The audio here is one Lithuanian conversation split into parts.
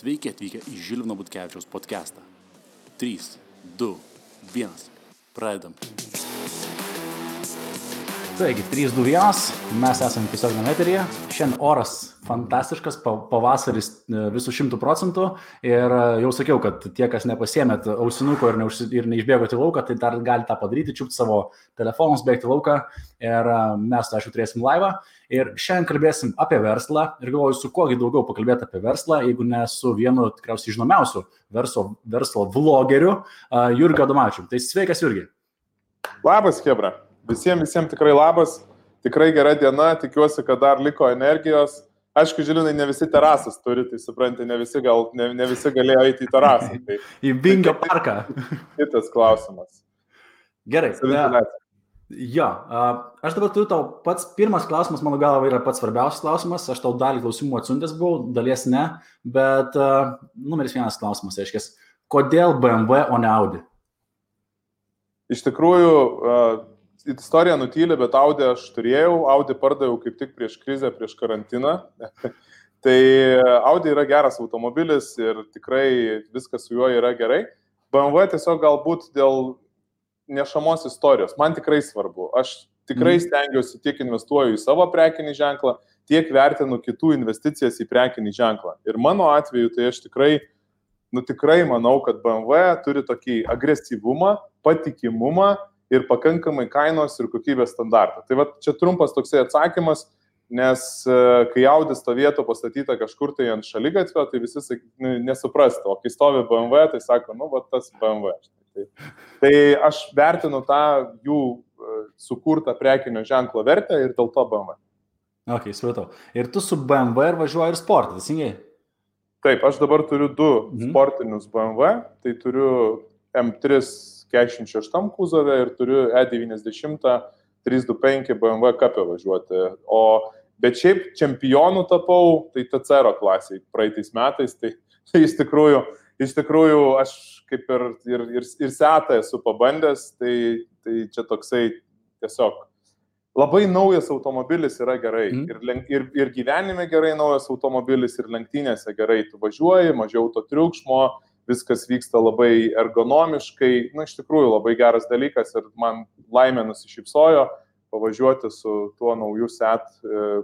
Sveiki atvykę į Žilvino Butkevičiaus podcastą. 3, 2, 1. Pradedam. Taigi, 3, 2, 1, mes esame tiesiog eteryje. Šiandien oras fantastiškas, pavasaris e, visų šimtų procentų. Ir e, jau sakiau, kad tie, kas nepasėmėt ausinuko ir, neužsi, ir neišbėgote į lauką, tai dar gali tą padaryti, čiūpti savo telefonus, bėgti į lauką. Ir e, mes, aišku, turėsim laivą. Ir šiandien kalbėsim apie verslą. Ir galvoju, su kuogi daugiau pakalbėti apie verslą, jeigu ne su vienu tikriausiai žinomiausiu verslo, verslo vlogeriu, Jurgio Domačiu. Tai sveikas, Jurgi. Labas, Hebra. Visiems, visiems tikrai labas. Tikrai gera diena, tikiuosi, kad dar liko energijos Aišku, Žilinai, ne visi terasas turi, tai supranti, ne visi, gal, ne, ne visi galėjo eiti į terasą. Tai, į Bingio parką. Kitas klausimas. Gerai. Jo, aš dabar turiu tau pats pirmas klausimas, mano galva yra pats svarbiausias klausimas, aš tau dalį klausimų atsiuntęs buvau, dalies ne, bet uh, numeris vienas klausimas, reiškia, kodėl BMW, o ne Audi? Iš tikrųjų, uh, istorija nutylė, bet Audi aš turėjau, Audi pardaviau kaip tik prieš krizę, prieš karantiną. tai Audi yra geras automobilis ir tikrai viskas su juo yra gerai. BMW tiesiog galbūt dėl nešamos istorijos. Man tikrai svarbu. Aš tikrai mhm. stengiuosi tiek investuoju į savo prekinį ženklą, tiek vertinu kitų investicijas į prekinį ženklą. Ir mano atveju tai aš tikrai, nu tikrai manau, kad BMW turi tokį agresyvumą, patikimumą ir pakankamai kainos ir kokybės standartą. Tai va čia trumpas toksai atsakymas, nes e, kai Audi stovėtų pastatyta kažkur tai ant šalygatvio, tai visi nu, nesuprastų, o kai stovi BMW, tai sako, nu, va tas BMW. Tai, tai aš vertinu tą jų e, sukurtą prekinio ženklo vertę ir dėl to BMW. Ok, supratau. Ir tu su BMW ir važiuoji ir sportą, teisingai? Taip, aš dabar turiu du mhm. sportinius BMW, tai turiu M3 46 kūzove ir turiu E90 325 BMW kapę važiuoti. O, bet šiaip čempionų tapau, tai TCR klasiai praeitais metais, tai, tai iš tikrųjų, iš tikrųjų aš kaip ir, ir, ir, ir setą esu pabandęs, tai, tai čia toksai tiesiog labai naujas automobilis yra gerai. Mm. Ir, ir, ir gyvenime gerai naujas automobilis, ir lenktynėse gerai. Tu važiuoji, mažiau to triukšmo, viskas vyksta labai ergonomiškai, na, iš tikrųjų labai geras dalykas ir man laimė nusišypsojo pavažiuoti su tuo nauju SET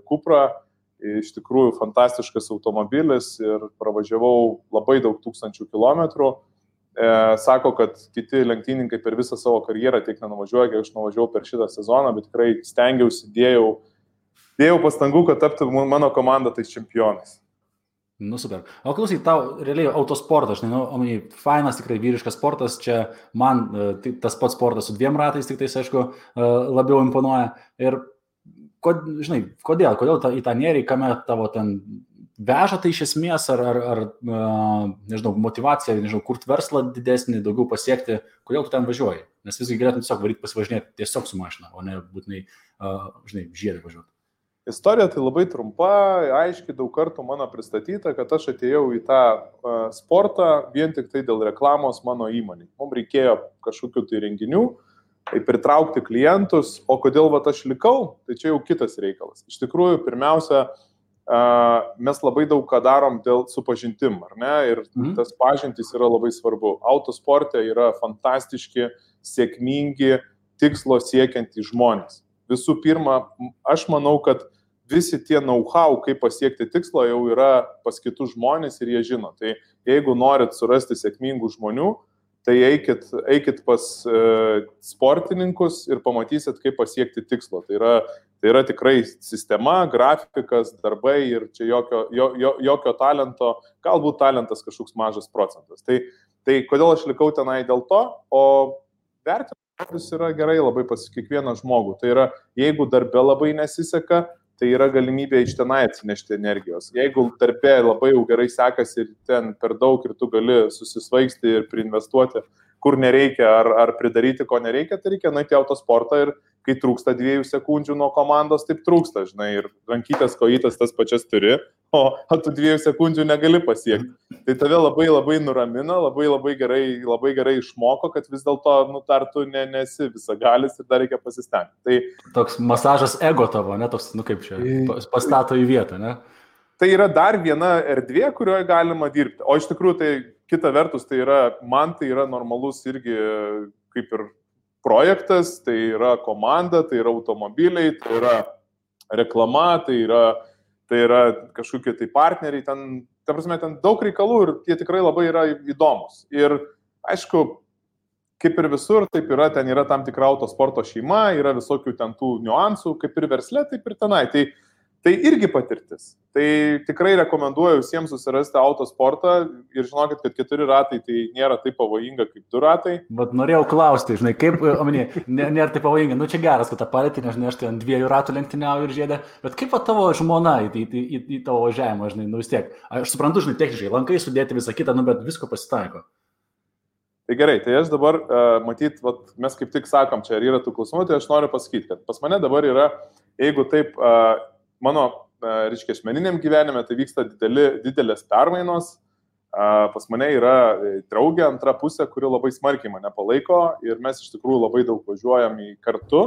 Cupra. Iš tikrųjų fantastiškas automobilis ir pravažiavau labai daug tūkstančių kilometrų. E, sako, kad kiti lenktyninkai per visą savo karjerą tiek nenuvažiuoja, kiek aš nuvažiavau per šitą sezoną, bet tikrai stengiausi, dėjau, dėjau pastangų, kad taptų mano komanda tais čempionais. Nu, super. O klausyk, tau realiai autosportas, žinai, nu, omeny, fainas, tikrai vyriškas sportas, čia man e, tai, tas pats sportas su dviem ratais, tik tais, aišku, e, labiau imponuoja. Ir, kod, žinai, kodėl, kodėl ta, į tą nerį, kame tavo ten veža tai iš esmės, ar, ar, ar e, nežinau, motivacija, nežinau, kurti verslą didesnį, daugiau pasiekti, kodėl tu ten važiuoji? Nes visgi galėtum tiesiog varyti pasivažinėti tiesiog su mašina, o ne būtinai, žinai, žiedai važiuoti. Istorija tai labai trumpa, aiškiai daug kartų mano pristatyta, kad aš atėjau į tą sportą vien tik tai dėl reklamos mano įmonį. Mums reikėjo kažkokių tai renginių, tai pritraukti klientus, o kodėl va aš likau, tai čia jau kitas reikalas. Iš tikrųjų, pirmiausia, mes labai daug ką darom dėl supažintim, ar ne? Ir mm. tas pažintis yra labai svarbu. Autosporte yra fantastiški, sėkmingi, tikslo siekiantys žmonės. Visų pirma, aš manau, kad visi tie know-how, kaip pasiekti tikslo, jau yra pas kitus žmonės ir jie žino. Tai jeigu norit surasti sėkmingų žmonių, tai eikit, eikit pas e, sportininkus ir pamatysit, kaip pasiekti tikslo. Tai yra, tai yra tikrai sistema, grafikas, darbai ir čia jokio, jo, jo, jokio talento, galbūt talentas kažkoks mažas procentas. Tai, tai kodėl aš likau tenai dėl to, o vertinimas yra gerai labai pas kiekvieną žmogų. Tai yra, jeigu darbe labai nesiseka, tai yra galimybė iš tenai atsinešti energijos. Jeigu darbė labai jau gerai sekasi ir ten per daug ir tu gali susisvaigsti ir priinvestuoti, kur nereikia, ar, ar pridaryti, ko nereikia, tai reikia nueiti autosportą ir kai trūksta dviejų sekundžių nuo komandos, taip trūksta, žinai, ir rankytės, kojytas tas pačias turi, o, o tu dviejų sekundžių negali pasiekti. Tai tave labai labai nuramina, labai labai gerai, labai gerai išmoko, kad vis dėlto, nu, dar tu ne, nesi visagalis ir dar reikia pasistengti. Tai toks masažas ego tavo, ne toks, nu kaip čia, pastato į vietą, ne? tai yra dar viena erdvė, kurioje galima dirbti. O iš tikrųjų tai kita vertus, tai yra, man tai yra normalus irgi kaip ir projektas, tai yra komanda, tai yra automobiliai, tai yra reklama, tai yra, tai yra kažkokie tai partneriai, ten, ta prasme, ten daug reikalų ir tie tikrai labai yra įdomus. Ir aišku, kaip ir visur, taip yra, ten yra tam tikra autosporto šeima, yra visokių ten tų niuansų, kaip ir versle, taip ir tenai. Tai Tai irgi patirtis. Tai tikrai rekomenduoju visiems susirasti autosportą ir žinokit, kad keturi ratai tai nėra taip pavojinga kaip du ratai. Bet norėjau klausti, žinai, kaip, omenį, nėra taip pavojinga, nu čia geras, kad tą palėtį, nežinai, aš ten dviejų ratų lenktyniauju ir žiedę, bet kaip va tavo žmona į, į, į, į tavo važiavimą, žinai, nu vis tiek, aš suprantu, žinai, techniškai, lankai sudėti visą kitą, nu bet visko pasitaiko. Tai gerai, tai aš dabar, uh, matyt, vat, mes kaip tik sakom, čia yra tų klausimų, tai aš noriu pasakyti, kad pas mane dabar yra, jeigu taip uh, mano, e, reiškia, asmeniniam gyvenime tai vyksta dideli, didelės permainos. Pas mane yra e, draugė antra pusė, kuri labai smarkiai mane palaiko ir mes iš tikrųjų labai daug važiuojam į kartu.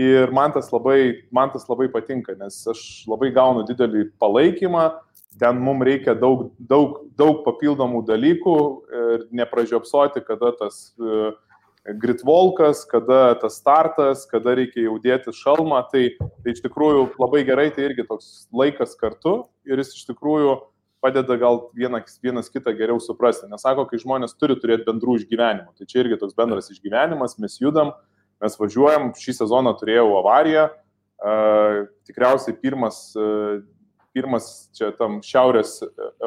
Ir man tas, labai, man tas labai patinka, nes aš labai gaunu didelį palaikymą, ten mums reikia daug, daug, daug papildomų dalykų ir nepražiopsoti, kada tas uh, gritvolkas, kada tas startas, kada reikia jau dėti šalmą, tai, tai iš tikrųjų labai gerai, tai irgi toks laikas kartu ir jis iš tikrųjų padeda gal vienas, vienas kitą geriau suprasti. Nes sako, kai žmonės turi turėti bendrų išgyvenimų, tai čia irgi toks bendras išgyvenimas, mes judam, mes važiuojam, šį sezoną turėjau avariją, uh, tikriausiai pirmas, uh, pirmas čia tam šiaurės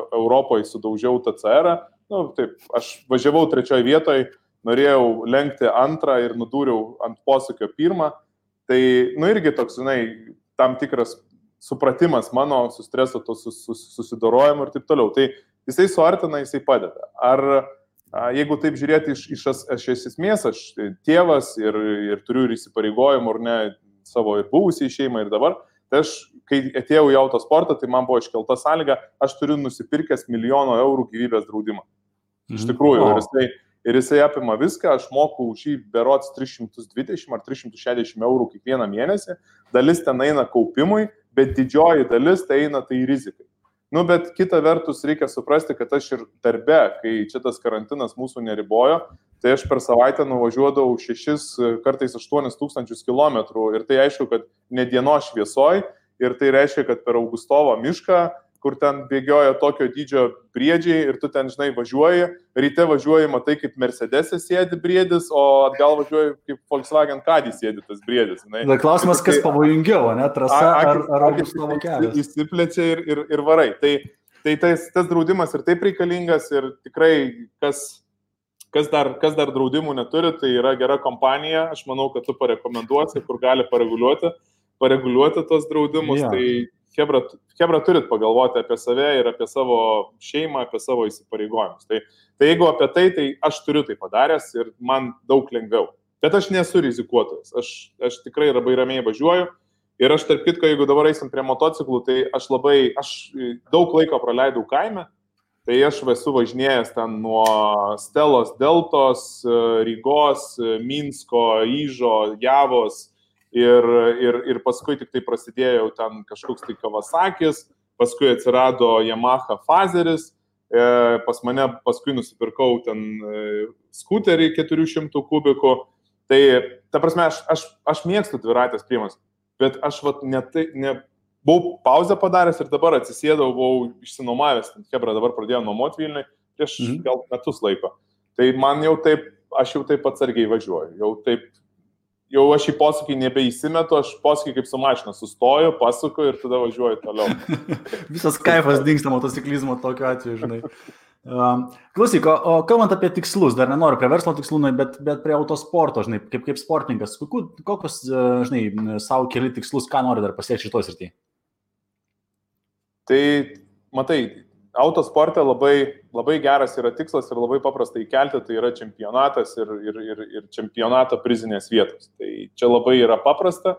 Europoje sudaužiau TCR, -ą. nu, taip, aš važiavau trečioje vietoje, norėjau lenkti antrą ir nudūriau ant posūkio pirmą. Tai, nu irgi toks, žinai, tam tikras supratimas mano su streso, to sus, sus, susidorojimu ir taip toliau. Tai jisai suartina, jisai padeda. Ar jeigu taip žiūrėti iš, iš, iš esmės, aš tėvas ir, ir turiu ir įsipareigojimų, ar ne, savo ir buvusiai šeimai ir dabar, tai aš, kai atėjau į autosportą, tai man buvo iškelta sąlyga, aš turiu nusipirkęs milijono eurų gyvybės draudimą. Iš mhm. tikrųjų, ir jisai, ir jisai apima viską, aš moku už jį berots 320 ar 360 eurų kiekvieną mėnesį, dalis ten eina kaupimui, bet didžioji dalis tai eina tai rizikai. Nu, bet kita vertus reikia suprasti, kad aš ir darbe, kai čia tas karantinas mūsų neribojo, tai aš per savaitę nuvažiuodavau 6, kartais 8 tūkstančius kilometrų ir tai aišku, kad ne dienos šviesoj ir tai reiškia, kad per Augustovo mišką kur ten bėgioja tokio dydžio briedžiai ir tu ten, žinai, važiuoji, ryte važiuoji, matai, kaip Mercedes'e sėdi briedis, o atgal važiuoji, kaip Volkswagen Caddy sėdi tas briedis. Na, klausimas, kas tai, pavojingiau, ne, trasa ar, ar Augustovo kelias. Įsiplečia ir, ir, ir varai. Tai, tai tas, tas draudimas ir taip reikalingas ir tikrai, kas, kas dar, kas dar draudimų neturi, tai yra gera kompanija, aš manau, kad tu parekomenduosi, kur gali pareguliuoti, pareguliuoti tos draudimus. Ja. Tai Hebra, Hebra turit pagalvoti apie save ir apie savo šeimą, apie savo įsipareigojimus. Tai, tai jeigu apie tai, tai aš turiu tai padaręs ir man daug lengviau. Bet aš nesu rizikuotojas. Aš, aš tikrai labai ramiai važiuoju. Ir aš, tarp kitko, jeigu dabar eisim prie motociklų, tai aš labai, aš daug laiko praleidau kaime. Tai aš esu važinėjęs ten nuo Stelos Deltos, Rygos, Minsko, Įžo, Javos, ir, ir, ir paskui tik tai prasidėjo ten kažkoks tai Kawasakis, paskui atsirado Yamaha Fazeris, e, pas mane paskui nusipirkau ten e, skuterį 400 kubikų. Tai, ta prasme, aš, aš, aš mėgstu dviratės priemas, bet aš vat, ne tai, ne, buvau pauzę padaręs ir dabar atsisėdau, buvau išsinomavęs, Hebra dabar pradėjo nuomoti Vilniui prieš mhm. gal metus laiko. Tai man jau taip, aš jau taip atsargiai važiuoju, jau taip jau aš į posūkį nebeįsimetu, aš posūkį kaip su mašina sustoju, pasuku ir tada važiuoju toliau. Visas kaifas dinksta motociklizmo tokiu atveju, žinai. Um, klausyk, o, o kalbant apie tikslus, dar nenoriu prie verslo tikslų, bet, bet prie autosporto, žinai, kaip, kaip sportininkas, kokius, e, žinai, savo keli tikslus, ką nori dar pasiekti šitoje srityje? Tai, matai, autosporte labai, labai geras yra tikslas ir labai paprasta įkelti, tai yra čempionatas ir, ir, ir, ir čempionato prizinės vietos. Tai čia labai yra paprasta,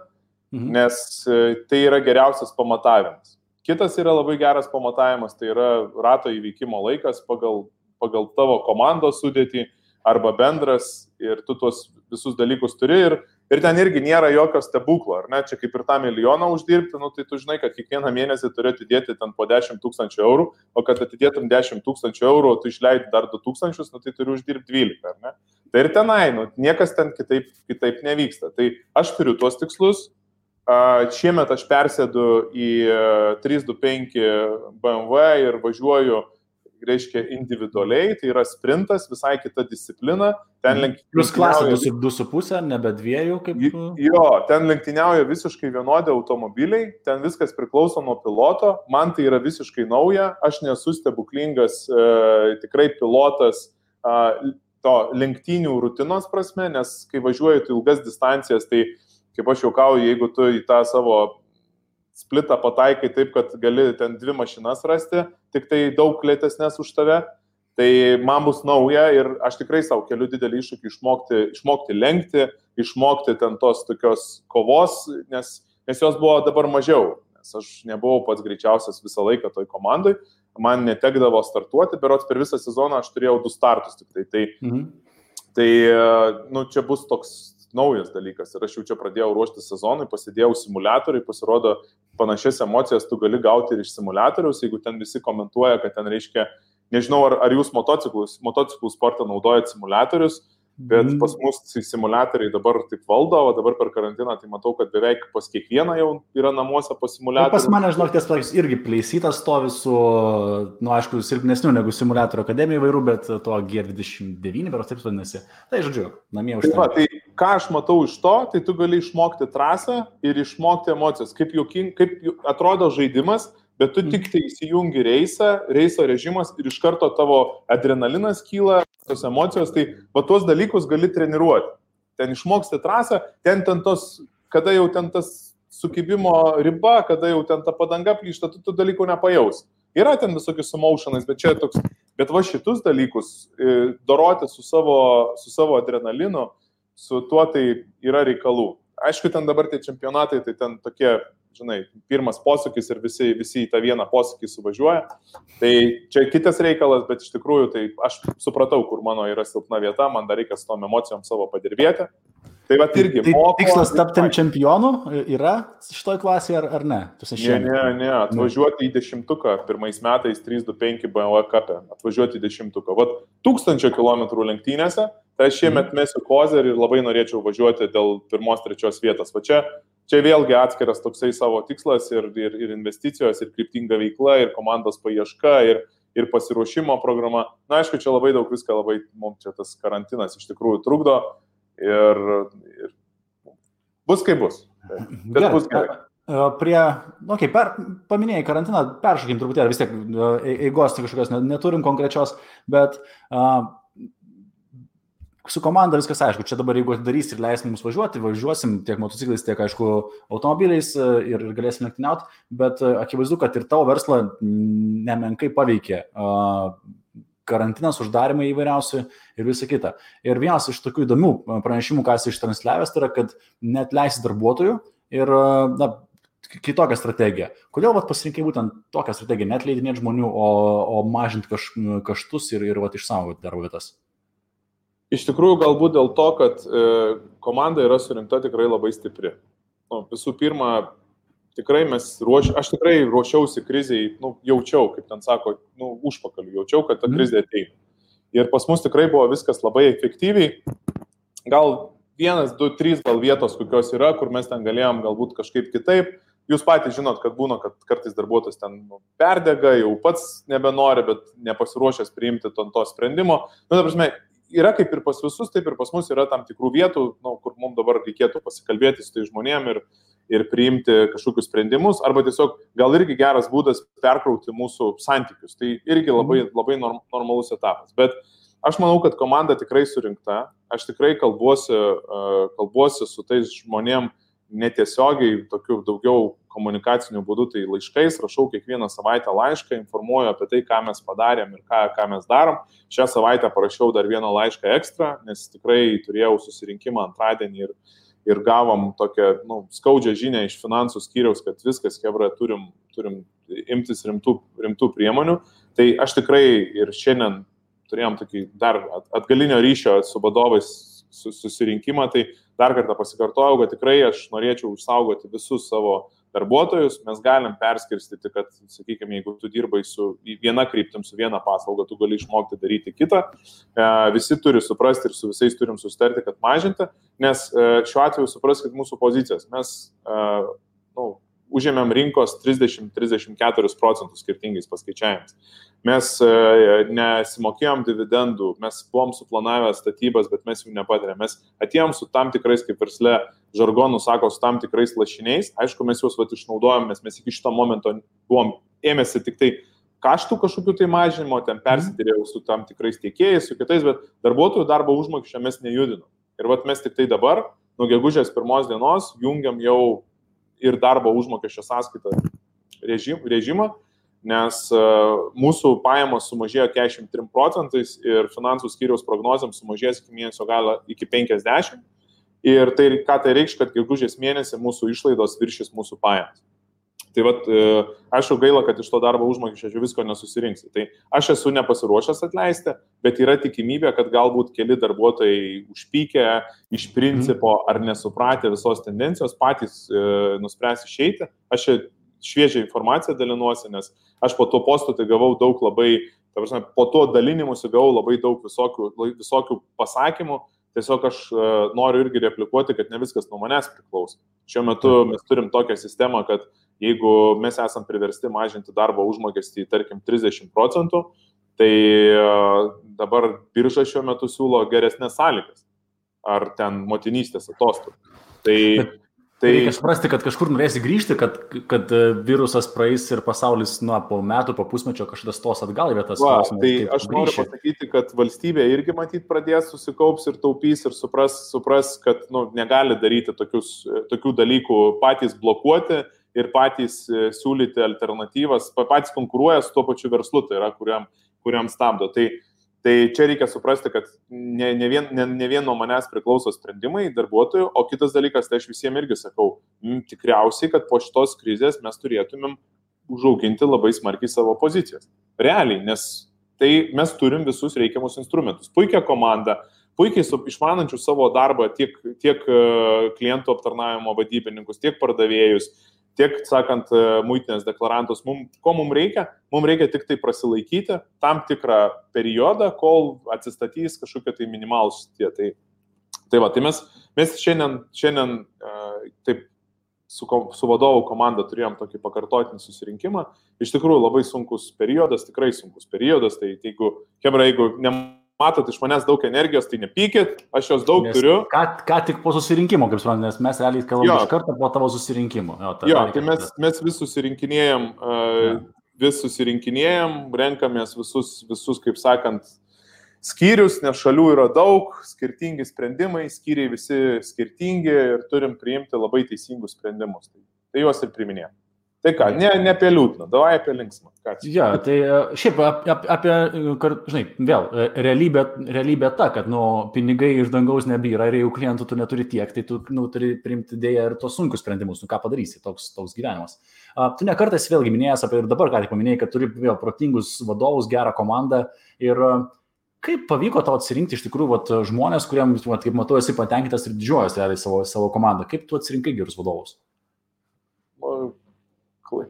mhm. nes e, tai yra geriausias pamatavimas. Kitas yra labai geras pamatavimas, tai yra rato įvykimo laikas pagal, pagal tavo komandos sudėtį arba bendras ir tu tuos visus dalykus turi ir, Ir ten irgi nėra jokio stebuklo, ar ne, čia kaip ir tą milijoną uždirbti, nu, tai tu žinai, kad kiekvieną mėnesį turi atidėti ten po 10 tūkstančių eurų, o kad atidėtum 10 tūkstančių eurų, o tu išleidai dar 2 tūkstančius, nu, tai turi uždirbti 12, ar ne? Tai ir tenai, nu, niekas ten kitaip, kitaip nevyksta. Tai aš turiu tuos tikslus, šiemet aš persėdu į 325 BMW ir važiuoju reiškia individualiai, tai yra sprintas, visai kita disciplina. Ten lenktyniauja. Plus klasė 2,5, nebe dviejų kaip. Jo, ten lenktyniauja visiškai vienodi automobiliai, ten viskas priklauso nuo piloto, man tai yra visiškai nauja, aš nesu stebuklingas e, tikrai pilotas. E, to lenktynių rutinos prasme, nes kai važiuoji ilgas distancijas, tai kaip aš jaukauju, jeigu tu į tą savo splitą pataikai taip, kad gali ten dvi mašinas rasti, tik tai daug lėtesnės už tave. Tai man bus nauja ir aš tikrai savo keliu didelį iššūkį išmokti, išmokti lenkti, išmokti ten tos tokios kovos, nes, nes jos buvo dabar mažiau. Nes aš nebuvau pats greičiausias visą laiką toj komandai, man netekdavo startuoti, berots per visą sezoną aš turėjau du startus tik tai. Tai, mhm. tai nu, čia bus toks naujas dalykas. Ir aš jau čia pradėjau ruošti sezonui, pasidėjau simulatoriui, pasirodo, panašias emocijas tu gali gauti ir iš simulatoriaus, jeigu ten visi komentuoja, kad ten reiškia, nežinau, ar, ar jūs motociklus, motociklų sportą naudojat simulatorius, Bet mm. pas mus simulatoriai dabar taip valdo, o dabar per karantiną tai matau, kad beveik pas kiekvieną jau yra namuose po simulatorių. Pas mane, žinok, ties pakis irgi pleisytas stovi su, nu, aišku, silpnesniu negu simulatorių akademijai vairų, bet to G29, beros taip vadinasi. Tai žodžiu, namie užtenka. Tai, va, tai ką aš matau iš to, tai tu gali išmokti trasą ir išmokti emocijas, kaip, juoking, kaip atrodo žaidimas, bet tu tik tai įsijungi reisą, reiso režimas ir iš karto tavo adrenalinas kyla, tos emocijos, tai va tuos dalykus gali treniruoti. Ten išmoksti trasą, ten ten tos, kada jau ten tas sukibimo riba, kada jau ten ta padanga plyšta, tu tų dalykų nepajaus. Yra ten visokius emotionais, bet čia toks, bet va šitus dalykus, e, doroti su savo, su savo adrenalinu, su tuo tai yra reikalų. Aišku, ten dabar tie čempionatai, tai ten tokie žinai, pirmas posūkis ir visi, visi į tą vieną posūkį suvažiuoja. Tai čia kitas reikalas, bet iš tikrųjų tai aš supratau, kur mano yra silpna vieta, man dar reikia su tom emocijom savo padirbėti. Tai va irgi. Tai, tai tikslas tapti čempionu yra šitoj klasėje ar, ar ne? Ne, ne, ne, atvažiuoti į dešimtuką pirmais metais 325 BMW kapę, atvažiuoti į dešimtuką. Vat tūkstančio kilometrų lenktynėse, tai šiemet mesiu kozerį ir labai norėčiau važiuoti dėl pirmos, trečios vietos. Va čia čia vėlgi atskiras toksai savo tikslas ir, ir, ir investicijos, ir kryptinga veikla, ir komandos paieška, ir, ir pasiruošimo programa. Na, aišku, čia labai daug viską, labai mums čia tas karantinas iš tikrųjų trukdo ir, ir bus kaip bus. Bet gerai. bus gerai. Prie, nu, okay, per, paminėjai karantiną, peršokim truputėlį, vis tiek eigos kažkokios neturim konkrečios, bet uh, su komanda viskas aišku, čia dabar jeigu darys ir leis mums važiuoti, važiuosim tiek motociklais, tiek aišku automobiliais e, ir, ir galėsim lenktyniauti, bet e, akivaizdu, kad ir tavo verslą nemenkai paveikė karantinas, uždarimai įvairiausi ir visa kita. Ir vienas iš tokių įdomių pranešimų, ką esi ištransliavęs, tai yra, kad net leisi darbuotojų ir na, kitokią strategiją. Kodėl vat, pasirinkai būtent tokią strategiją, net leidinėti žmonių, o, o mažinti kaž, kaštus ir, ir vat, išsaugoti darbo vietas? Iš tikrųjų, galbūt dėl to, kad e, komanda yra surinkta tikrai labai stipri. Nu, visų pirma, tikrai mes ruoš, aš tikrai ruošiausi kriziai, nu, jaučiau, kaip ten sako, nu, užpakaliu, jaučiau, kad ta mhm. krizė ateina. Ir pas mus tikrai buvo viskas labai efektyviai. Gal vienas, du, trys gal vietos, kokios yra, kur mes ten galėjom galbūt kažkaip kitaip. Jūs patys žinot, kad būna, kad kartais darbuotojas ten nu, perdega, jau pats nebenori, bet nepasiruošęs priimti to, to sprendimo. Na, nu, ta prasme, yra kaip ir pas visus, taip ir pas mus yra tam tikrų vietų, nu, kur mums dabar reikėtų pasikalbėti su tai žmonėm ir, ir priimti kažkokius sprendimus, arba tiesiog gal irgi geras būdas perkrauti mūsų santykius. Tai irgi labai, mhm. labai norm, normalus etapas. Bet aš manau, kad komanda tikrai surinkta, aš tikrai kalbuosi, kalbuosi su tais žmonėm netiesiogiai, tokiu daugiau komunikaciniu būdu, tai laiškais, rašau kiekvieną savaitę laišką, informuoju apie tai, ką mes padarėm ir ką, ką mes darom. Šią savaitę parašiau dar vieną laišką ekstra, nes tikrai turėjau susirinkimą antradienį ir, ir gavom tokią nu, skaudžią žinę iš finansų skyriaus, kad viskas, Hebra, turim, turim imtis rimtų, rimtų priemonių. Tai aš tikrai ir šiandien turėjom tokį dar atgalinio ryšio su vadovais susirinkimą, tai dar kartą pasikartojau, kad tikrai aš norėčiau išsaugoti visus savo darbuotojus, mes galim perskirstyti, kad, sakykime, jeigu tu dirbai su viena kryptim, su viena paslauga, tu gali išmokti daryti kitą. E, visi turi suprasti ir su visais turim sustarti, kad mažinti, nes e, šiuo atveju supraskite mūsų pozicijas. Mes e, nu, užėmėm rinkos 30-34 procentus skirtingais paskaičiavimais. Mes nesimokėjom dividendų, mes buvom suplanavę statybas, bet mes jų nepatirėm. Mes atėjom su tam tikrais, kaip versle žargonų sako, su tam tikrais lašiniais. Aišku, mes juos vat, išnaudojom, nes mes iki šito momento buvom ėmėsi tik tai kaštų kažkokių tai mažinimo, ten persidėrėjau su tam tikrais tiekėjais, su kitais, bet darbuotojų darbo užmokesčio mes nejudinom. Ir vat mes tik tai dabar, nuo gegužės pirmos dienos, jungiam jau ir darbo užmokesčio sąskaitą režim, režimą, nes uh, mūsų pajamos sumažėjo 43 procentais ir finansų skyriaus prognozėm sumažės iki mėnesio galo iki 50 Ir tai, ką tai reikš, kad gegužės mėnesį mūsų išlaidos viršys mūsų pajamas. Tai vad, e, aišku, gaila, kad iš to darbo užmokesčio visko nesusirinksiu. Tai aš esu nepasiruošęs atleisti, bet yra tikimybė, kad galbūt keli darbuotojai užpykę iš principo ar nesupratę visos tendencijos patys e, nuspręs išeiti. Aš šviežią informaciją dalinuosi, nes aš po to posto tai gavau daug labai, ta prasme, po to dalinimuose gavau labai daug visokių, visokių pasakymų, Tiesiog aš e, noriu irgi replikuoti, kad ne viskas nuo manęs priklauso. Šiuo metu mes turim tokią sistemą, kad jeigu mes esam priversti mažinti darbo užmokestį, tarkim, 30 procentų, tai e, dabar birža šiuo metu siūlo geresnės sąlygas. Ar ten motinystės atostogų. Tai Tai reikia suprasti, kad kažkur norėsi grįžti, kad, kad e, virusas praeis ir pasaulis nuo po metų, po pusmečio kažkas stos atgal į vietas. Va, tai aš noriu grįši. pasakyti, kad valstybė irgi matyt pradės susikaups ir taupys ir supras, supras kad nu, negali daryti tokius, tokių dalykų patys blokuoti ir patys e, siūlyti alternatyvas, patys konkuruoja su tuo pačiu verslu, tai yra, kuriam, kuriam stabdo. Tai, Tai čia reikia suprasti, kad ne, ne, vien, ne, ne vien nuo manęs priklauso sprendimai darbuotojų, o kitas dalykas, tai aš visiems irgi sakau, m, tikriausiai, kad po šitos krizės mes turėtumėm užauginti labai smarkiai savo pozicijas. Realiai, nes tai mes turim visus reikiamus instrumentus. Puikia komanda, puikiai išmanančių savo darbą tiek, tiek e, klientų aptarnavimo vadybininkus, tiek pardavėjus, tiek, sakant, e, muitinės deklarantus, mum, ko mums reikia? Mums reikia tik tai prasilaikyti tam tikrą periodą, kol atsistatys kažkokie tai minimalus tie. Tai, tai va, tai mes, mes šiandien, šiandien uh, taip su, su vadovų komanda turėjom tokį pakartotinį susirinkimą. Iš tikrųjų labai sunkus periodas, tikrai sunkus periodas. Tai jeigu, Hebra, jeigu ne matot iš manęs daug energijos, tai nepykit, aš jos daug nes turiu. Ką, ką tik po susirinkimo, kaip suprantate, nes mes realiai kalbame iš karto po tavo susirinkimo. Jo, jo tai mes, mes vis susirinkinėjom, uh, vis susirinkinėjom, renkamės visus, visus, kaip sakant, skyrius, nes šalių yra daug, skirtingi sprendimai, skyriai visi skirtingi ir turim priimti labai teisingus sprendimus. Tai, tai juos ir priminėjom. Tai ką, ne, ne apie liūdną, davai apie linksmą. Ja, tai e, šiaip apie, apie žinai, vėl, e, realybė, realybė ta, kad nu, pinigai iš dangaus nebyra ir jeigu klientų tu neturi tiek, tai tu nu, turi priimti dėja ir tos sunkius sprendimus, nu ką padarysi, toks, toks gyvenimas. Tu nekartas vėlgi minėjęs apie ir dabar ką tik paminėjai, kad turi vėl protingus vadovus, gerą komandą ir kaip pavyko tau atsirinkti iš tikrųjų vat, žmonės, kuriems, vat, kaip matau, esi patenkintas ir didžiuojas realiai savo, savo komandą, kaip tu atsirinkai gerus vadovus?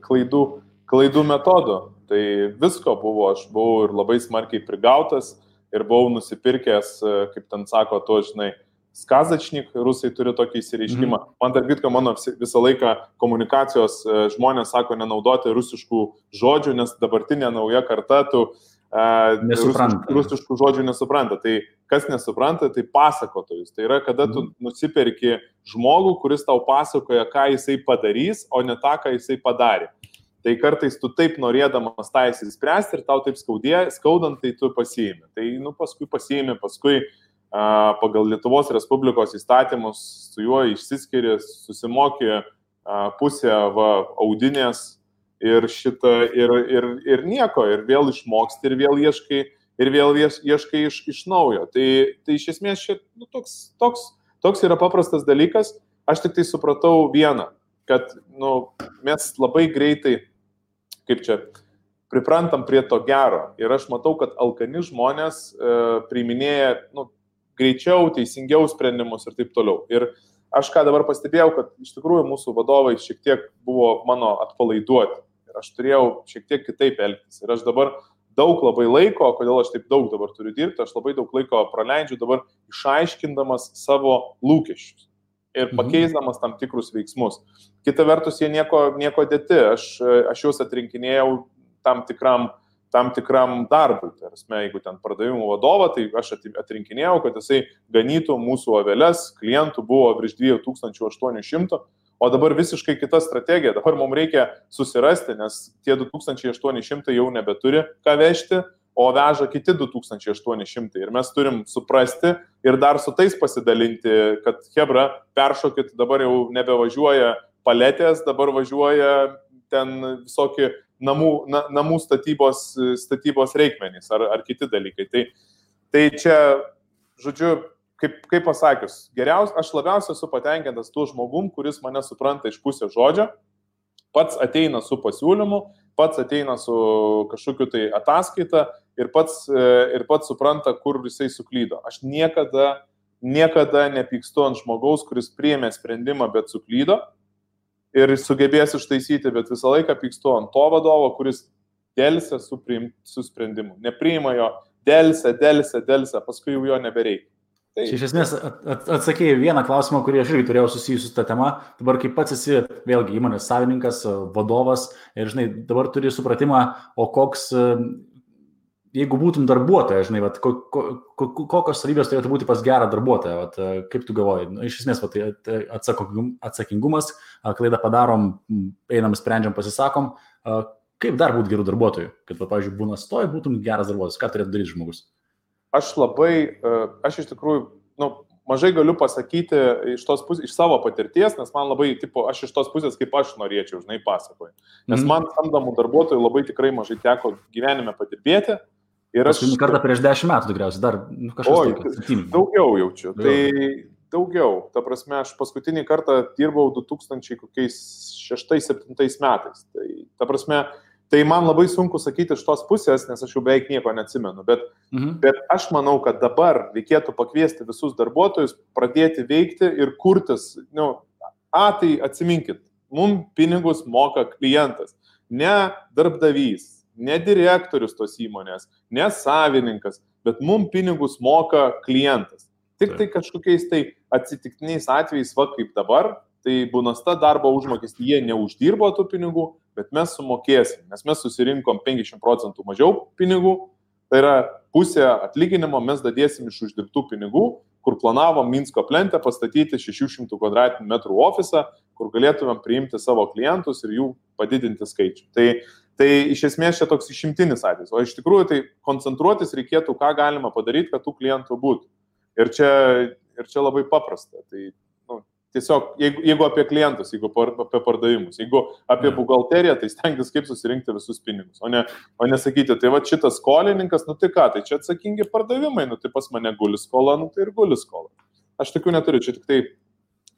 Klaidų, klaidų metodu. Tai visko buvo, aš buvau ir labai smarkiai prigautas ir buvau nusipirkęs, e, kaip ten sako, to žinai, skazačnik, rusai turi tokį įsireiškimą. Mm. Man tarp kitko, mano visą laiką komunikacijos e, žmonės sako nenaudoti rusiškų žodžių, nes dabartinė nauja karta tu Nesupranta. Rusiškų žodžių nesupranta. Tai kas nesupranta, tai pasakotojus. Tai yra, kada tu mhm. nusipirki žmogų, kuris tau pasakoja, ką jisai padarys, o ne tą, ką jisai padarė. Tai kartais tu taip norėdamas tą įsispręsti ir tau taip skaudė, skaudant, tai tu pasiimi. Tai nu, paskui pasiimi, paskui a, pagal Lietuvos Respublikos įstatymus su juo išsiskiri, susimokė pusę va, audinės ir šitą, ir, ir, ir nieko, ir vėl išmoksti, ir vėl ieškai, ir vėl ieškai iš, iš naujo. Tai, tai iš esmės šit, nu, toks, toks, toks yra paprastas dalykas. Aš tik tai supratau vieną, kad nu, mes labai greitai, kaip čia, priprantam prie to gero. Ir aš matau, kad alkani žmonės e, priiminėja nu, greičiau, teisingiau sprendimus ir taip toliau. Ir aš ką dabar pastebėjau, kad iš tikrųjų mūsų vadovai šiek tiek buvo mano atpalaiduoti. Aš turėjau šiek tiek kitaip elgtis. Ir aš dabar daug labai laiko, kodėl aš taip daug dabar turiu dirbti, aš labai daug laiko praleidžiu dabar išaiškindamas savo lūkesčius ir Mhm. pakeisdamas tam tikrus veiksmus. Kita vertus, jie nieko, nieko dėti, aš, aš juos atrinkinėjau tam tikram, tam tikram darbui. Tai prasme, jeigu ten pardavimų vadovą, tai aš atrinkinėjau, kad jisai ganytų mūsų aveles, klientų buvo virš 2800, o dabar visiškai kita strategija. Dabar mums reikia susirasti, nes tie 2800 jau nebeturi ką vežti, o veža kiti 2800. Ir mes turim suprasti ir dar su tais pasidalinti, kad Hebra, peršokit, dabar jau nebevažiuoja paletės, dabar važiuoja ten visokie namų, na, namų statybos, statybos reikmenys ar, ar kiti dalykai. Tai, tai čia, žodžiu, kaip, kaip pasakius, geriausia, aš labiausiai esu patenkintas tuo žmogum, kuris mane supranta iš pusės žodžio, pats ateina su pasiūlymu, pats ateina su kažkokiu tai ataskaita ir pats, e, ir pats supranta, kur jisai suklydo. Aš niekada, niekada nepykstu ant žmogaus, kuris priėmė sprendimą, bet suklydo ir sugebės ištaisyti, bet visą laiką pykstu ant to vadovo, kuris dėlse su, priim, su sprendimu. Nepriima jo, dėlse, dėlse, dėlse, paskui jau jo nebereikia. Tai, iš esmės at, at, atsakėjai vieną klausimą, kurį aš irgi turėjau susijusiu su tą temą. Dabar kaip pats esi vėlgi įmonės savininkas, vadovas ir, žinai, dabar turi supratimą, o koks, e, jeigu būtum darbuotojas, žinai, vat, ko, ko, ko, kokios savybės turėtų būti pas gerą darbuotoją, vat, e, kaip tu galvoji. Nu, iš esmės, vat, atsakogum- atsakingumas, klaidą padarom, einam, sprendžiam, pasisakom. Kaip dar būti gerų darbuotojų? Kad, va, pavyzdžiui, būna stoj, būtum geras darbuotojas. Ką turėtų daryti žmogus? Aš labai, e, aš iš tikrųjų, nu, mažai galiu pasakyti iš, pusės, iš savo patirties, nes man labai, tipo, aš iš tos pusės, kaip aš norėčiau, žinai, pasakoju. Nes Mhm. man samdomų darbuotojų labai tikrai mažai teko gyvenime padirbėti. Ir aš Paskutinį kartą prieš dešimt metų tikriausiai, dar nu, kažkas Oi, daugiau jaučiu. Jo. Tai daugiau. Ta prasme, aš paskutinį kartą dirbau 2006-2007 metais. Tai ta prasme, tai man labai sunku sakyti iš tos pusės, nes aš jau beveik nieko neatsimenu. Bet Mhm. Bet aš manau, kad dabar reikėtų pakviesti visus darbuotojus, pradėti veikti ir kurtis. Nu, a, tai atsiminkit, mums pinigus moka klientas, ne darbdavys, ne direktorius tos įmonės, ne savininkas, bet mums pinigus moka klientas. Tik tai kažkokiais tai atsitiktiniais atvejais, va kaip dabar, tai būnasta darbo užmokestį jie neuždirbo tų pinigų, bet mes sumokėsim, nes mes susirinkom 50 procentų mažiau pinigų, Tai yra pusė atlyginimo mes dadėsim iš uždirbtų pinigų, kur planavom Minsko plentę pastatyti 600 m2 ofisą, kur galėtumėm priimti savo klientus ir jų padidinti skaičių. Tai, tai iš esmės čia toks išimtinis atvejis. O iš tikrųjų tai koncentruotis reikėtų, ką galima padaryti, kad tų klientų būtų. Ir čia, ir čia labai paprasta. Tai, tiesiog, jeigu, jeigu apie klientus, jeigu par, apie pardavimus, jeigu apie Jo. buhalteriją, tai stengtis kaip susirinkti visus pinigus, o ne, o nesakyti, tai va šitas skolininkas, nu tai ką, tai čia atsakingi pardavimai, nu tai pas mane guli skola, nu tai ir guli skola. Aš tokių neturiu, čia tik tai...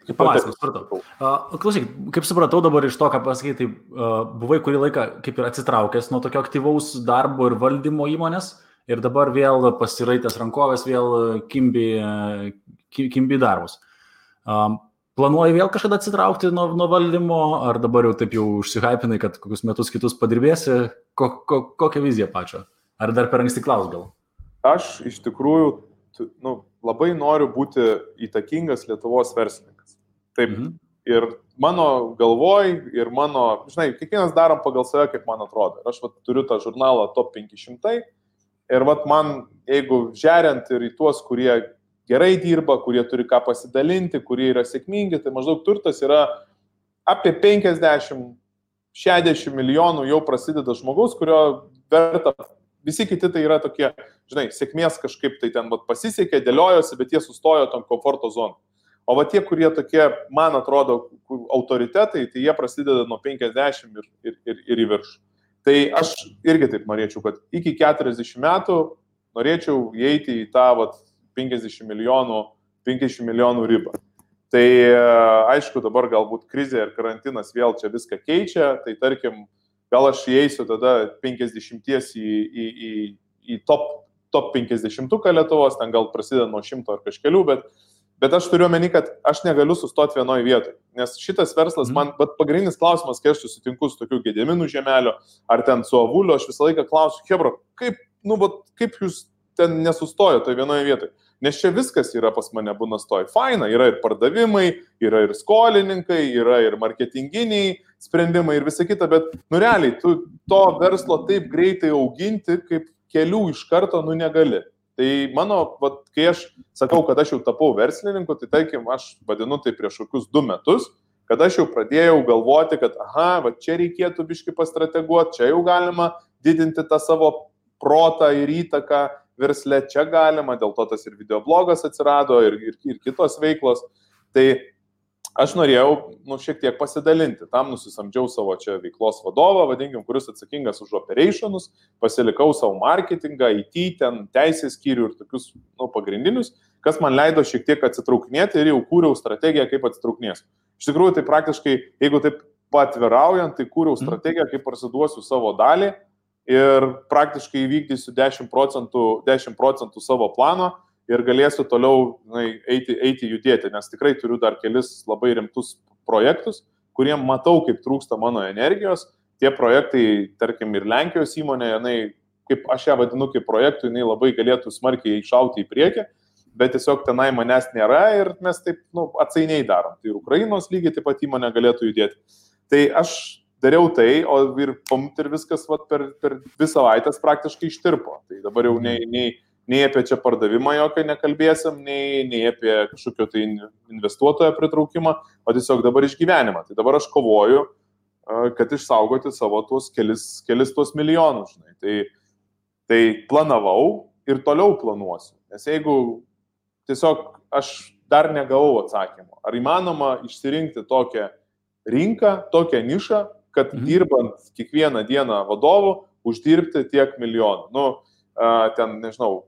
kaip patirtis supratau. Uh, klausyk, kaip supratau dabar iš to, ką pasakai, tai uh, buvai kurį laiką kaip ir atsitraukęs nuo tokio aktyvaus darbo ir valdymo įmonės ir dabar vėl pasiraitęs rankovės, vėl kimbi, ki- kimbi darbus. Um, planuoji vėl kažkada atsitraukti nuo, nuo valdymo, ar dabar jau taip jau užsihypinai, kad kokius metus kitus padirbėsi, ko, ko, kokią viziją pačią? Ar dar per anksti klaus gal? Aš iš tikrųjų nu, labai noriu būti įtakingas Lietuvos verslininkas. Taip, Mhm. ir mano galvoj, ir mano, žinai, kiekvienas darom pagal save, kaip man atrodo. Ir aš vat, turiu tą žurnalą Top 500 ir vat, man, jeigu žeriant ir į tuos, kurie gerai dirba, kurie turi ką pasidalinti, kurie yra sėkmingi, tai maždaug turtas yra apie 50-60 milijonų jau prasideda žmogaus, kurio verta. Visi kiti tai yra tokie, žinai, sėkmės kažkaip tai ten vat, pasisekė, dėliojosi, bet jie sustojo tam komforto zoną. O va tie, kurie tokie, man atrodo, autoritetai, tai jie prasideda nuo 50 ir, ir, ir, ir į viršų. Tai aš irgi taip norėčiau, kad iki 40 metų norėčiau įeiti į tą vat, 50 milijonų, 50 milijonų ribą. Tai e, aišku, dabar galbūt krizė ir karantinas vėl čia viską keičia, tai tarkim, gal aš įeisiu tada 50 į, į, į, į top, top 50 Lietuvos, ten gal prasideda nuo 100 ar kažkelių, bet, bet aš turiu omeny, kad aš negaliu sustoti vienoje vietoje. Nes šitas verslas, man, bet pagrindinis klausimas, kai aš susitinku su tokiu gėdėminu žemelio, ar ten su avuliu, aš visą laiką klausiu, Hebra, kaip, nu, vat, kaip jūs ten nesustojote toje vienoje vietoje? Nes čia viskas yra pas mane būna stoj. Faina, yra ir pardavimai, yra ir skolininkai, yra ir marketinginiai sprendimai ir visa kita, bet, nu realiai, tu to verslo taip greitai auginti, kaip kelių iš karto, nu negali. Tai mano, vat, kai aš sakau, kad aš jau tapau verslininku, tai tarkim, aš vadinu tai prieš kokius du metus, kad aš jau pradėjau galvoti, kad, aha, va čia reikėtų biški pastrateguoti, čia jau galima didinti tą savo protą ir įtaką versle, čia galima, dėl to tas ir videoblogas atsirado, ir, ir, ir kitos veiklos. Tai aš norėjau, nu, šiek tiek pasidalinti. Tam nusisamdžiau savo čia veiklos vadovą, vadinkim, kuris atsakingas už operationus, pasilikau savo marketingą, IT, ten teisės skyrių ir tokius, nu, pagrindinius, kas man leido šiek tiek atsitraukinėti ir jau kūriau strategiją, kaip atsitraukinėsiu. Iš tikrųjų, tai praktiškai, jeigu taip patviraujant, tai kūriau mhm. strategiją, kaip parsiduosiu savo dalį ir praktiškai įvykdysiu 10 procentų, 10 procentų savo plano ir galėsiu toliau na, eiti, eiti judėti, nes tikrai turiu dar kelis labai rimtus projektus, kuriem matau, kaip trūksta mano energijos. Tie projektai, tarkim, ir Lenkijos įmonė, jinai, kaip aš ją vadinu kaip projektų, jinai labai galėtų smarkiai iššauti į priekį, bet tiesiog tenai manęs nėra ir mes taip nu, atsainiai darom. Tai ir Ukrainos lygiai taip pat įmonė galėtų judėti. Tai aš dariau tai, o ir pamt ir viskas vat, per, per dvi savaitės praktiškai ištirpo. Tai dabar jau nei, nei, nei apie čia pardavimą jokio nekalbėsim, nei, nei apie kažkokio tai investuotojo pritraukimą, o tiesiog dabar išgyvenimą. Tai dabar aš kovoju, kad išsaugoti savo tuos kelis, kelis tuos milijonus. Žinai. Tai, tai planavau ir toliau planuosiu. Nes jeigu tiesiog aš dar negavau atsakymų, ar įmanoma išsirinkti tokią rinką, tokią nišą, kad mhm. dirbant kiekvieną dieną vadovu uždirbti tiek milijonų. Nu, ten, nežinau,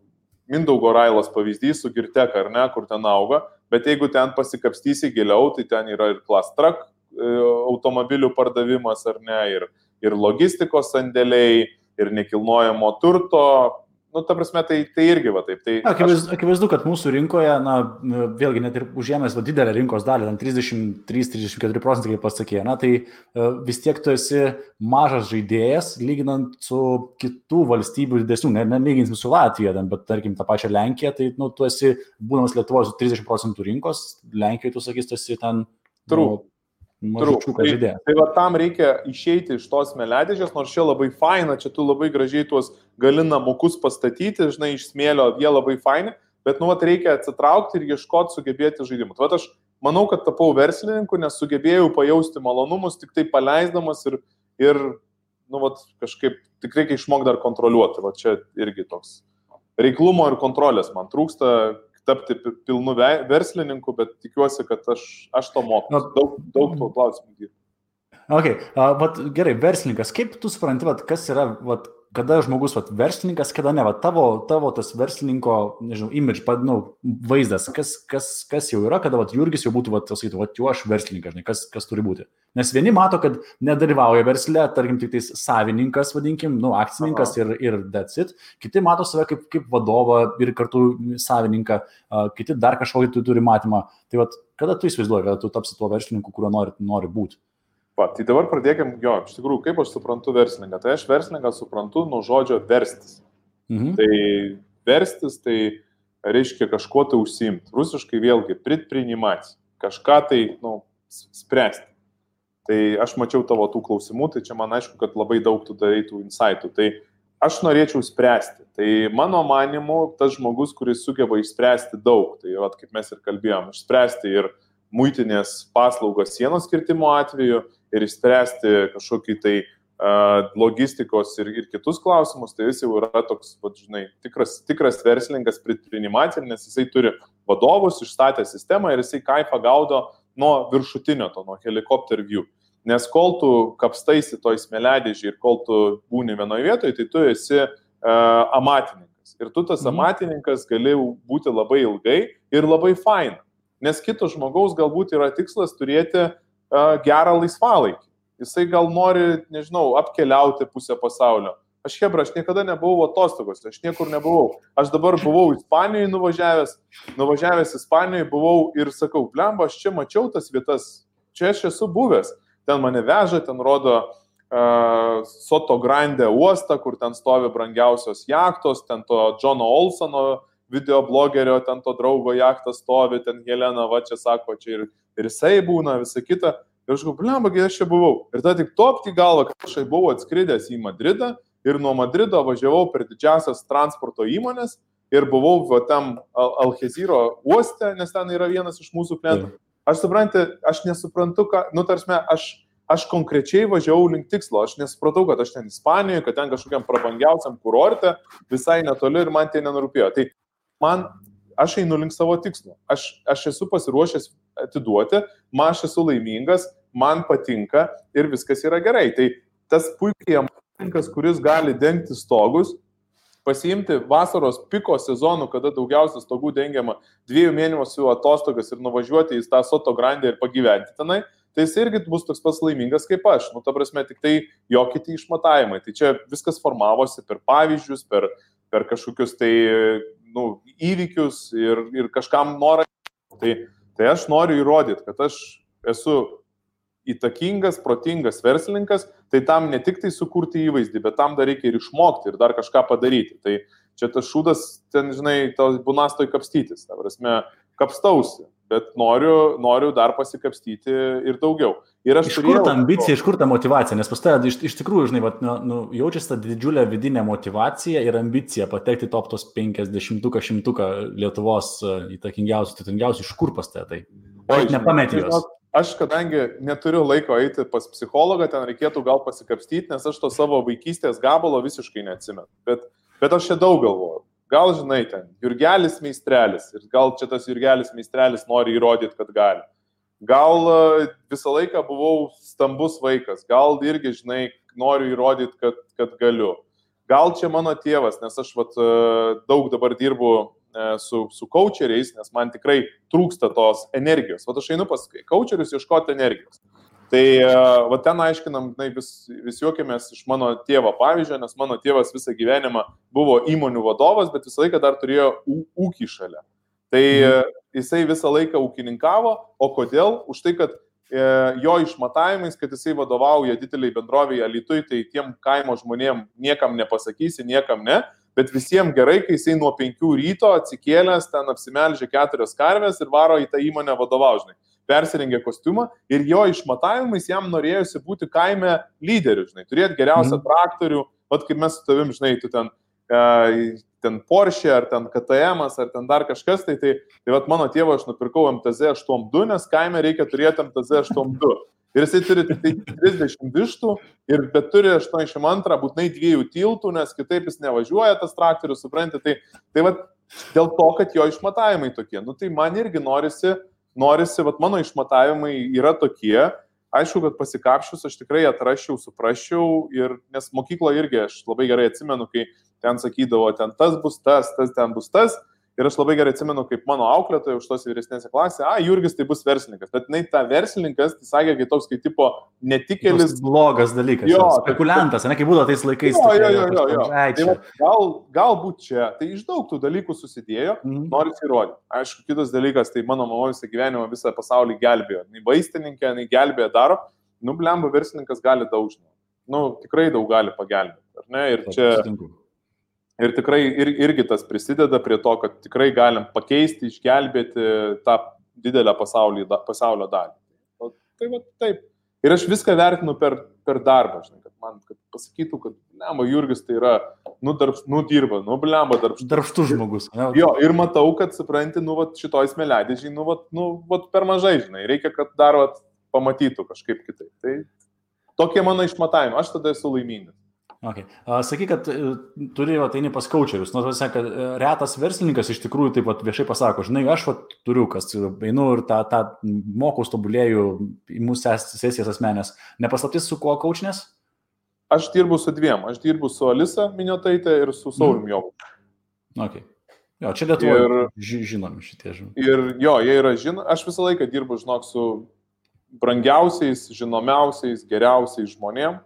Mindaugo Railas pavyzdys su Girtek ar ne, kur ten auga, bet jeigu ten pasikapstysi giliau, tai ten yra ir klastrak e, automobilių pardavimas ar ne, ir, ir logistikos sandėliai, ir nekilnojamo turto nu, ta prasme, tai, tai irgi va taip. Tai akivaizdu, aš... akivaizdu, kad mūsų rinkoje, na, vėlgi net ir užėmęs va, didelę rinkos dalį, ten 33-34 procentai, kaip pasakė, na, tai uh, vis tiek tu esi mažas žaidėjas, lyginant su kitų valstybių didesnių, ne, nelyginsim su Latvija, bet tarkim tą pačią Lenkiją, tai, nu, tu esi, būdamas Lietuvos 30 procentų rinkos, Lenkijoje tu sakys, tu esi ten... True. Nu, Tai, tai va tam reikia išeiti iš tos meledėžės, nors čia labai faina, čia tu labai gražiai tuos gali namukus pastatyti, žinai, iš smėlio, jie labai faini, bet nu, vat, reikia atsitraukti ir ieškoti, sugebėti žaidimų. Tai aš manau, kad tapau verslininku, nes sugebėjau pajausti malonumus, tik tai paleisdamas ir, ir nu, vat, kažkaip tik reikia išmokti dar kontroliuoti. Va čia irgi toks reiklumo ir kontrolės man trūksta, tapti pilnu verslininku, bet tikiuosi, kad aš, aš to moku. Daug, daug tų klausimų dirbu. Okay. Uh, vat, gerai, verslininkas, kaip tu supranti, vat, kas yra vat, kada žmogus, vat, verslininkas, kada ne, vat, tavo, tavo tas verslininko, nežinau, image, nu, vaizdas, kas, kas, kas jau yra, kada vat, Jurgis jau būtų, vat, sakytų, vat, jau aš verslininkas, žinai, kas, kas turi būti. Nes vieni mato, kad nedalyvauja versle, tarkim, tik tais savininkas, vadinkim, nu, akcininkas Aha. ir, ir that's it. Kiti mato save kaip, kaip vadovą ir kartu savininką, kiti dar kažkokį turi matymą. Tai vat, kada tu įsivaizduoji, kada tu tapsi tuo verslininku, kuriuo nori, nori būti? Va, tai dabar pradėkim, jo, iš tikrųjų, kaip aš suprantu verslininką. Tai aš verslininką suprantu nuo žodžio verstis. Mhm. Tai verstis tai reiškia kažkuo tai užsimti. Rusiškai vėlgi pritprinimacija. Kažką tai, nu, spręsti. Tai aš mačiau tavo tų klausimų, tai čia man aišku, kad labai daug tu darai tų insightų. Tai aš norėčiau spręsti. Tai mano manimu, tas žmogus, kuris sugeba išspręsti daug, tai vat, kaip mes ir kalbėjom, išspręsti ir muitinės paslaugas sienos kirtimo atveju, ir išspręsti kažkokį tai uh, logistikos ir, ir kitus klausimus, tai jis jau yra toks, va, žinai, tikras, tikras verslininkas pritinimacija, nes jisai turi vadovus, išstatę sistemą ir jisai kaifą gaudo nuo viršutinio, to nuo helikopter view. Nes kol tu kapstaisi toj smeledėžiai ir kol tu būni vienoje vietoje, tai tu esi uh, amatininkas. Ir tu tas mhm. amatininkas gali būti labai ilgai ir labai fain. Nes kito žmogaus galbūt yra tikslas turėti uh, gerą laisvalaikį. Jisai gal nori, nežinau, apkeliauti pusę pasaulio. Aš hebra, aš niekada nebuvau atostogos, aš niekur nebuvau. Aš dabar buvau Ispanijoje nuvažiavęs, nuvažiavęs Ispanijoje buvau ir sakau, blemba, aš čia mačiau tas vietas, čia aš esu buvęs. Ten mane veža, ten rodo uh, Soto Grande uostą, kur ten stovi brangiausios jachtos, ten to Džono Olsono video blogerio, ten to draugo jachtas stovi, ten Helena, va čia sako, čia ir, ir jisai būna, visa kita. Ir aš galvoju, blemba, aš čia buvau. Ir tada tik topti galvą, kad aš buvau atskridęs į Madridą ir nuo Madrido važiavau per didžiasias transporto įmonės ir buvau va, tam Alhezyro uoste, nes ten yra vienas iš mūsų klientų. Aš suprantu, aš nesuprantu, ką, nu, tarsi, aš, aš konkrečiai važiavau link tikslo, aš nesupratau, kad aš ten Ispanijoje, kad ten kažkokiam prabangiausiam kurorte, visai netoli ir man tai nenurūpėjo. Tai man, aš einu link savo tikslo, aš, aš esu pasiruošęs atiduoti, man aš esu laimingas, man patinka ir viskas yra gerai. Tai tas puikiai ūkininkas, kuris gali dengti stogus, pasiimti vasaros piko sezonų, kada daugiausia stogų dengiama dviejų mėnesių atostogas ir nuvažiuoti į tą soto grandę ir pagyventi tenai, tai jis irgi bus toks pats laimingas kaip aš. Nu, ta prasme, tik tai jo kiti išmatavimai. Tai čia viskas formavosi per pavyzdžius, per, per kažkokius tai nu, įvykius ir, ir kažkam norą. Tai, tai aš noriu įrodyti, kad aš esu įtakingas, protingas verslininkas, tai tam ne tik tai sukurti įvaizdį, bet tam dar reikia ir išmokti ir dar kažką padaryti. Tai čia tas šūdas, ten, žinai, tas bunastoj kapstytis, ta prasme, kapstausi, bet noriu, noriu dar pasikapstyti ir daugiau. Ir iš kur ta ambicija, iš kur ta motivacija, nes pas tavę iš, iš tikrųjų, žinai, vat, nu, nu, jaučiasi ta didžiulė vidinė motivacija ir ambicija patekti top tos 50-100 Lietuvos e, įtakingiausių, turtingiausių, iš kur pas tavę tai? O, nepametė jos aš kadangi neturiu laiko eiti pas psichologą, ten reikėtų gal pasikapstyti, nes aš to savo vaikystės gabalo visiškai neatsimenu. Bet, bet aš čia daug galvoju. Gal žinai, ten Jurgelis meistrelis ir gal čia tas Jurgelis meistrelis nori įrodyti, kad gali. Gal e, visą laiką buvau stambus vaikas, gal irgi, žinai, noriu įrodyti, kad, kad galiu. Gal čia mano tėvas, nes aš vat, e, daug dabar dirbu su, su coacheriais, nes man tikrai trūksta tos energijos. O aš einu pas coacherius ieškoti energijos. Tai e, va ten aiškinam, na, vis, vis juokėmės iš mano tėvo pavyzdžio, nes mano tėvas visą gyvenimą buvo įmonių vadovas, bet visą laiką dar turėjo ūkį šalia. Tai mhm. jisai visą laiką ūkininkavo, o kodėl? Už tai, kad e, jo išmatavimais, kad jisai vadovauja dideliai bendroviai Alitui, tai tiem kaimo žmonėm niekam nepasakysi, niekam ne, bet visiems gerai, kai jisai nuo 5 ryto atsikėlęs, ten apsimelžia keturias karves ir varo į tą įmonę vadovaužnai. Persirengė kostiumą ir jo išmatavimais jam norėjosi būti kaime lyderiu, žinai, turėti geriausią mm. traktorių, vad kaip mes su tavim, žinai, tu ten, e, ten Porsche ar ten KTM ar ten dar kažkas, tai tai, tai vad mano tėvo aš nupirkau MTZ 82, nes kaime reikia turėti MTZ 82. Ir jisai turi tik tai 30 vištų, ir, bet turi 82, būtinai dviejų tiltų, nes kitaip jis nevažiuoja tas traktorius, suprantate. Tai, tai va, dėl to, kad jo išmatavimai tokie. Nu tai man irgi norisi, norisi, va mano išmatavimai yra tokie. Aišku, kad pasikapšius aš tikrai atrašiau, suprasčiau ir nes mokyklo irgi aš labai gerai atsimenu, kai ten sakydavo, ten tas bus tas, tas ten bus tas. Ir aš labai gerai atsimenu, kaip mano auklėtoja už tos vyresnėse klasėse, a, Jurgis tai bus verslininkas. Bet jinai tą verslininkas, tai sakė, kaip toks kaip tipo netikėlis. Blogas dalykas. Jo, spekuliantas, ne kaip būdavo tais laikais. Jo, jo, jo, jo, jo. Tai va, gal, galbūt čia, tai iš daug tų dalykų susidėjo, mm. noriu įrodyti. Aišku, kitas dalykas, tai mano mama visą gyvenimą visą pasaulį gelbėjo. Nei vaistininkė, nei gelbėjo daro. Nu, blemba verslininkas gali daug žinoti. Nu, tikrai daug gali pagelbėti. Ar ne? Ir čia... Sutinku Ir tikrai ir, irgi tas prisideda prie to, kad tikrai galim pakeisti, išgelbėti tą didelę pasaulį, pasaulio dalį. O, tai va taip. Ir aš viską vertinu per, per darbą, žinai, kad man kad pasakytų, kad, lemba, Jurgis tai yra, nu, darbs, nu, dirba, nu, lemba, darbštus. Darbštus žmogus. Ne? Jo, ir matau, kad, supranti, nu, va, šitoj smėlėdėžiai, nu, va, nu, va, per mažai, žinai, reikia, kad dar, va, pamatytų kažkaip kitaip. Tai tokie mano išmatavimai, aš tada esu laimingas. Okay. Sakyk, kad e, turi ateini pas kočerius. Nu, tas, kad e, retas verslininkas iš tikrųjų taip pat viešai pasako, žinai, aš vat, turiu, kas einu ir tą, tą mokaus tobulėjų į mūsų sesijas asmenės. Nepaslaptis su kuo kočinės? Aš dirbu su dviem. Aš dirbu su Alisa Miniotaitė ir su Saulim mm. Jovu. Okay. Jo, čia Lietuvoje ir, žinomi šitie žmonės. Ir jo, jie yra žinomi. Aš visą laiką dirbu, žinok, su brangiausiais, žinomiausiais, geriausiais žmonėmis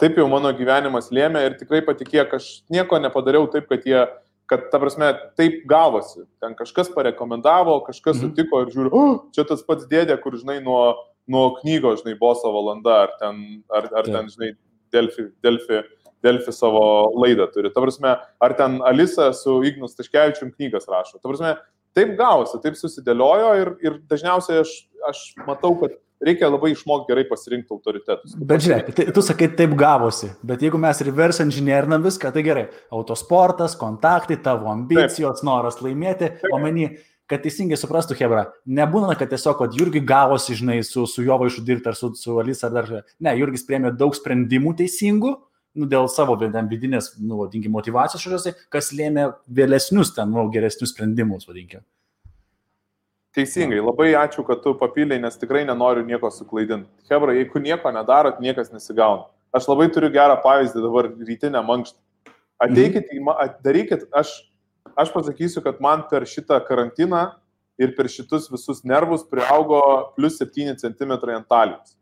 taip jau mano gyvenimas lėmė ir tikrai patikėk, aš nieko nepadariau taip, kad jie, kad ta prasme, taip gavosi. Ten kažkas parekomendavo, kažkas Mhm. sutiko ir žiūriu, oh, čia tas pats dėdė, kur, žinai, nuo, nuo knygos, žinai, boso valanda, ar ten, ar, ar Taip. ten žinai, Delfi, Delfi, Delfi savo laidą turi. Ta prasme, ar ten Alisa su Ignus Taškevičium knygas rašo. Ta prasme, taip gavosi, taip susidėliojo ir, ir dažniausiai aš, aš matau, kad reikia labai išmokti gerai pasirinkti autoritetus. Bet žiūrėk, tai, tu sakai, taip gavosi, bet jeigu mes reverse engineerinam viską, tai gerai. Autosportas, kontaktai, tavo ambicijos, noras laimėti, omeny, kad teisingai suprastų Hebra, nebūna, kad tiesiog, kad Jurgi gavosi, žinai, su, su jo vaišu dirbti ar su, su Alisa ar dar. Ne, Jurgis priemė daug sprendimų teisingų, nu, dėl savo vidinės, nu, vadinkime, motivacijos šaliuose, kas lėmė vėlesnius ten, nu, geresnius sprendimus, vadinkime. Teisingai, labai ačiū, kad tu papildai, nes tikrai nenoriu nieko suklaidinti. Hebra, jeigu nieko nedarot, niekas nesigauna. Aš labai turiu gerą pavyzdį dabar rytinę mankštą. Ateikit, at- darykit, aš, aš pasakysiu, kad man per šitą karantiną ir per šitus visus nervus priaugo plus 7 cm ant talijos.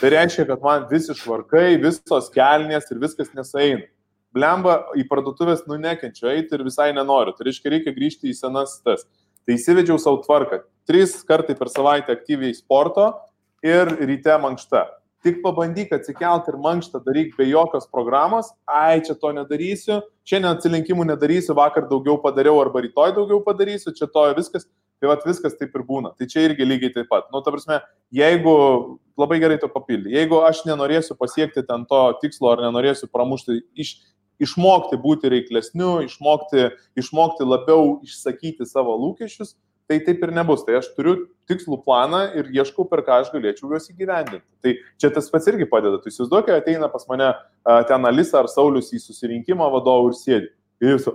Tai reiškia, kad man visi švarkai, visos kelnės ir viskas nesaina. Blemba į parduotuvės nu nekenčiu eiti ir visai nenoriu. Tai reiškia, reikia grįžti į senas tas. Tai įsivedžiau savo tvarką. Tris kartai per savaitę aktyviai sporto ir ryte mankšta. Tik pabandyk atsikelt ir mankštą daryk be jokios programos. Ai, čia to nedarysiu. Šiandien atsilinkimų nedarysiu, vakar daugiau padariau arba rytoj daugiau padarysiu, čia to viskas. Tai vad viskas taip ir būna. Tai čia irgi lygiai taip pat. Nu, ta prasme, jeigu, labai gerai to papildai, jeigu aš nenorėsiu pasiekti ten to tikslo ar nenorėsiu pramušti iš, išmokti būti reiklesniu, išmokti, išmokti labiau išsakyti savo lūkesčius, tai taip ir nebus. Tai aš turiu tikslų planą ir ieškau, per ką aš galėčiau juos įgyvendinti. Tai čia tas pats irgi padeda. Tu įsivaizduokai, ateina pas mane ten Alisa ar Saulis į susirinkimą vadovų ir sėdi. Ir jis,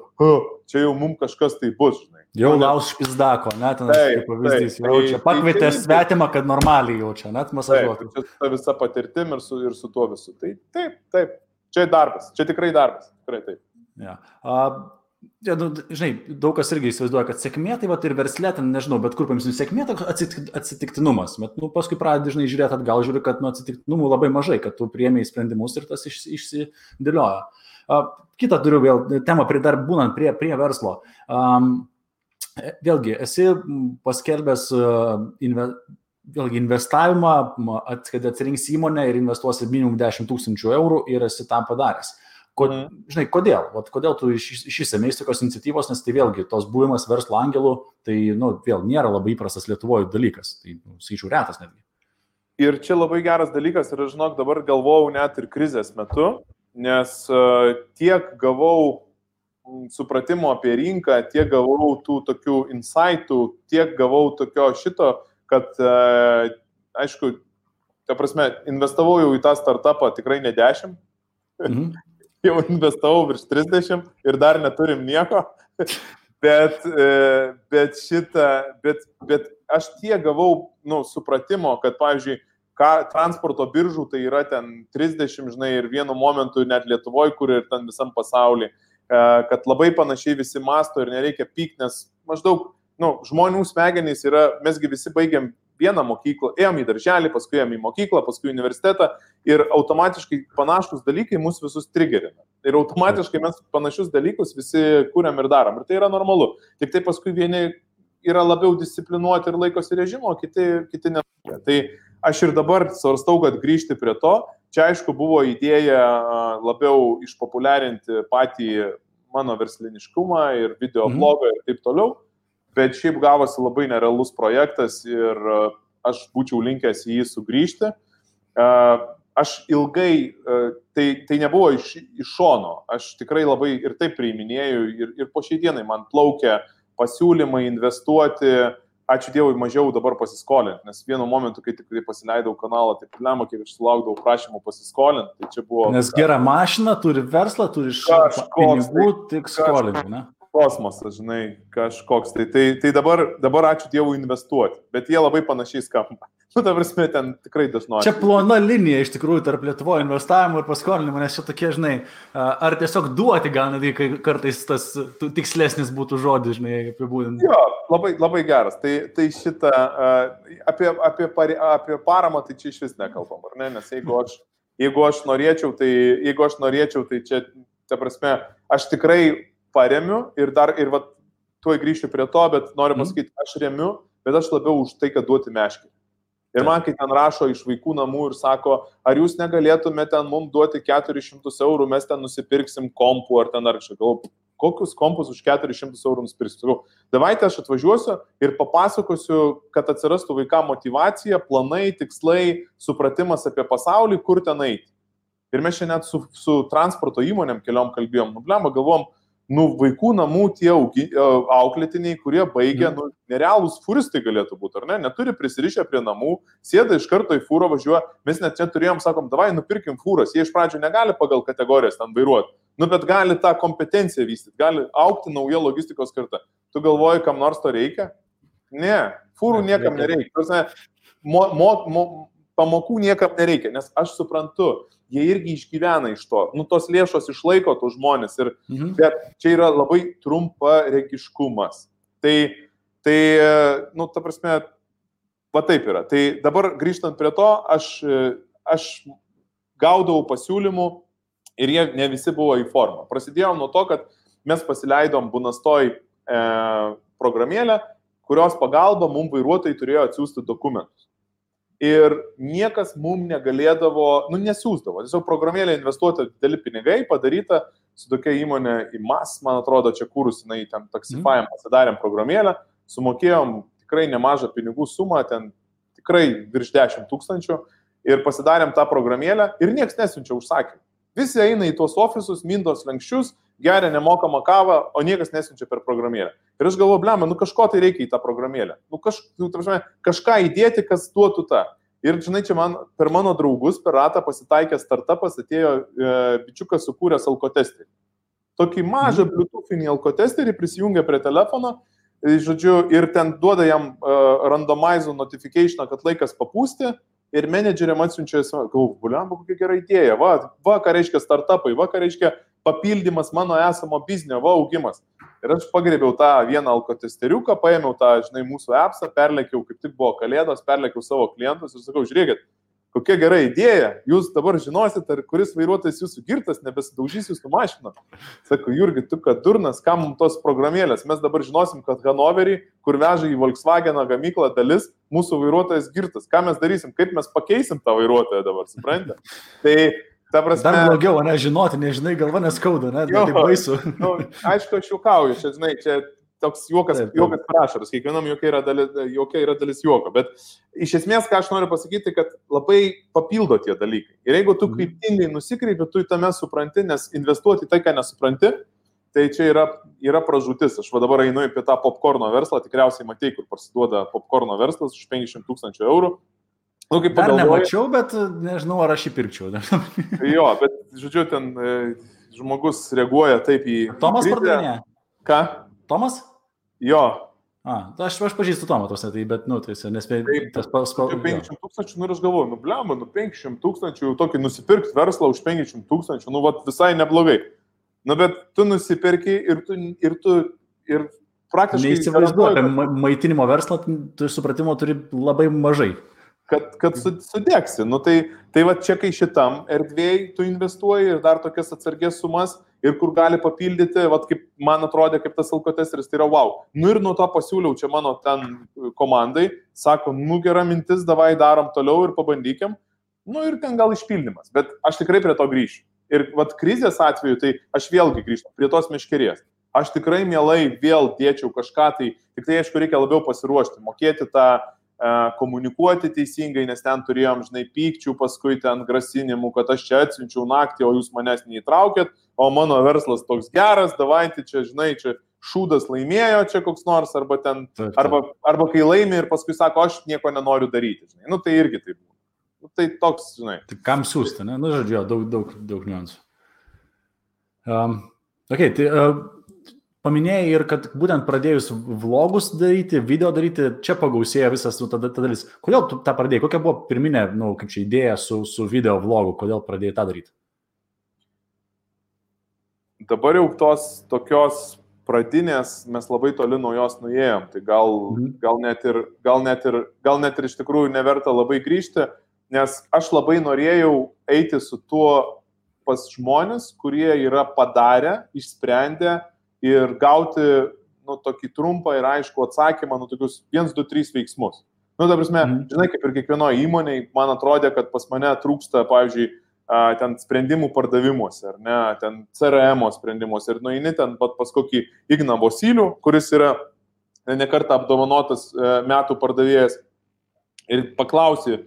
čia jau mums kažkas tai bus, žinai. Jau laus špizdako, net ten Taip, pavyzdys, taip, jaučia. tai- Pakvietė tai- tai- svetimą, kad normaliai jaučia, net masažuotų. čia su ta visa patirtim ir su, ir su tuo visu. Tai taip, taip. Čia darbas, čia tikrai darbas. Tikrai taip. Ja. A, ja, nu, žinai, daug kas irgi įsivaizduoja, kad sėkmė tai va ir verslė, ten nežinau, bet kur paimsim sėkmė, atsitik, atsitiktinumas. Bet nu, paskui pradedi, žinai, žiūrėti atgal, žiūri, kad nu, atsitiktinumų labai mažai, kad tu priemiai sprendimus ir tas iš, išsidėlioja. A, kitą turiu vėl temą, prie, dar būnant prie, prie verslo. Um, vėlgi, esi paskelbęs uh, inve, vėlgi investavimą, kad atsirinks įmonę ir investuosi minimum 10 tūkstančių eurų ir esi tam padaręs. Ko, Mhm. žinai, kodėl? Vat, kodėl tu iš- išsisemėjai tokios iniciatyvos, nes tai vėlgi tos buvimas verslo angelų, tai, nu, vėl nėra labai įprastas Lietuvoje dalykas, tai, nu, skaičiau, retas netgi. Ir čia labai geras dalykas ir, žinok, dabar galvojau net ir krizės metu, nes uh, tiek gavau mm, supratimo apie rinką, tiek gavau tų tokių insightų, tiek gavau tokio šito, kad, uh, aišku, ta prasme, investavau jau į tą startupą tikrai ne 10, Mhm. jau investavau virš 30 ir dar neturim nieko. Bet, e, bet šitą, bet, bet aš tiek gavau, nu, supratimo, kad, pavyzdžiui, ką transporto biržų tai yra ten 30, žinai, ir vienu momentu net Lietuvoje, kur ir ten visam pasaulyje, kad labai panašiai visi masto ir nereikia pyk, nes maždaug, nu, žmonių smegenys yra, mesgi visi baigiam vieną mokyklą, ėjom į darželį, paskui ėjom į mokyklą, paskui į universitetą ir automatiškai panašus dalykai mus visus trigerina. Ir automatiškai mes panašius dalykus visi kūriam ir darom. Ir tai yra normalu. Tik tai paskui vieni yra labiau disciplinuoti ir laikosi režimo, kiti, kiti ne. Tai aš ir dabar svarstau, kad grįžti prie to. Čia aišku buvo idėja labiau išpopuliarinti patį mano versliniškumą ir video Mhm. blogą ir taip toliau. Bet šiaip gavosi labai nerealus projektas ir a, aš būčiau linkęs į jį sugrįžti. A, Aš ilgai, a, tai, tai nebuvo iš, iš šono, aš tikrai labai ir taip priiminėjau ir, ir po šiai dienai man plaukia pasiūlymai investuoti, ačiū Dievui, mažiau dabar pasiskolinti, nes vienu momentu, kai tik tai pasileidau kanalą, tai problema, kiek aš sulaukdavau prašymų pasiskolinti, tai čia buvo Nes gera mašina, turi verslą, turi Kažkoks pinigų, tik skolinti, ne? Kosmosas, žinai, kažkoks. Tai, tai, tai dabar, dabar ačiū Dievui investuoti, bet jie labai panašiai skamba. Nu, ta prasme, ten tikrai dažnai. Čia plona linija iš tikrųjų tarp Lietuvo investavimo ir paskolinimo, nes čia tokie, žinai, ar tiesiog duoti gal netgi kai kartais tas tikslesnis būtų žodis, žinai, apibūdinti. Jo, labai, labai geras. Tai, tai šitą, apie, apie, apie paramą tai čia iš vis nekalbam, ar ne? Nes jeigu aš, jeigu aš norėčiau, tai, jeigu aš norėčiau, tai čia, ta prasme, aš tikrai paremiu ir dar, ir va, tuoj grįšiu prie to, bet noriu Mhm. pasakyti, aš remiu, bet aš labiau už tai, kad duoti meškį. Ir man, kai ten rašo iš vaikų namų ir sako, ar jūs negalėtumėte ten mums duoti 400 eurų, mes ten nusipirksim kompų ar ten ar kažką. Kokius kompus už 400 eurų nusipirksiu? Davaite aš atvažiuosiu ir papasakosiu, kad atsirastų vaikam motivacija, planai, tikslai, supratimas apie pasaulį, kur ten eiti. Ir mes šiandien su, su transporto įmonėm keliom kalbėjom, nu, blemba, galvom, nu, vaikų namų tie augi, e, auklėtiniai, kurie baigia, Mhm. nu, nerealūs furistai galėtų būti, ar ne, neturi prisirišę prie namų, sėda iš karto į fūrą važiuoja, mes net čia turėjom, sakom, davai, nupirkim fūras, jie iš pradžių negali pagal kategorijas ten vairuoti, nu, bet gali tą kompetenciją vystyti, gali aukti nauja logistikos karta. Tu galvoji, kam nors to reikia? Ne, fūrų niekam reikia. nereikia. Mo, mo, mo, pamokų niekam nereikia, nes aš suprantu, jie irgi išgyvena iš to. Nu, tos lėšos išlaiko tų žmonės ir Mhm. Bet čia yra labai trumpa regiškumas. Tai, tai nu, ta prasme, va taip yra. Tai dabar grįžtant prie to, aš, aš gaudavau pasiūlymų ir jie ne visi buvo į formą. Prasidėjo nuo to, kad mes pasileidom Bunastoj e, programėlę, kurios pagalba mums vairuotojai turėjo atsiųsti dokumentus. Ir niekas mums negalėdavo, nu nesiūsdavo. Tiesiog programėlė investuota dideli pinigai, padaryta su tokia įmonė į MAS, man atrodo, čia kūrus, jinai ten taksifajam pasidarėm programėlę, sumokėjom tikrai nemažą pinigų sumą, ten tikrai virš 10 tūkstančių ir pasidarėm tą programėlę ir niekas nesiunčia užsakymų. Visi eina į tuos ofisus, mindos lenkščius, geria nemokamą kavą, o niekas nesiunčia per programėlę. Ir aš galvoju, blem, nu kažko tai reikia į tą programėlę. Nu, kaž, nu, prasme, kažką įdėti, kas duotų tą. Ir, žinai, čia man per mano draugus, per ratą pasitaikęs startupas atėjo e, bičiukas sukūręs alkotesterį. Tokį mažą bluetoothinį alkotesterį prisijungia prie telefono, e, žodžiu, ir ten duoda jam uh, randomizų notification, kad laikas papūsti ir menedžeriam atsiunčia, galvoju, buliambu, kokia gera idėja, va, va, ką reiškia startupai, va, ką reiškia papildymas mano esamo biznio, va, augimas. Ir aš pagrėbiau tą vieną alkotesteriuką, paėmiau tą, žinai, mūsų appsą, perlėkiau, kaip tik buvo kalėdos, perlėkiau savo klientus ir sakau, žiūrėkit, kokia gera idėja, jūs dabar žinosit, ar kuris vairuotojas jūsų girtas nebesidaužys jūsų mašiną. Sakau, Jurgi, tu kad durnas, kam mums tos programėlės, mes dabar žinosim, kad Hanoverį, kur veža į Volkswagen gamyklą dalis, mūsų vairuotojas girtas. Ką mes darysim, kaip mes pakeisim tą vairuotoją dabar, suprantate? Tai Ta prasme, Dar blogiau, ne, žinoti, nežinai, galva neskauda, ne, Jo. tai baisu. nu, aišku, aš juokauju, čia, žinai, čia toks juokas, Taip, taip. juokas prašaras, kiekvienam jokia yra, dalis, jokia yra dalis juoko, bet iš esmės, ką aš noriu pasakyti, kad labai papildo tie dalykai. Ir jeigu tu Mhm. kryptingai nusikreipi, tu tame supranti, nes investuoti tai, ką nesupranti, tai čia yra, yra pražūtis. Aš dabar einu apie tą popkorno verslą, tikriausiai matai, kur parsiduoda popkorno verslas už 500 tūkstančių eurų. Nu, kaip Dar pagalvoji- nemačiau, bet nežinau, ar aš jį pirkčiau. Jo, bet, žodžiu, ten e, žmogus reaguoja taip į... Tomas krizę. pardavinėja. Ką? Tomas? Jo, A, tai aš, aš pažįstu Tomą, tos, tai, bet, nu, tai jis nespėjo. Taip, Tas Apie 500 tūkstančių, nu ir aš galvoju, nu blemba, nu 500 tūkstančių, tokį nusipirkti verslą už 500 tūkstančių, nu vat visai neblogai. Nu bet tu nusipirki ir tu, ir tu, ir praktiškai... Neįsivaizduoju, apie maitinimo verslą, tu supratimo turi labai mažai. Kad, kad su- sudegsi. Nu tai, tai va čia, kai šitam erdvėjai tu investuoji ir dar tokias atsargės sumas ir kur gali papildyti, va kaip man atrodė, kaip tas alkotesteris, tai yra wow. Nu ir nuo to pasiūliau čia mano ten komandai, sako, nu gera mintis, davai darom toliau ir pabandykim. Nu ir ten gal išpildymas, bet aš tikrai prie to grįšiu. Ir vat krizės atveju, tai aš vėlgi grįžtu prie tos miškerės. Aš tikrai mielai vėl dėčiau kažką, tai tik tai aišku reikia labiau pasiruošti, mokėti tą e, komunikuoti teisingai, nes ten turėjom, žinai, pykčių, paskui ten grasinimų, kad aš čia atsiunčiau naktį, o jūs manęs neįtraukėt, o mano verslas toks geras, davai, čia, žinai, čia šūdas laimėjo čia koks nors, arba ten, Taip, taip. arba, arba kai laimi ir paskui sako, aš nieko nenoriu daryti, žinai, nu tai irgi taip. Nu, tai toks, žinai. Tai kam siūsti, ne? Nu, žodžiu, daug, daug, daug niuansų. Um, ok, tai uh, paminėjai ir, kad būtent pradėjus vlogus daryti, video daryti, čia pagausėjo visas nu, tada ta dalis. Kodėl tu tą pradėjai? Kokia buvo pirminė, na, nu, kaip čia idėja su, su video vlogu, kodėl pradėjai tą daryti? Dabar jau tos tokios pradinės mes labai toli nuo jos nuėjom, tai gal, Mhm. gal, net ir, gal, net ir, gal net ir iš tikrųjų neverta labai grįžti. nes aš labai norėjau eiti su tuo pas žmonės, kurie yra padarę, išsprendę ir gauti nu, tokį trumpą ir aišku atsakymą, nu, tokius 1, 2, 3 veiksmus. Nu, ta prasme, mm. žinai, kaip ir kiekvienoje įmonėje, man atrodė, kad pas mane trūksta, pavyzdžiui, ten sprendimų pardavimuose, ar ne, ten CRM sprendimuose ir nueini ten pat pas kokį Igną Vosylių, kuris yra nekartą apdovanotas e, metų pardavėjas ir paklausi e,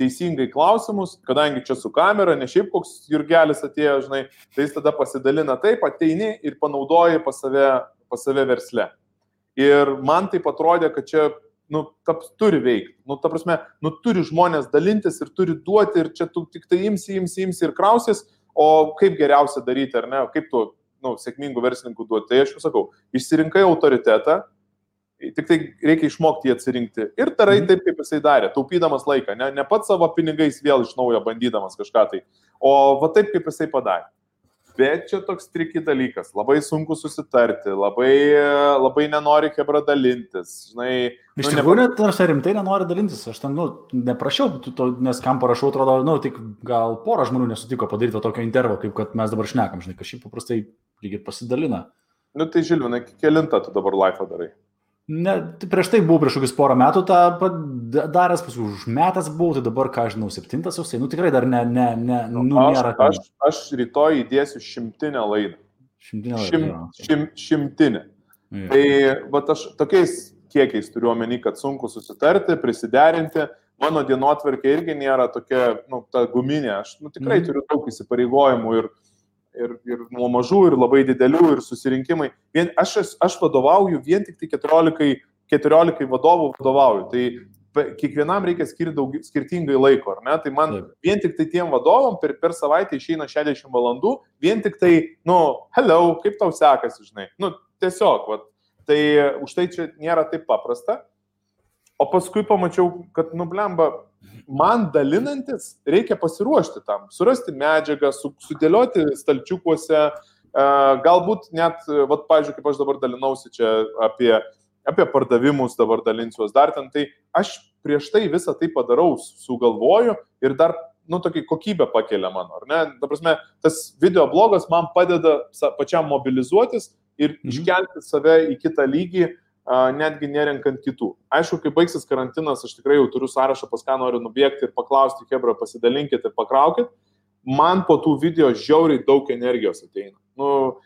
teisingai klausimus, kadangi čia su kamera, ne šiaip koks Jurgelis atėjo, žinai, tai jis tada pasidalina taip, ateini ir panaudoji pas save, pas save versle. Ir man tai atrodė, kad čia, nu, taps turi veikti. Nu, ta prasme, nu, turi žmonės dalintis ir turi duoti ir čia tu tik tai imsi, imsi, imsi ir krausis, o kaip geriausia daryti, ar ne, kaip tu, nu, sėkmingų verslininkų duoti. Tai aš jau sakau, išsirinkai autoritetą, Tik tai reikia išmokti jį atsirinkti. Ir tarai mhm. taip, kaip jisai darė, taupydamas laiką, ne, ne pats savo pinigais vėl iš naujo bandydamas kažką tai, o va taip, kaip jisai padarė. Bet čia toks triki dalykas, labai sunku susitarti, labai, labai nenori kebra dalintis. Žinai, Iš nu, tikrųjų, net ar rimtai nenori dalintis, aš ten, nu, neprašiau, to, nes kam parašau, atrodo, nu, tik gal pora žmonių nesutiko padaryti tokio intervo, kaip kad mes dabar šnekam, žinai, kažkaip paprastai lygiai pasidalina. Nu tai Žilvinai, kelintą tu dabar laifą darai? Ne, tai prieš tai buvau prieš kokius porą metų tą daręs, paskui už metas buvau, tai dabar, ką žinau, septintas jau, nu tikrai dar ne, ne, ne, nu, nu aš, nėra. Aš, aš rytoj įdėsiu šimtinę laidą. Šimtinę laidą. Šim, šim, šimtinę. Ja. Tai, va, aš tokiais kiekiais turiu omeny, kad sunku susitarti, prisiderinti. Mano dienotvarkė irgi nėra tokia, nu, ta guminė. Aš nu, tikrai mm. turiu daug įsipareigojimų ir, ir, ir nuo mažų, ir labai didelių, ir susirinkimai. Vien, aš, aš vadovauju vien tik tai 14, 14 vadovų vadovauju. Tai kiekvienam reikia skirti daug, skirtingai laiko, ar ne? Tai man Taip. vien tik tai tiem vadovam per, per savaitę išeina 60 valandų, vien tik tai, nu, hello, kaip tau sekasi, žinai. Nu, tiesiog, vat, tai už tai čia nėra taip paprasta. O paskui pamačiau, kad, nublemba, man dalinantis reikia pasiruošti tam, surasti medžiagą, su, sudėlioti stalčiukuose, galbūt net, vat, pažiūrėjau, kaip aš dabar dalinausi čia apie, apie pardavimus, dabar dalinsiuos dar ten, tai aš prieš tai visą tai padarau, sugalvoju ir dar, nu, tokį kokybę pakelia mano, ar ne? Ta prasme, tas video blogas man padeda pačiam mobilizuotis ir mhm. iškelti save į kitą lygį, netgi nerenkant kitų. Aišku, kai baigsis karantinas, aš tikrai jau turiu sąrašą, pas ką noriu nubėgti ir paklausti, Hebra, pasidalinkit ir pakraukit. Man po tų video žiauriai daug energijos ateina. Nu,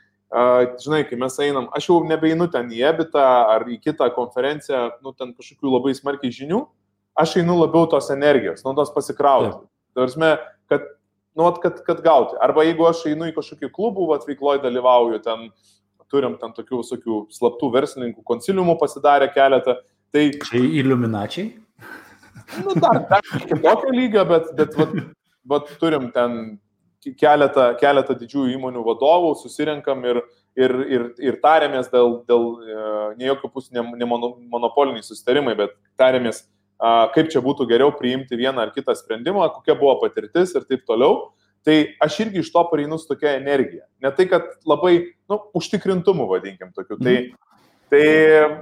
žinai, kai mes einam, aš jau nebeinu ten į Ebitą ar į kitą konferenciją, nu, ten kažkokių labai smarkiai žinių, aš einu labiau tos energijos, nuo tos pasikrauti. Tarsi, kad, nu, kad, kad gauti. Arba jeigu aš einu į kažkokį klubų, veikloje dalyvauju, ten uh, turim ten tokių visokių slaptų verslininkų konsiliumų pasidarę keletą. Tai tai iliuminačiai? Nu, dar, dar kitokio lygio, bet, bet vat, vat, turim ten keletą, keletą didžiųjų įmonių vadovų, susirenkam ir, ir, ir, ir tarėmės dėl, dėl e, ne jokių pusų ne, ne monopoliniai susitarimai, bet tarėmės, kaip čia būtų geriau priimti vieną ar kitą sprendimą, kokia buvo patirtis ir taip toliau. Tai aš irgi iš to pareinu su tokia energija. Ne tai, kad labai, nu, užtikrintumu vadinkim tokiu. Tai, mhm. tai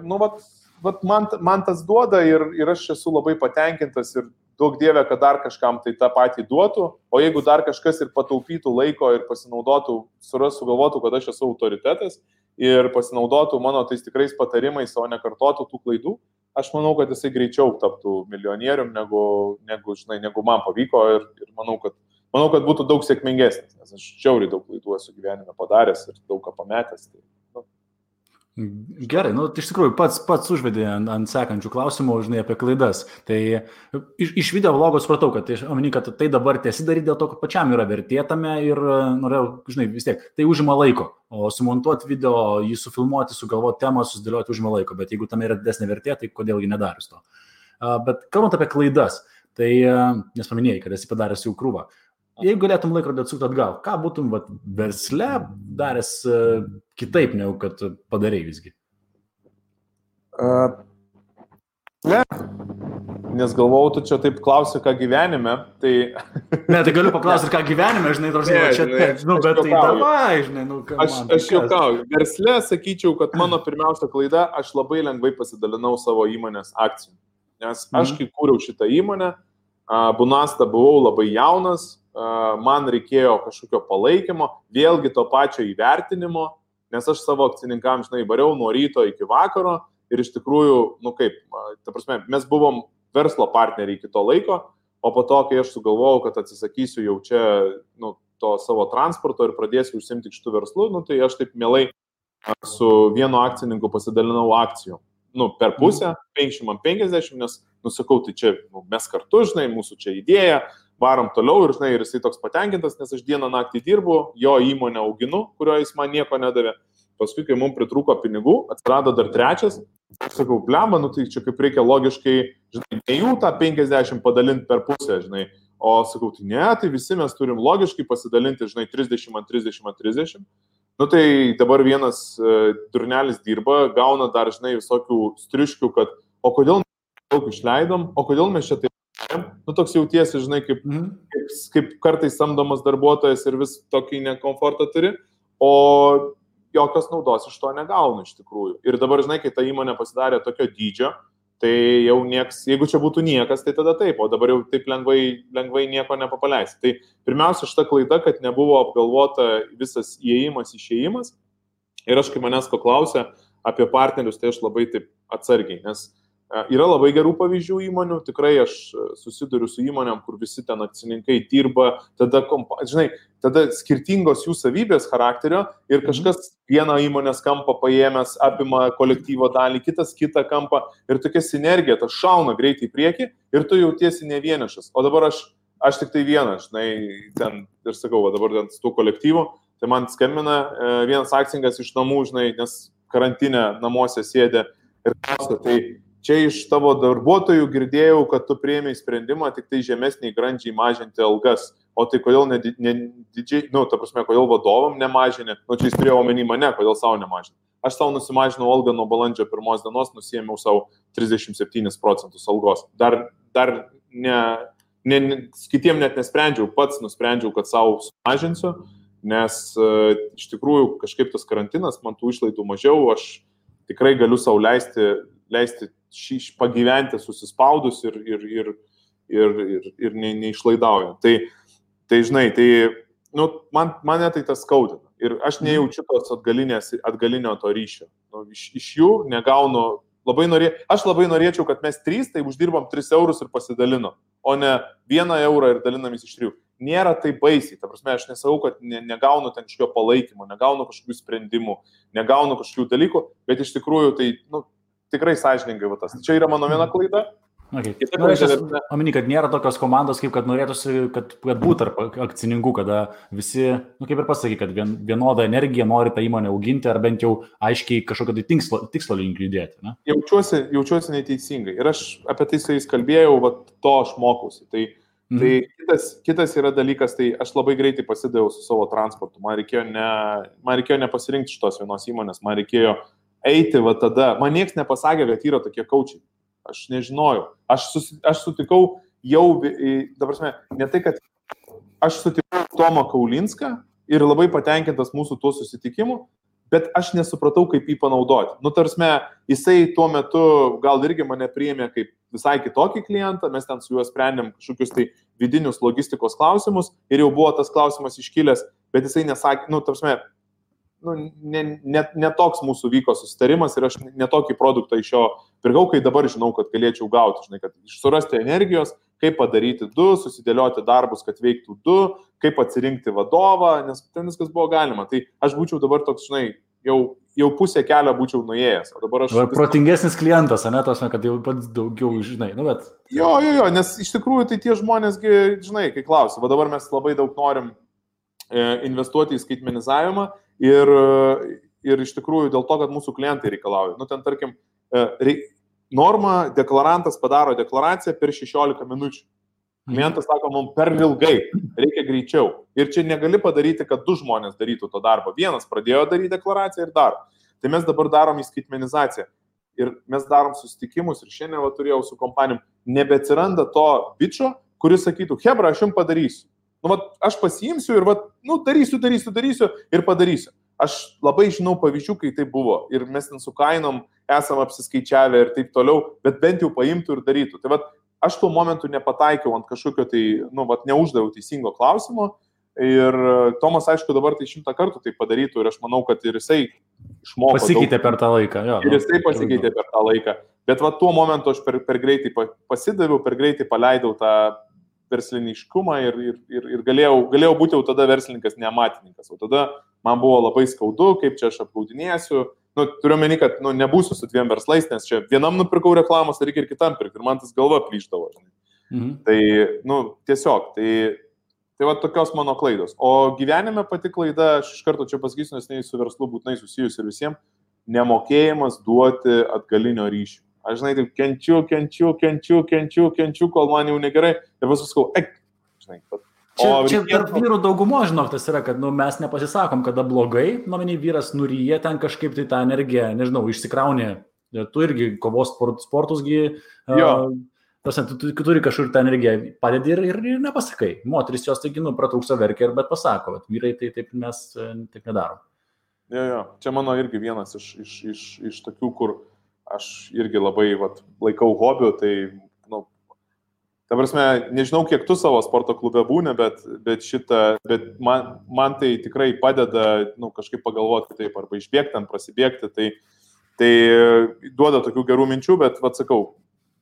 nu, vat, vat man, man tas duoda ir, ir aš esu labai patenkintas ir daug dievė, kad dar kažkam tai tą patį duotų, o jeigu dar kažkas ir pataupytų laiko ir pasinaudotų, suras, sugalvotų, kad aš esu autoritetas ir pasinaudotų mano tais tikrais patarimais, o nekartotų tų klaidų, aš manau, kad jisai greičiau taptų milijonierium, negu, negu, žinai, negu man pavyko ir, ir manau, kad manau, kad būtų daug sėkmingesnis, nes aš žiauriai daug klaidų esu gyvenime padaręs ir daug ką pametęs. Tai, nu. Gerai, nu, iš tikrųjų pats, pats užvedė ant, ant sekančių klausimų, žinai, apie klaidas. Tai iš, iš video vlogo supratau, kad, tai, omeny, kad tai dabar tiesi daryti dėl to, kad pačiam yra vertė tame ir norėjau, žinai, vis tiek, tai užima laiko. O sumontuoti video, jį sufilmuoti, sugalvoti temą, susidėlioti užima laiko. Bet jeigu tam yra didesnė vertė, tai kodėl jį nedarius to. Bet kalbant apie klaidas, tai, nes paminėjai, kad esi padaręs jau krūvą. Jeigu galėtum laikrodį atsukti atgal, ką būtum vat, versle daręs uh, kitaip, negu kad padarai visgi? Uh, ne. Nes galvojau, tu čia taip klausi, ką gyvenime, tai... ne, tai galiu paklausti, ką gyvenime, žinai, nors ne, čia, žinai, nu, bet tai davai, žinai, nu, ką. Aš, man, aš juokauju. Versle sakyčiau, kad mano pirmiausia klaida, aš labai lengvai pasidalinau savo įmonės akcijų. Nes aš, mhm. kai kūriau šitą įmonę, Bunasta buvau labai jaunas, man reikėjo kažkokio palaikymo, vėlgi to pačio įvertinimo, nes aš savo akcininkams, žinai, variau nuo ryto iki vakaro ir iš tikrųjų, nu kaip, ta prasme, mes buvom verslo partneriai iki to laiko, o po to, kai aš sugalvojau, kad atsisakysiu jau čia nu, to savo transporto ir pradėsiu užsimti šitų verslų, nu, tai aš taip mielai su vienu akcininku pasidalinau akcijų. Nu, per pusę, 50 man 50, nes, nusakau, tai čia nu, mes kartu, žinai, mūsų čia idėja, varom toliau ir, žinai, ir jisai toks patenkintas, nes aš dieną naktį dirbu, jo įmonę auginu, kurio jis man nieko nedavė. Paskui, kai mums pritruko pinigų, atsirado dar trečias. Aš sakau, blemba, nu tai čia kaip reikia logiškai, žinai, ne jų tą 50 padalinti per pusę, žinai, o sakau, tai ne, tai visi mes turim logiškai pasidalinti, žinai, 30 ant 30 ant 30. Nu tai dabar vienas uh, turnelis dirba, gauna dar, žinai, visokių striškių, kad o kodėl daug išleidom, o kodėl mes čia taip Nu, toks jautiesi, žinai, kaip, mm. kaip, kaip kartais samdomas darbuotojas ir vis tokį nekomfortą turi, o jokios naudos iš to negaunu iš tikrųjų. Ir dabar, žinai, kai ta įmonė pasidarė tokio dydžio, tai jau nieks, jeigu čia būtų niekas, tai tada taip, o dabar jau taip lengvai, lengvai nieko nepapaleisi. Tai pirmiausia, šita klaida, kad nebuvo apgalvota visas įėjimas, išėjimas. Ir aš, kai manęs ko klausia apie partnerius, tai aš labai taip atsargiai, nes Yra labai gerų pavyzdžių įmonių, tikrai aš susiduriu su įmonėm, kur visi ten akcininkai dirba, tada, žinai, tada skirtingos jų savybės charakterio ir mhm. kažkas vieną įmonės kampą paėmęs apima kolektyvo dalį, kitas kitą kampą ir tokia sinergija, tas šauna greitai į priekį ir tu jautiesi ne vienišas. O dabar aš, aš tik tai vienas, žinai, ten ir sakau, va, dabar ten su tuo kolektyvu, tai man skambina e, vienas akcininkas iš namų, žinai, nes karantinė namuose sėdė ir klausia, tai Čia iš tavo darbuotojų girdėjau, kad tu prieimiai sprendimą tik tai žemesniai grandžiai mažinti algas. O tai kodėl ne, ne didžiai, nu, ta prasme, kodėl vadovam nemažinė, nu, čia jis turėjo omeny mane, kodėl savo nemažinė. Aš savo nusimažinau algą nuo balandžio pirmos dienos, nusėmiau savo 37 procentus algos. Dar, dar ne, ne, ne, kitiem net nesprendžiau, pats nusprendžiau, kad savo sumažinsiu, nes uh, iš tikrųjų kažkaip tas karantinas, man tų išlaidų mažiau, aš tikrai galiu savo leisti, leisti šį pagyventi susispaudus ir, ir, ir, ir, ir, ir ne, neišlaidaujant. Tai, tai žinai, tai nu, man, mane tai tas skaudina. Ir aš mhm. nejaučiu tos atgalinio to ryšio. Nu, iš, iš jų negaunu labai norė, aš labai norėčiau, kad mes trys tai uždirbam 3 eurus ir pasidalinom, o ne 1 eurą ir dalinamės iš 3. Nėra tai baisiai, ta prasme, aš nesakau, kad ne, negaunu ten kažkokio palaikymo, negaunu kažkokių sprendimų, negaunu kažkokių dalykų, bet iš tikrųjų tai nu, tikrai sąžiningai va tas. Čia yra mano viena klaida. Okay. Kita nu, klaida. Omeny, kad nėra tokios komandos, kaip kad norėtųsi, kad, kad būtų tarp akcininkų, kada visi, nu, kaip ir pasakai, kad vien, vienodą energiją nori tą įmonę auginti, ar bent jau aiškiai kažkokio tai tikslo, tikslo link judėti. Ne? Jaučiuosi, jaučiuosi neteisingai. Ir aš apie tai su jais kalbėjau, va, to aš mokausi. Tai Mhm. Tai kitas, kitas yra dalykas, tai aš labai greitai pasidaviau su savo transportu. Man reikėjo, ne, man reikėjo nepasirinkti šitos vienos įmonės, man reikėjo eiti va tada. Man niekas nepasakė, kad yra tokie kaučiai. Aš nežinojau. Aš, susi, aš sutikau jau, dabar prasme, ne tai, kad aš sutikau Tomą Kaulinską ir labai patenkintas mūsų tuo susitikimu, bet aš nesupratau, kaip jį panaudoti. Nu, tarsme, jisai tuo metu gal irgi mane priėmė kaip visai kitokį klientą, mes ten su juo sprendėm kažkokius tai vidinius logistikos klausimus ir jau buvo tas klausimas iškilęs, bet jisai nesakė, nu, tarsme, nu, ne, ne, ne toks mūsų vyko susitarimas ir aš netokį produktą iš jo pirkau, kai dabar žinau, kad galėčiau gauti, žinai, kad surasti energijos, kaip padaryti du, susidėlioti darbus, kad veiktų du, kaip atsirinkti vadovą, nes ten viskas buvo galima. Tai aš būčiau dabar toks, žinai, jau, jau pusę kelio būčiau nuėjęs. O dabar aš... Vis... Protingesnis klientas, ne, tos, kad jau pats daugiau žinai, nu bet. Jo, jo, jo, nes iš tikrųjų tai tie žmonėsgi, žinai, kai klausia, o dabar mes labai daug norim e, investuoti į skaitmenizavimą Ir, ir iš tikrųjų dėl to, kad mūsų klientai reikalauja. Nu, ten, tarkim, e, reik, norma deklarantas padaro deklaraciją per 16 minučių. Klientas sako, mums per ilgai, reikia greičiau. Ir čia negali padaryti, kad du žmonės darytų to darbą. Vienas pradėjo daryti deklaraciją ir daro. Tai mes dabar darom į skaitmenizaciją. Ir mes darom susitikimus ir šiandien va, turėjau su kompanijom, nebeatsiranda to bičio, kuris sakytų, Hebra, aš jums padarysiu. Nu, vat, aš pasiimsiu ir, vat, nu, darysiu, darysiu, darysiu ir padarysiu. Aš labai žinau pavyzdžių, kai tai buvo ir mes ten su kainom esam apsiskaičiavę ir taip toliau, bet bent jau paimtų ir darytų. Tai vat, aš tuo momentu nepataikiau ant kažkokio tai, nu, vat, neuždaviau teisingo klausimo. Ir Tomas, aišku, dabar tai šimtą kartų tai padarytų ir aš manau, kad ir jisai išmoko. Pasikeitė daug, per tą laiką, jo. Ir jisai pasikeitė per tą laiką. Bet va tuo momentu aš per, per greitai pasidaviau, per greitai paleidau tą versliniškumą ir, ir, ir, ir galėjau, galėjau būti jau tada verslininkas, ne amatininkas. O tada man buvo labai skaudu, kaip čia aš apgaudinėsiu. Nu, turiu meni, kad nu, nebūsiu su dviem verslais, nes čia vienam nupirkau reklamos, reikia ir kitam pirkti. Ir man tas galva plyždavo. Mhm. Tai, nu, tiesiog, tai, tai va tokios mano klaidos. O gyvenime pati klaida, aš iš karto čia pasakysiu, nes ne su verslu būtinai susijus ir visiems, nemokėjimas duoti atgalinio ryšio. Aš žinai, taip kenčiu, kenčiu, kenčiu, kenčiu, kenčiu, kol man jau negerai. Ir paskui sakau, eik, žinai, pat. Čia, o, čia tarp vyrų daugumo, žinok, tas yra, kad nu, mes nepasisakom, kada blogai, nu, meniai vyras nuryja ten kažkaip tai tą energiją, nežinau, išsikraunė. Tu irgi kovos sport, sportusgi. Uh, Tas, tu, tu, tu turi kažkur tą energiją padėti ir, ir, ir nepasakai. Moteris jos, taigi, nu, pratrūksta verkia ir bet pasako, bet vyrai tai taip mes taip nedarom. Jo, jo, čia mano irgi vienas iš, iš, iš, iš tokių, kur uh, aš irgi labai vat, laikau hobiu, tai, nu, ta prasme, nežinau, kiek tu savo sporto klube būni, bet, bet, šitą, bet man, man tai tikrai padeda, nu, kažkaip pagalvoti taip, arba išbėgti ant, prasibėgti, tai, tai duoda tokių gerų minčių, bet, vad sakau,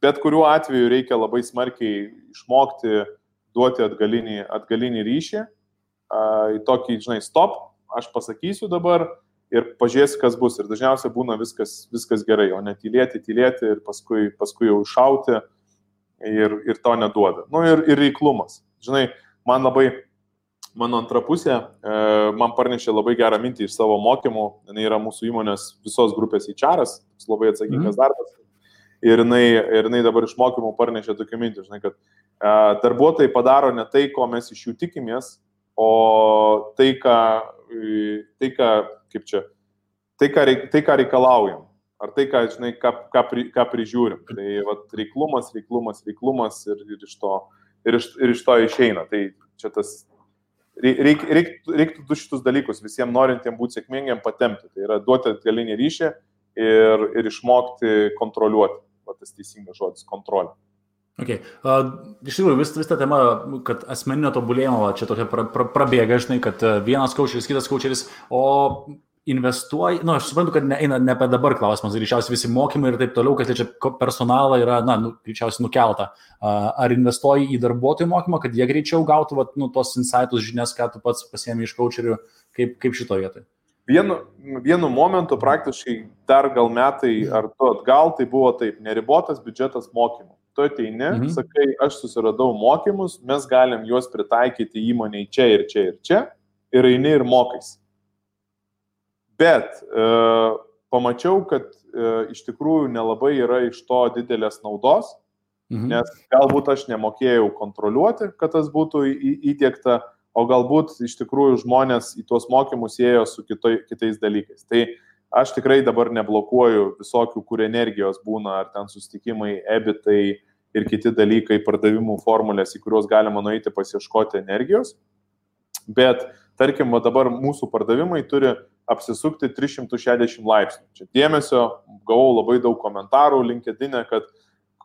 bet kuriuo atveju reikia labai smarkiai išmokti duoti atgalinį, atgalinį ryšį, į tokį, žinai, stop, aš pasakysiu dabar, ir pažiūrėsi, kas bus. Ir dažniausiai būna viskas, viskas gerai, o ne tylėti, tylėti ir paskui, paskui jau šauti ir, ir to neduoda. Nu ir, ir reiklumas. Žinai, man labai, mano antra pusė, e, man parnešė labai gerą mintį iš savo mokymų. Jis yra mūsų įmonės visos grupės įčiaras, labai atsakingas mm. darbas. Ir jinai, ir jinai dabar iš mokymų parnešė tokią mintį, žinai, kad e, darbuotojai padaro ne tai, ko mes iš jų tikimės, o tai, ką, tai, ką kaip čia, tai, ką, reik, tai, ką reikalaujam. Ar tai, ką, žinai, ką, ką, pri, ką prižiūrim. Tai vat, reiklumas, reiklumas, reiklumas ir, ir, iš to, ir, iš, ir iš to išeina. Tai čia tas reik, reik, reiktų du šitus dalykus visiems norintiems būti sėkmingiam patemti. Tai yra duoti atgalinį ryšį ir, ir išmokti kontroliuoti. Va, tas teisingas žodis - kontrolė. Okay. Uh, iš tikrųjų, vis, vis ta tema, kad asmeninio tobulėjimo čia tokia pra, pra, prabėga, žinai, kad vienas kočeris, kitas kočeris, o investuoji, na, nu, aš suprantu, kad neina ne apie dabar klausimas, greičiausiai visi mokymai ir taip toliau, kas čia personalą yra, na, nu, greičiausiai nukelta. Ar investuoji į darbuotojų mokymą, kad jie greičiau gautų, vat, nu, tos insightus, žinias, ką tu pats pasiemi iš kočerių, kaip, kaip šito vietoje? Vienu, vienu momentu praktiškai dar gal metai ar tu atgal, tai buvo taip, neribotas biudžetas mokymų tu ateini, mhm. sakai, aš susiradau mokymus, mes galim juos pritaikyti įmoniai čia ir čia ir čia, ir eini ir mokais. Bet e, pamačiau, kad e, iš tikrųjų nelabai yra iš to didelės naudos, mhm. nes galbūt aš nemokėjau kontroliuoti, kad tas būtų į, įdėkta, o galbūt iš tikrųjų žmonės į tuos mokymus ėjo su kitoj, kitais dalykais. Tai aš tikrai dabar neblokuoju visokių, kur energijos būna, ar ten sustikimai, ebitai ir kiti dalykai, pardavimų formulės, į kuriuos galima nueiti pasieškoti energijos. Bet, tarkim, dabar mūsų pardavimai turi apsisukti 360 laipsnių. Čia dėmesio, gavau labai daug komentarų linkedinė, kad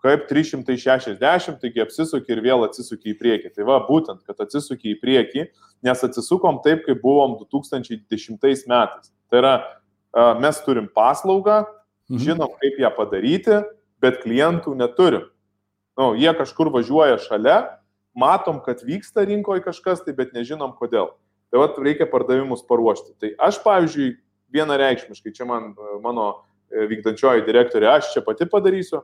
kaip 360, taigi apsisuki ir vėl atsisuki į priekį. Tai va, būtent, kad atsisuki į priekį, nes atsisukom taip, kaip buvom 2010 metais. Tai yra, mes turim paslaugą, mhm. žinom, kaip ją padaryti, bet klientų neturim. Nu, jie kažkur važiuoja šalia, matom, kad vyksta rinkoje kažkas, tai bet nežinom kodėl. Tai vad reikia pardavimus paruošti. Tai aš, pavyzdžiui, vienareikšmiškai, čia man, mano e, vykdančioji direktorė, aš čia pati padarysiu.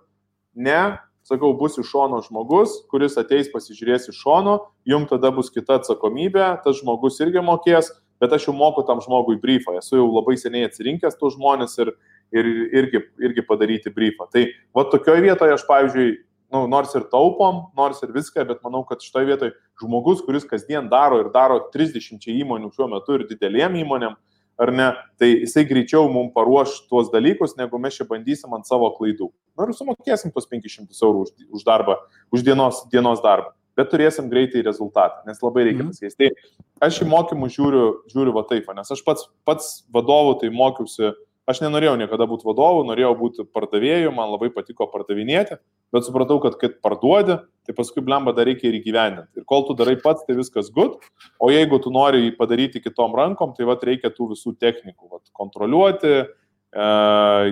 Ne, sakau, bus iš šono žmogus, kuris ateis pasižiūrės iš šono, jum tada bus kita atsakomybė, tas žmogus irgi mokės, bet aš jau moku tam žmogui briefą, esu jau labai seniai atsirinkęs tų žmonės ir, ir irgi, irgi padaryti briefą. Tai va tokioje vietoje aš, pavyzdžiui, nu, nors ir taupom, nors ir viską, bet manau, kad šitoje vietoje žmogus, kuris kasdien daro ir daro 30 įmonių šiuo metu ir dideliem įmonėm, ar ne, tai jisai greičiau mums paruoš tuos dalykus, negu mes čia bandysim ant savo klaidų. Na ir sumokėsim tuos 500 eurų už, už darbą, už dienos, dienos darbą bet turėsim greitai rezultatą, nes labai reikia mhm. pasikeisti. Tai aš į mokymus žiūriu, žiūriu va taip, nes aš pats, pats vadovų tai mokiausi Aš nenorėjau niekada būti vadovu, norėjau būti pardavėju, man labai patiko pardavinėti, bet supratau, kad kai parduodi, tai paskui blemba dar reikia ir įgyvendinti. Ir kol tu darai pats, tai viskas good, o jeigu tu nori jį padaryti kitom rankom, tai vat reikia tų visų technikų, vat, kontroliuoti, e,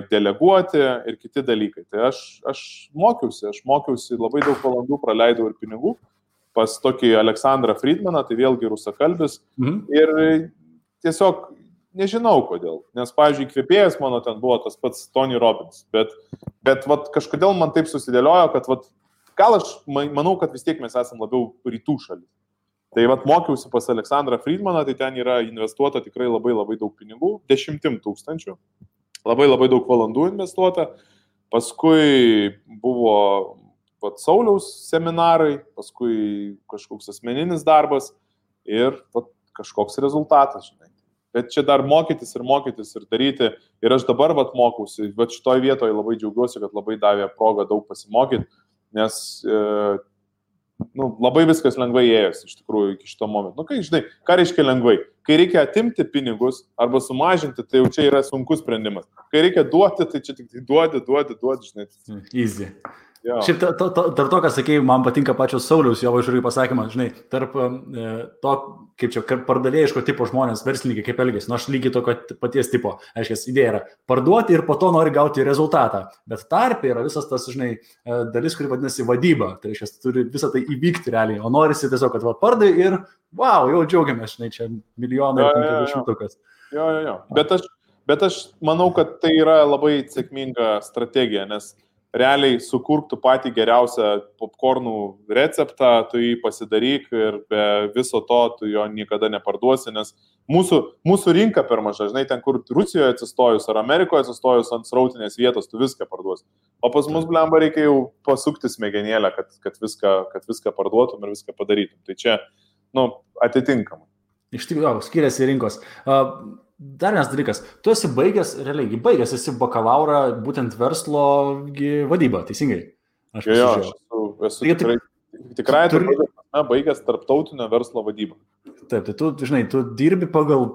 deleguoti ir kiti dalykai. Tai aš, aš mokiausi, aš mokiausi, labai daug valandų praleidau ir pinigų pas tokį Aleksandrą Friedmaną, tai vėlgi rusakalbis. Mhm. Ir tiesiog nežinau kodėl. Nes, pavyzdžiui, kvėpėjas mano ten buvo tas pats Tony Robbins. Bet, bet vat, kažkodėl man taip susidėliojo, kad vat, gal aš manau, kad vis tiek mes esame labiau rytų šalis. Tai vat mokiausi pas Aleksandrą Friedmaną, tai ten yra investuota tikrai labai labai daug pinigų, dešimtim tūkstančių, labai labai daug valandų investuota. Paskui buvo vat, Sauliaus seminarai, paskui kažkoks asmeninis darbas ir vat, kažkoks rezultatas, žinai. Bet čia dar mokytis ir mokytis ir daryti. Ir aš dabar vat mokausi, bet šitoje vietoje labai džiaugiuosi, kad labai davė progą daug pasimokyti, nes e, nu, labai viskas lengvai ėjosi iš tikrųjų iki šito momento. Nu, kai žinai, ką reiškia lengvai? Kai reikia atimti pinigus arba sumažinti, tai jau čia yra sunkus sprendimas. Kai reikia duoti, tai čia tik tai duodi, duodi, duodi, žinai. Easy. Jo. Šiaip tarp to, to, to, to, ką sakėjai, man patinka pačios Sauliaus jo važiuojų pasakymas, žinai, tarp e, to, kaip čia, pardavėjiško tipo žmonės, verslininkai, kaip elgesi, nors nu, lygiai tokio paties tipo, aiškiai, idėja yra parduoti ir po to nori gauti rezultatą, bet tarp yra visas tas, žinai, e, dalis, kuri vadinasi vadyba, tai reiškia, turi visą tai įvykti realiai, o norisi tiesiog, kad va, pardai ir, wow, jau džiaugiamės, žinai, čia milijonai, šimtukas. Jo, jo, jo, bet aš, bet aš manau, kad tai yra labai sėkminga strategija, nes realiai sukurk tu patį geriausią popkornų receptą, tu jį pasidaryk ir be viso to tu jo niekada neparduosi, nes mūsų, mūsų rinka per maža, žinai, ten kur Rusijoje atsistojus ar Amerikoje atsistojus ant srautinės vietos, tu viską parduosi. O pas mus blemba reikia jau pasukti smegenėlę, kad, kad, viską, kad viską parduotum ir viską padarytum. Tai čia, nu, atitinkamai. Iš tikrųjų, skiriasi rinkos. Uh, Dar vienas dalykas, tu esi baigęs, realiai, baigęs esi bakalauro būtent verslo vadybą, teisingai? Aš jo, jo, aš esu, esu tai, tikrai, tikrai turi... na, baigęs tarptautinio verslo vadybą. Taip, tai tu, žinai, tu dirbi pagal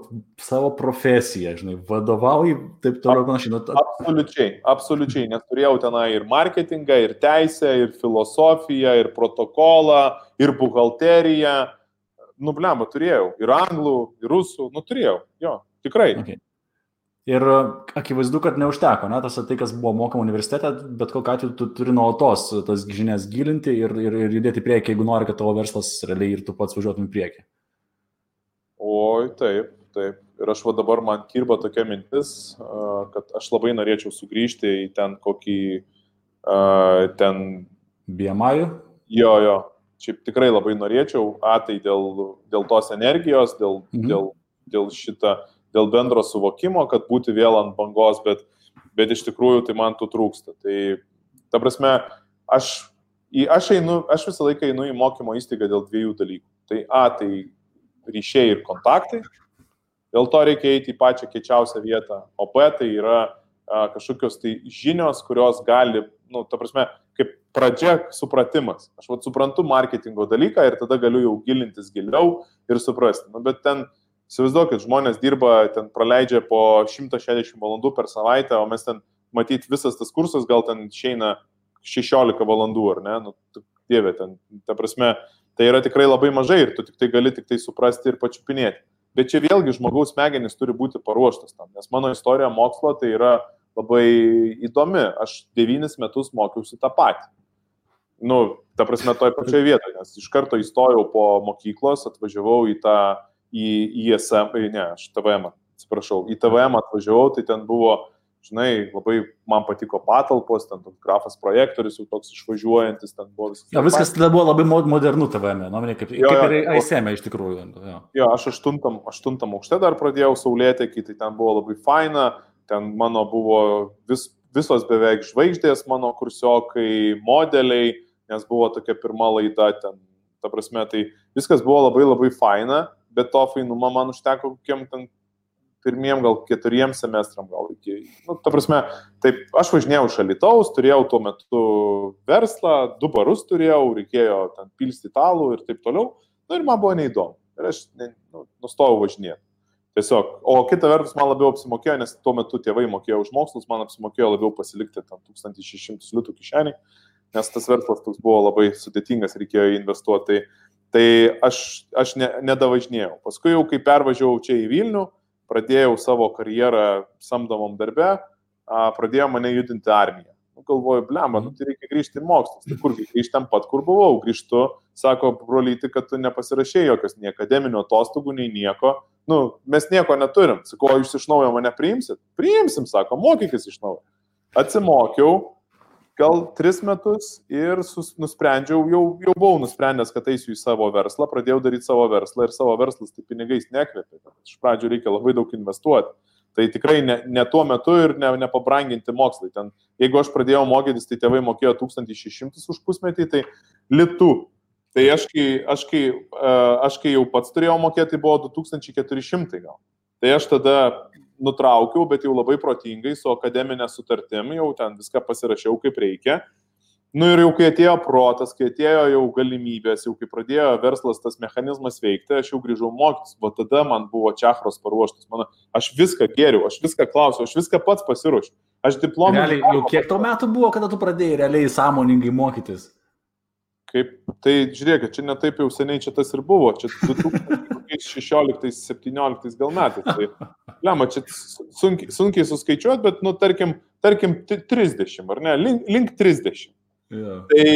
savo profesiją, žinai, vadovauji, taip toliau panašiai. Nu, ta... Absoliučiai, absoliučiai, nes turėjau tenai ir marketingą, ir teisę, ir filosofiją, ir protokolą, ir buhalteriją. Nublemba, turėjau. Ir anglų, ir rusų, nu turėjau, jo. Tikrai. Okay. Ir e, akivaizdu, kad neužteko, ne, tas tai, kas buvo mokama universitete, bet kokiu atveju tu turi nuolatos tas žinias gilinti ir, ir, ir judėti priekį, jeigu nori, kad tavo verslas realiai ir tu pats važiuotum į priekį. Oi, taip, taip. Ir aš va dabar man kirba tokia mintis, kad aš labai norėčiau sugrįžti į ten kokį, ten... BMI? Jo, jo. Šiaip tikrai labai norėčiau, a, tai dėl, dėl tos energijos, dėl, mhm. dėl, dėl šitą dėl bendro suvokimo, kad būti vėl ant bangos, bet, bet iš tikrųjų tai man tų trūksta. Tai ta prasme, aš, aš, einu, aš visą laiką einu į mokymo įstaigą dėl dviejų dalykų. Tai A, tai ryšiai ir kontaktai, dėl to reikia eiti į pačią kečiausią vietą, o B, tai yra a, kažkokios tai žinios, kurios gali, nu, ta prasme, kaip pradžia supratimas. Aš vad suprantu marketingo dalyką ir tada galiu jau gilintis giliau ir suprasti. Nu, bet ten Įsivaizduokit, žmonės dirba, ten praleidžia po 160 valandų per savaitę, o mes ten, matyt, visas tas kursas gal ten išeina 16 valandų, ar ne? Nu, dieve, ten, ta prasme, tai yra tikrai labai mažai ir tu tik tai gali tik tai suprasti ir pačiupinėti. Bet čia vėlgi žmogaus smegenys turi būti paruoštas tam, nes mano istorija mokslo tai yra labai įdomi. Aš devynis metus mokiausi tą patį. Nu, ta prasme, toje pačioje vietoje, nes iš karto įstojau po mokyklos, atvažiavau į tą į ISM, ne, aš TVM, atsiprašau, į TVM atvažiavau, tai ten buvo, žinai, labai man patiko patalpos, ten toks grafas projektorius, jau toks išvažiuojantis, ten buvo viskas. Ja, viskas tada buvo labai modernu TVM, nuomonė, kaip, jo, kaip ir ISM iš tikrųjų. Jo, jo aš aštuntam, aštuntam aukšte dar pradėjau saulėtekį, tai ten buvo labai faina, ten mano buvo vis, visos beveik žvaigždės, mano kursiokai, modeliai, nes buvo tokia pirma laida ten. Ta prasme, tai viskas buvo labai labai faina, bet to fainumo man užteko kokiem ten pirmiem gal keturiem semestram gal iki. Nu, ta prasme, taip, aš važinėjau šalitaus, turėjau tuo metu verslą, du barus turėjau, reikėjo ten pilsti italų ir taip toliau. Nu, ir man buvo neįdomu. Ir aš ne, nu, nustojau važinėti. Tiesiog, o kita vertus man labiau apsimokėjo, nes tuo metu tėvai mokėjo už mokslus, man apsimokėjo labiau pasilikti tam 1600 litų kišenį, nes tas verslas toks buvo labai sudėtingas, reikėjo investuoti. Tai, tai aš, aš ne, nedavažinėjau. Paskui jau, kai pervažiavau čia į Vilnių, pradėjau savo karjerą samdomam darbe, pradėjo mane judinti armiją. Nu, galvoju, blemba, nu, tai reikia grįžti į mokslus. Tai kurgi grįžti ten pat, kur buvau. Grįžtu, sako, brolyti, kad tu nepasirašėjai jokios nei akademinių atostogų, nei nieko. Nu, mes nieko neturim. Sakau, jūs iš naujo mane priimsit? Priimsim, sako, mokykis iš naujo. Atsimokiau, gal tris metus ir sus, nusprendžiau, jau, jau buvau nusprendęs, kad eisiu į savo verslą, pradėjau daryti savo verslą ir savo verslas tai pinigais nekvėpė. Iš pradžių reikia labai daug investuoti. Tai tikrai ne, ne tuo metu ir ne, nepabranginti mokslai. Ten, jeigu aš pradėjau mokytis, tai tėvai mokėjo 1600 už pusmetį, tai litų. Tai aš kai, aš, kai, e, aš kai jau pats turėjau mokėti, tai buvo 2400 gal. Tai aš tada nutraukiau, bet jau labai protingai su akademinė sutartim, jau ten viską pasirašiau kaip reikia. Nu ir jau kai atėjo protas, kai atėjo jau galimybės, jau kai pradėjo verslas tas mechanizmas veikti, aš jau grįžau mokytis, o tada man buvo čachros paruoštas. Mano, aš viską geriau, aš viską klausiu, aš viską pats pasiruošiu. Aš diplomą. Realiai, jau kiek tau metų buvo, kada tu pradėjai realiai sąmoningai mokytis? Kaip, tai žiūrėkit, čia netaip jau seniai čia tas ir buvo, čia 2016-2017 gal metais. Tai, lema, čia sunkiai, sunkiai suskaičiuoti, bet, nu, tarkim, tarkim 30, ar ne, link, link 30. Yeah. Tai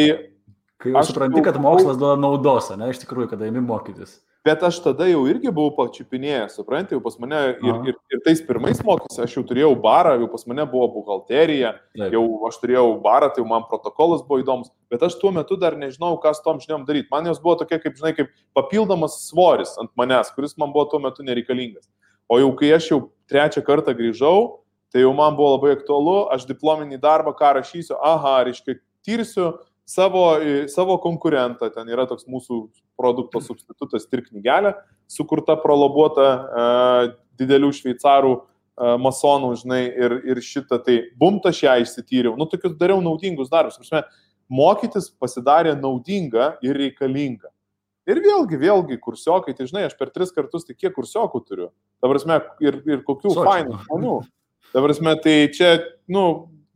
Kai jau supranti, kad mokslas duoda naudos, ne, iš tikrųjų, kada imi mokytis. Bet aš tada jau irgi buvau pačiupinėjęs, suprantate, jau pas mane ir, ir, ir tais pirmais mokymais aš jau turėjau barą, jau pas mane buvo buhalterija, Taip. jau aš turėjau barą, tai jau man protokolas buvo įdomus, bet aš tuo metu dar nežinau, ką su tom žiniom daryti. Man jos buvo tokia, kaip žinai, kaip papildomas svoris ant manęs, kuris man buvo tuo metu nereikalingas. O jau kai aš jau trečią kartą grįžau, tai jau man buvo labai aktualu, aš diplominį darbą, ką rašysiu, aha, reiškia, tirsiu savo, savo konkurentą, ten yra toks mūsų produkto substitutas ir knygelė, sukurta prolobuota uh, didelių šveicarų uh, masonų, žinai, ir, ir šitą, tai bumta aš ją išsityriau, nu tokius dariau naudingus darbus. Prasme, mokytis pasidarė naudinga ir reikalinga. Ir vėlgi, vėlgi, kursiokai, tai žinai, aš per tris kartus tai kiek kursiokų turiu. Ta prasme, ir, ir kokių Sočiai. fainų žmonių. Ta prasme, tai čia, nu,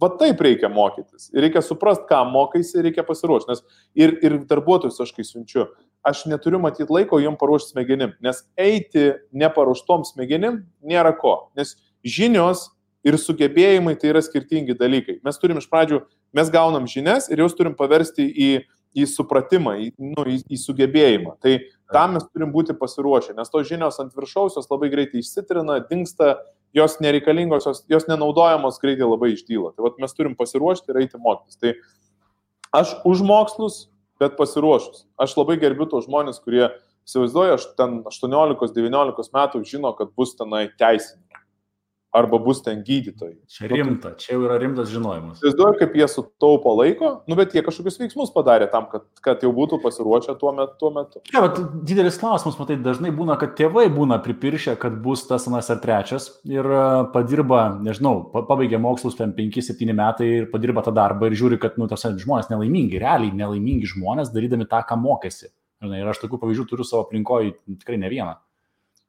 va taip reikia mokytis. Ir reikia suprasti, ką mokaisi, reikia pasiruošti. Nes ir, ir darbuotojus aš kai siunčiu, aš neturiu matyti laiko jom paruošti smegenim. Nes eiti neparuoštom smegenim nėra ko. Nes žinios ir sugebėjimai tai yra skirtingi dalykai. Mes turim iš pradžių, mes gaunam žinias ir jos turim paversti į, į supratimą, į, nu, į, į sugebėjimą. Tai tam mes turim būti pasiruošę, nes tos žinios ant viršaus jos labai greitai išsitrina, dinksta, jos nereikalingos, jos, jos nenaudojamos greitai labai išdyla. Tai vat mes turim pasiruošti ir eiti mokytis. Tai aš už mokslus, bet pasiruošus. Aš labai gerbiu tos žmonės, kurie įsivaizduoja, aš ten 18-19 metų žino, kad bus tenai teisininkai. Arba bus ten gydytojai. Čia rimta, čia jau yra rimtas žinojimas. Įsivaizduoju, kaip jie sutaupo laiko, nu bet jie kažkokius veiksmus padarė tam, kad, kad jau būtų pasiruošę tuo metu. Tuo metu. Ja, bet didelis klausimas, matai, dažnai būna, kad tėvai būna pripiršę, kad bus tas anas ar trečias ir e, padirba, nežinau, pa- pabaigia mokslus ten 5-7 metai ir padirba tą darbą ir žiūri, kad, nu, tas žmonės nelaimingi, realiai nelaimingi žmonės, darydami tą, ką mokėsi. Ir aš tokių pavyzdžių turiu savo aplinkoje tikrai ne vieną.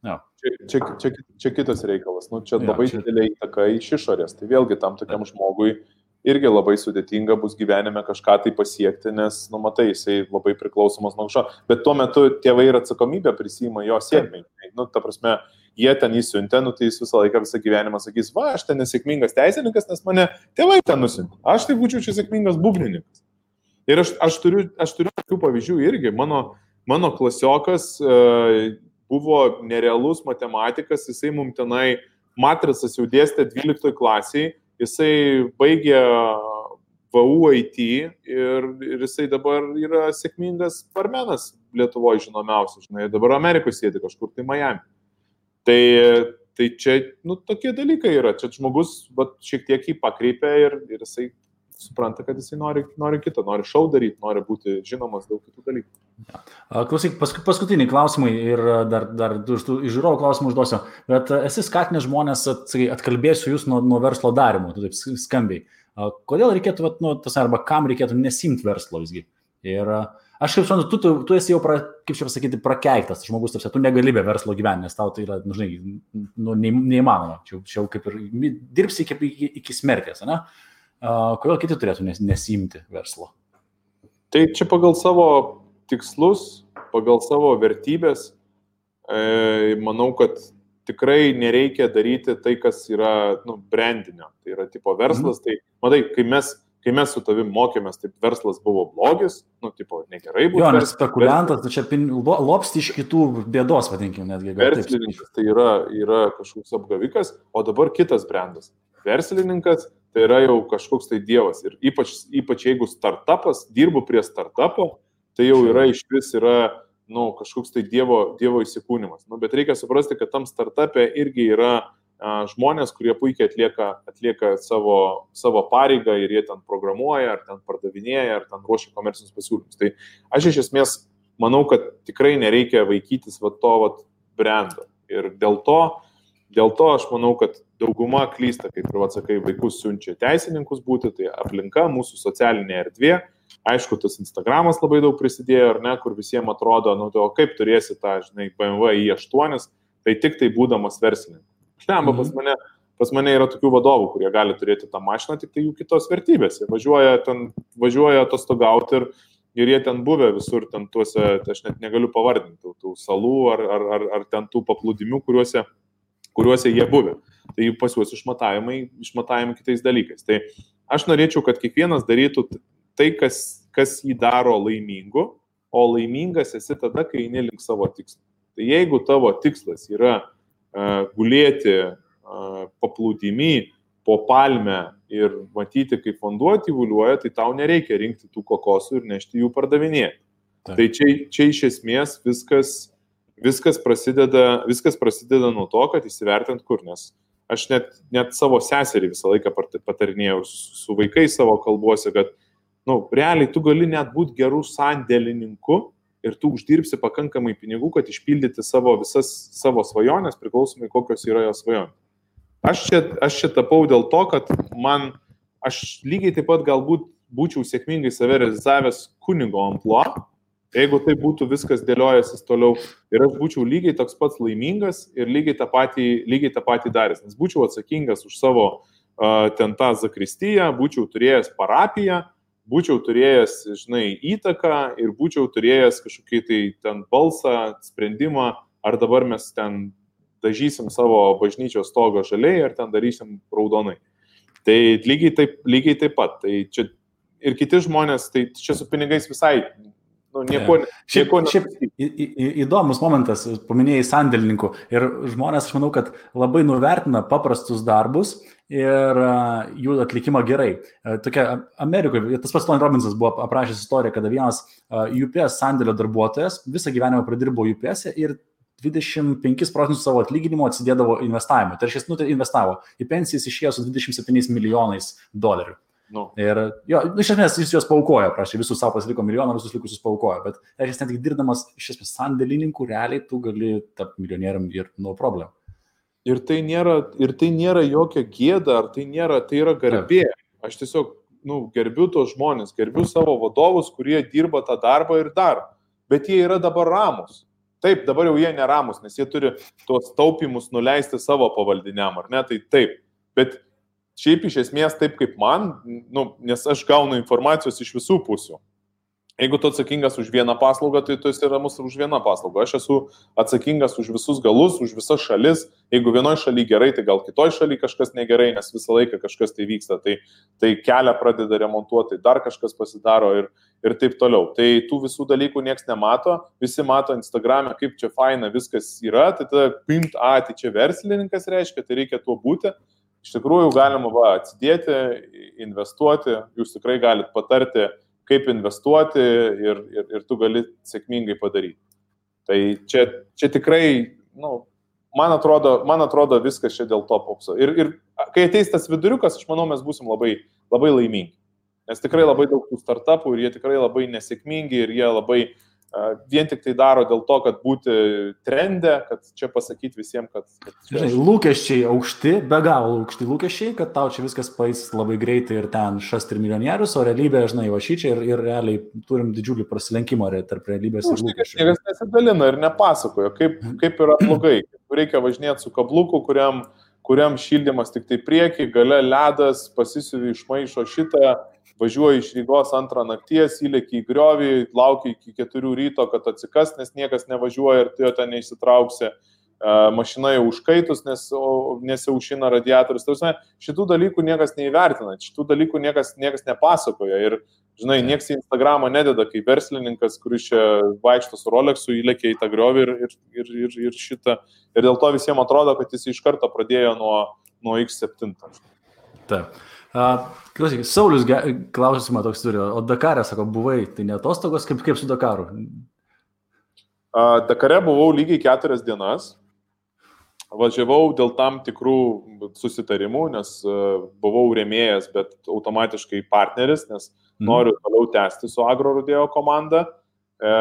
Ja. Čia, čia, čia, čia kitas reikalas. Nu, čia Jo, labai čia- didelė įtaka iš išorės. Tai vėlgi tam tokiam žmogui irgi labai sudėtinga bus gyvenime kažką tai pasiekti, nes, nu, matai, jisai labai priklausomas nuo kažko. Bet tuo metu tėvai ir atsakomybę prisima jo sėkmei. Tai, Nu, ta prasme, jie ten įsiuntė, nu, tai jis visą laiką, visą gyvenimą sakys, va, aš ten nesėkmingas teisininkas, nes mane tėvai ten nusiuntė. Aš tai būčiau čia sėkmingas būgnininkas. Ir aš, aš, turiu, aš turiu tokių pavyzdžių irgi. Mano, mano klasiokas e, buvo nerealus matematikas, jisai mums tenai matricas jau dėstė 12 klasiai, jisai baigė VU IT ir, ir jisai dabar yra sėkmingas barmenas Lietuvoje žinomiausias, žinai, dabar Amerikoje sėdi kažkur tai Miami. Tai, tai čia, nu, tokie dalykai yra, čia žmogus, bet šiek tiek jį pakreipia ir, ir jisai supranta, kad jisai nori, nori kitą, nori šau daryti, nori būti žinomas daug kitų dalykų. A, Klausyk, pask paskutiniai klausimai ir a, dar, dar iš žiūrovų klausimų užduosiu. Bet a, esi skatinęs žmonės, at, atkalbėsiu jūs nuo, nuo verslo darimo, tu taip sk- skambiai. Kodėl reikėtų, vat, nu, tas, arba kam reikėtų nesimti verslo visgi? Ir a, Aš kaip suprantu, tu, tu, tu esi jau, pra, kaip čia pasakyti, prakeiktas žmogus, tarsi, tu negali be verslo gyventi, nes tau tai yra, nu, žinai, nu, ne, neįmanoma. Čia, čia jau kaip ir dirbsi iki, iki, iki smerkės, ne? Uh, kodėl kiti turėtų nes, nesimti verslo? Tai čia pagal savo tikslus, pagal savo vertybės, e, manau, kad tikrai nereikia daryti tai, kas yra, nu, brandinio. Tai yra tipo verslas, mm. tai, matai, kai mes kai mes su tavim mokėmės, taip verslas buvo blogis, nu, tipo, negerai buvo. Jo, nes spekuliantas, tai čia pin, lopsti iš kitų bėdos, vadinkime, netgi. Verslininkas tai yra, yra kažkoks apgavikas, o dabar kitas brandas. Verslininkas tai yra jau kažkoks tai dievas. Ir ypač, ypač jeigu startupas, dirbu prie startupo, tai jau yra iš vis yra nu, kažkoks tai dievo, dievo įsikūnymas. Nu, bet reikia suprasti, kad tam startupė irgi yra žmonės, kurie puikiai atlieka, atlieka savo, savo pareigą ir jie ten programuoja, ar ten pardavinėja, ar ten ruošia komercinius pasiūlymus. Tai aš iš esmės manau, kad tikrai nereikia vaikytis va to va brendo. Ir dėl to, dėl to aš manau, kad dauguma klysta, kaip ir atsakai, vaikus siunčia teisininkus būti, tai aplinka, mūsų socialinė erdvė. Aišku, tas Instagramas labai daug prisidėjo, ar ne, kur visiems atrodo, nu, tai o kaip turėsi tą, žinai, BMW i8, tai tik tai būdamas verslininkas Šlemba pas mhm. mane, pas mane yra tokių vadovų, kurie gali turėti tą mašiną, tik tai jų kitos vertybės. Jie važiuoja, ten, važiuoja atostogauti ir, ir jie ten buvę visur, ten tuose, tai aš net negaliu pavardinti, tų, tų salų ar, ar, ar, ar ten tų paplūdimių, kuriuose, kuriuose jie buvę. Tai pas juos išmatavimai, išmatavimai kitais dalykais. Tai aš norėčiau, kad kiekvienas darytų tai, kas, kas jį daro laimingu, o laimingas esi tada, kai eini link savo tikslo. Tai jeigu tavo tikslas yra gulėti paplūdimi po palmę ir matyti, kaip vanduo tyvuliuoja, tai tau nereikia rinkti tų kokosų ir nešti jų pardavinėti. Tai čia, čia iš esmės viskas, viskas, prasideda, viskas prasideda nuo to, kad įsivertint kur, nes aš net, net savo seserį visą laiką patarinėjau su, vaikais savo kalbuose, kad, na, nu, realiai tu gali net būti gerų sandėlininku, ir tu uždirbsi pakankamai pinigų, kad išpildyti savo visas savo svajonės, priklausomai kokios yra jos svajonės. Aš čia, aš čia tapau dėl to, kad man, aš lygiai taip pat galbūt būčiau sėkmingai save realizavęs kunigo amplo, jeigu tai būtų viskas dėliojęsis toliau ir aš būčiau lygiai toks pats laimingas ir lygiai tą patį, lygiai tą patį daręs, nes būčiau atsakingas už savo uh, ten tą zakristiją, būčiau turėjęs parapiją, būčiau turėjęs, žinai, įtaką ir būčiau turėjęs kažkokį tai ten balsą, sprendimą, ar dabar mes ten dažysim savo bažnyčios stogo žaliai, ar ten darysim raudonai. Tai lygiai taip, lygiai taip pat. Tai čia ir kiti žmonės, tai čia su pinigais visai Nu, nieko, šiaip, nieko šiaip į, į, įdomus momentas, paminėjai sandėlininkų. Ir žmonės, aš manau, kad labai nuvertina paprastus darbus ir jų atlikimą gerai. Uh, tokia Amerikoje, tas pats Tony Robbinsas buvo aprašęs istoriją, kada vienas UPS sandėlio darbuotojas visą gyvenimą pradirbo UPS e ir 25 procentus savo atlyginimo atsidėdavo investavimui. Tai reiškia, nu, tai investavo. Į pensijas išėjo su 27 milijonais dolerių. Nu. Ir jo, nu, iš esmės jis juos paukojo, prašė, visus savo pasiliko milijoną, visus likusius paukojo, bet reiškia, net tik dirbdamas iš esmės sandėlininku, realiai tu gali tapti milijonierium ir no problem. Ir tai nėra, ir tai nėra jokia gėda, ar tai nėra, tai yra garbė. Aš tiesiog, nu, gerbiu tos žmonės, gerbiu savo vadovus, kurie dirba tą darbą ir daro. Bet jie yra dabar ramus. Taip, dabar jau jie neramus, nes jie turi tuos taupimus nuleisti savo pavaldiniam, ar ne? Tai taip. Bet šiaip iš esmės taip kaip man, nu, nes aš gaunu informacijos iš visų pusių. Jeigu tu atsakingas už vieną paslaugą, tai tu esi ramus už vieną paslaugą. Aš esu atsakingas už visus galus, už visas šalis. Jeigu vienoje šalyje gerai, tai gal kitoje šalyje kažkas negerai, nes visą laiką kažkas tai vyksta. Tai, tai kelią pradeda remontuoti, dar kažkas pasidaro ir, ir taip toliau. Tai tų visų dalykų niekas nemato. Visi mato Instagram'e, kaip čia faina viskas yra. Tai tada pimt, a, tai čia verslininkas reiškia, tai reikia tuo būti. Iš tikrųjų galima va, atsidėti, investuoti, jūs tikrai galite patarti, kaip investuoti ir, ir, ir tu gali sėkmingai padaryti. Tai čia, čia tikrai, nu, man atrodo, man atrodo viskas čia dėl to popso. Ir, ir kai ateis tas viduriukas, aš manau, mes būsim labai, labai laimingi. Nes tikrai labai daug tų startupų ir jie tikrai labai nesėkmingi ir jie labai vien tik tai daro dėl to, kad būti trendė, kad čia pasakyti visiems, kad... kad čia... Žinai, lūkesčiai aukšti, be galo aukšti lūkesčiai, kad tau čia viskas pais labai greitai ir ten šast ir milijonierius, o realybė, žinai, va šį čia ir, ir realiai turim didžiulį prasilenkimą tarp realybės ir lūkesčių. Niekas nesidalina ir nepasakoja, kaip, kaip yra blogai, kaip reikia važinėti su kabluku, kuriam, kuriam šildymas tik tai prieki, gale ledas, pasisiuvi iš maišo šitą važiuoji iš Rygos antrą nakties, įlėki į griovį, lauki iki keturių ryto, kad atsikas, nes niekas nevažiuoja ir tu jo ten neįsitrauksi. Mašina jau užkaitus, nes nesiaušina radiatorius. Tarsi, šitų dalykų niekas neįvertina, šitų dalykų niekas, niekas nepasakoja. Ir, žinai, niekas į Instagramą nededa, kai verslininkas, kuris čia vaikšto su Rolexu, įlėkė į tą griovį ir, ir, ir, ir, ir šitą. Ir dėl to visiems atrodo, kad jis iš karto pradėjo nuo, nuo X7. Taip. Klausyk, Saulis klausimą toks turi, o Dakarė, sako, buvai, tai ne atostogos, kaip, kaip su Dakaru? Dakare buvau lygiai keturias dienas. Važiavau dėl tam tikrų susitarimų, nes buvau rėmėjas, bet automatiškai partneris, nes mm. noriu toliau tęsti su Agro Rudėjo komanda. E,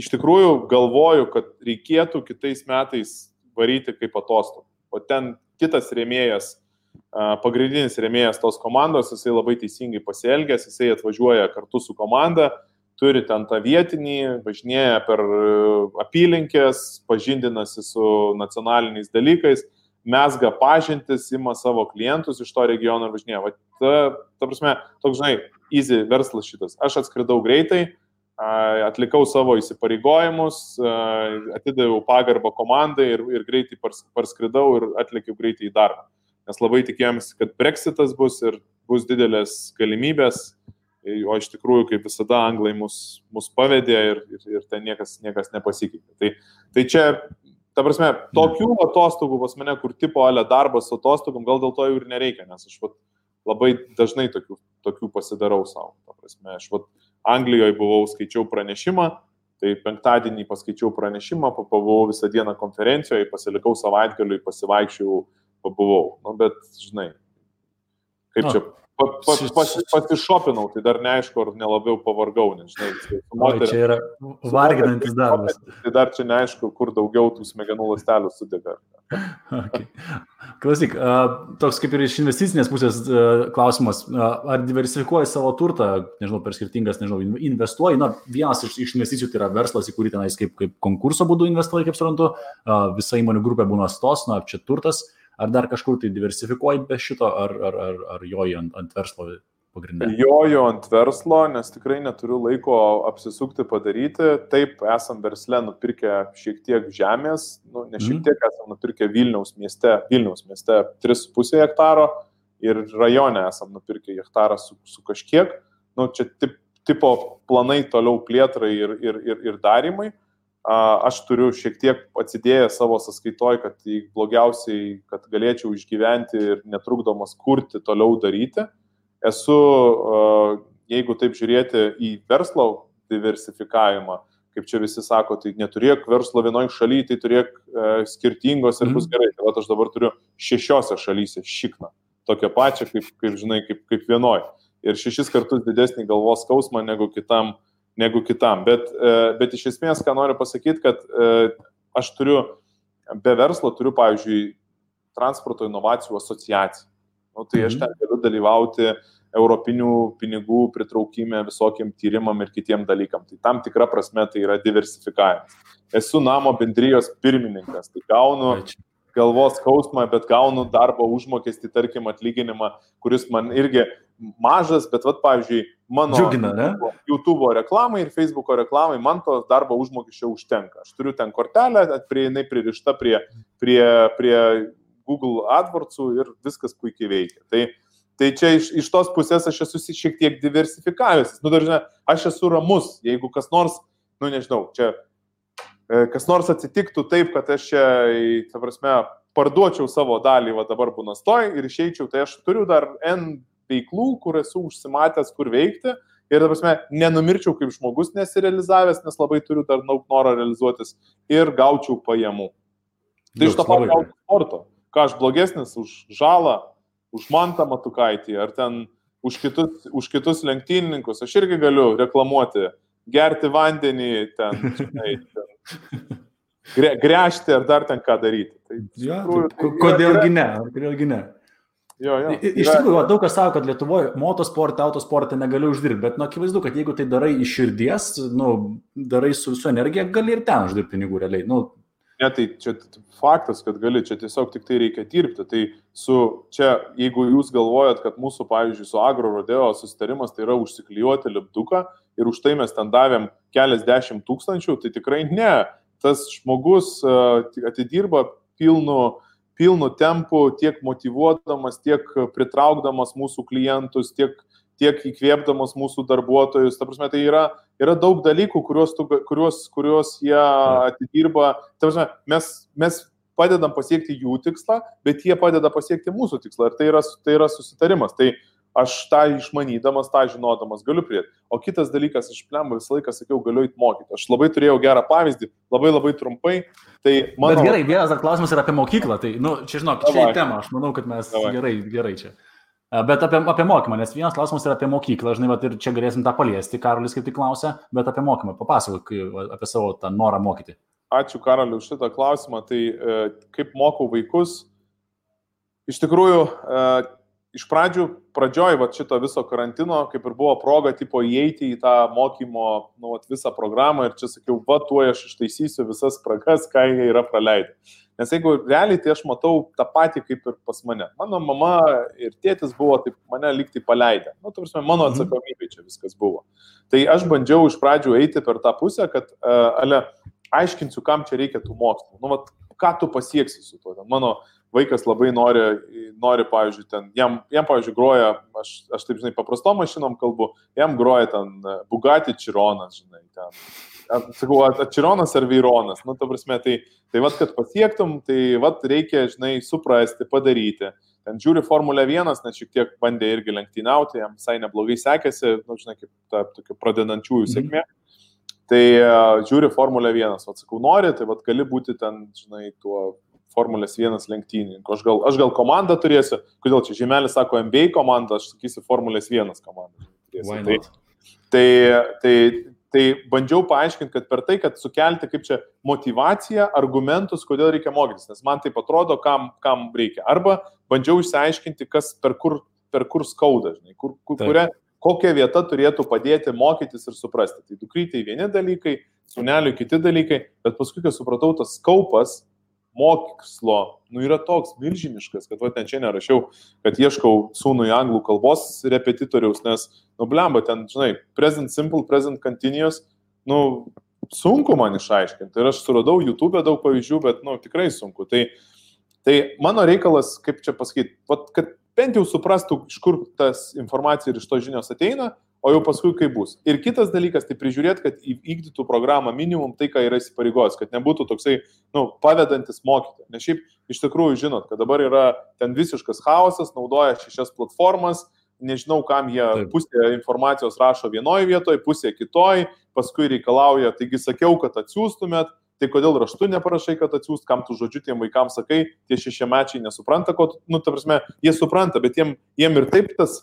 iš tikrųjų galvoju, kad reikėtų kitais metais varyti kaip atostogų. O ten kitas rėmėjas pagrindinis remėjas tos komandos, jisai labai teisingai pasielgęs, jisai atvažiuoja kartu su komanda, turi ten tą vietinį, važinėja per e, apylinkės, pažindinasi su nacionaliniais dalykais, mesga pažintis, ima savo klientus iš to regiono ir važinėja. Va, ta, ta prasme, toks, žinai, easy verslas šitas. Aš atskridau greitai, atlikau savo įsipareigojimus, atidaviau pagarbą komandai ir, ir greitai parskridau ir atlikiau greitai į darbą nes labai tikėjomės, kad Brexitas bus ir bus didelės galimybės, o iš tikrųjų, kaip visada, anglai mus, mus pavedė ir, ir, ir ten niekas, niekas nepasikeitė. Tai, tai čia, ta prasme, tokių atostogų pas mane, kur tipo ale darbas su atostogom, gal dėl to jau ir nereikia, nes aš vat, labai dažnai tokių, tokių pasidarau savo. Ta prasme, aš vat, Anglijoje buvau, skaičiau pranešimą, Tai penktadienį paskaičiau pranešimą, pabuvau visą dieną konferencijoje, pasilikau savaitgaliui, pasivaikščiau pabuvau. Nu, bet, žinai, kaip čia pa, pa, pas, pasišopinau, tai dar neaišku, ar nelabiau pavargau, nežinai. Moterį, čia yra varginantis darbas. Tai dar čia neaišku, kur daugiau tų smegenų lastelių sudega. okay. Klausyk, toks kaip ir iš investicinės pusės klausimas, ar diversifikuoji savo turtą, nežinau, per skirtingas, nežinau, investuoji, na, vienas iš, iš investicijų tai yra verslas, į kurį tenais kaip, kaip konkurso būdu investuoji, kaip suprantu, visa įmonių grupė būna stos, na, čia turtas. Ar dar kažkur tai diversifikuoji be šito, ar, ar, ar, ar joji ant, ant verslo pagrindė? Joju ant verslo, nes tikrai neturiu laiko apsisukti padaryti. Taip, esam versle nupirkę šiek tiek žemės, nu, ne šiek mhm. tiek esam nupirkę Vilniaus mieste, Vilniaus mieste 3,5 hektaro ir rajone esam nupirkę hektarą su, su kažkiek. Nu, čia tip, tipo planai toliau plėtrai ir, ir, ir, ir darimai aš turiu šiek tiek atsidėjęs savo sąskaitoj, kad blogiausiai, kad galėčiau išgyventi ir netrukdomas kurti, toliau daryti. Esu, jeigu taip žiūrėti į verslo diversifikavimą, kaip čia visi sako, tai neturėk verslo vienoje šalyje, tai turėk e, skirtingos ir bus mhm. gerai. Tai aš dabar turiu šešiose šalyse šikną, tokią pačią, kaip, kaip žinai, kaip, kaip vienoje. Ir šešis kartus didesnį galvos skausmą negu kitam uh, negu kitam. Bet, e, bet iš esmės, ką noriu pasakyti, kad e, aš turiu, be verslo turiu, pavyzdžiui, transporto inovacijų asociaciją. Nu, tai aš mhm. ten galiu dalyvauti europinių pinigų pritraukime visokiem tyrimam ir kitiem dalykam. Tai tam tikra prasme tai yra diversifikavimas. Esu namo bendrijos pirmininkas, tai gaunu galvos skausmą, bet gaunu darbo užmokestį, tarkim, atlyginimą, kuris man irgi mažas, bet, vat, pavyzdžiui, mano Džiugina, YouTube reklamai ir Facebook reklamai man to darbo užmokesčio užtenka. Aš turiu ten kortelę, prie, jinai pririšta prie, prie, prie Google AdWordsų ir viskas puikiai veikia. Tai, tai čia iš, iš tos pusės aš esu šiek tiek diversifikavęs. Nu, dar žinai, aš esu ramus, jeigu kas nors, nu nežinau, čia E, kas nors atsitiktų taip, kad aš čia, ta prasme, parduočiau savo dalį, va dabar būna stoj ir išeičiau, tai aš turiu dar N veiklų, kur esu užsimatęs, kur veikti ir, ta prasme, nenumirčiau kaip žmogus nesirealizavęs, nes labai turiu dar daug noro realizuotis ir gaučiau pajamų. Tai iš to pat gaučiau sporto. Ką aš blogesnis už žalą, už mantą matukaitį ar ten už kitus, už kitus lenktynininkus, aš irgi galiu reklamuoti gerti vandenį, ten, žinai, ten gre, gręžti ar dar ten ką daryti. Tai, ja, tikrųjų, tai kodėlgi ne, kodėlgi ne. Jo, jo. Iš tikrųjų, daug kas sako, kad Lietuvoje motosportą, autosportą negali uždirbti, bet, nu, akivaizdu, kad jeigu tai darai iš širdies, nu, darai su, su energija, gali ir ten uždirbti pinigų realiai. Nu, Ne, tai čia faktas, kad gali, čia tiesiog tik tai reikia dirbti. Tai su čia, jeigu jūs galvojat, kad mūsų, pavyzdžiui, su agro rodeo susitarimas tai yra užsiklijuoti lipduką ir už tai mes ten davėm keliasdešimt tūkstančių, tai tikrai ne. Tas žmogus atidirba pilnu, pilnu tempu, tiek motivuodamas, tiek pritraukdamas mūsų klientus, tiek tiek įkvėpdamas mūsų darbuotojus. Ta prasme, tai yra, yra daug dalykų, kuriuos, tu, kuriuos, kuriuos jie atidirba. Ta prasme, mes, mes padedam pasiekti jų tikslą, bet jie padeda pasiekti mūsų tikslą. Ir tai yra, tai yra susitarimas. Tai aš tą išmanydamas, tą žinodamas galiu prieiti. O kitas dalykas, aš plemba visą laiką sakiau, galiu įti mokyti. Aš labai turėjau gerą pavyzdį, labai labai trumpai. Tai mano... Bet gerai, vienas dar klausimas yra apie mokyklą. Tai, nu, čia žinok, čia į temą. Aš manau, kad mes Davai. gerai, gerai čia. Bet apie, apie mokymą, nes vienas klausimas yra apie mokyklą, žinai, bet ir čia galėsim tą paliesti, Karolis kaip tik klausia, bet apie mokymą, papasakok apie savo tą norą mokyti. Ačiū Karoliu už šitą klausimą. Tai e, kaip mokau vaikus, iš tikrųjų, e, iš pradžių, pradžioj va, šito viso karantino, kaip ir buvo proga, tipo, įeiti į tą mokymo, nu, va, visą programą ir čia sakiau, va, tuo aš ištaisysiu visas spragas, ką jie yra praleidę. Nes jeigu realiai, tai aš matau tą patį kaip ir pas mane. Mano mama ir tėtis buvo taip mane likti paleidę. Nu, tu prasme, mano mhm. atsakomybė čia viskas buvo. Tai aš bandžiau iš pradžių eiti per tą pusę, kad, uh, ale, aiškinsiu, kam čia reikia tų mokslų. Nu, vat, ką tu pasieksi su tuo. Mano vaikas labai nori, nori pavyzdžiui, ten, jam, jam pavyzdžiui, groja, aš, aš taip, žinai, paprastom mašinom kalbu, jam groja ten Bugatti Čironas, žinai, ten sakau, atčironas ar vyronas, nu, ta prasme, tai, tai vad, kad pasiektum, tai vad reikia, žinai, suprasti, padaryti. Ten žiūri Formulę 1, nes šiek tiek bandė irgi lenktyniauti, jam visai neblogai sekėsi, nu, žinai, kaip ta tokia pradedančiųjų mhm. sėkmė. Tai uh, žiūri Formulę 1, atsakau, nori, tai vad gali būti ten, žinai, tuo Formulės 1 lenktynininkų. Aš gal, aš gal komandą turėsiu, kodėl čia žymelis sako MBA komanda, aš sakysiu Formulės 1 komandą. Tai, tai, tai Tai bandžiau paaiškinti, kad per tai, kad sukelti kaip čia motivaciją, argumentus, kodėl reikia mokytis, nes man tai atrodo, kam, kam reikia. Arba bandžiau išsiaiškinti, kas per kur, per kur skauda, žinai, kur, kur, kuria, kokia vieta turėtų padėti mokytis ir suprasti. Tai dukrytai vieni dalykai, suneliui kiti dalykai, bet paskui, kai supratau, tas skaupas mokslo, nu, yra toks milžiniškas, kad va ten čia nerašiau, kad ieškau sūnui anglų kalbos repetitoriaus, nes, nu, blemba, ten, žinai, present simple, present continuous, nu, sunku man išaiškinti. Ir aš suradau YouTube daug pavyzdžių, bet, nu, tikrai sunku. Tai, tai mano reikalas, kaip čia pasakyti, kad bent jau suprastų, iš kur tas informacija ir iš to žinios ateina, o jau paskui kaip bus. Ir kitas dalykas, tai prižiūrėti, kad įvykdytų programą minimum tai, ką yra įsipareigojęs, kad nebūtų toksai, nu, pavedantis mokyti. Nes šiaip iš tikrųjų žinot, kad dabar yra ten visiškas chaosas, naudoja šešias platformas, nežinau, kam jie Taip. pusė informacijos rašo vienoje vietoje, pusė kitoje, paskui reikalauja, taigi sakiau, kad atsiųstumėt, tai kodėl raštu neparašai, kad atsiųst, kam tu žodžiu tiem vaikams sakai, tie šešiamečiai nesupranta, ko, nu, ta prasme, jie supranta, bet jiem, jiem ir taip tas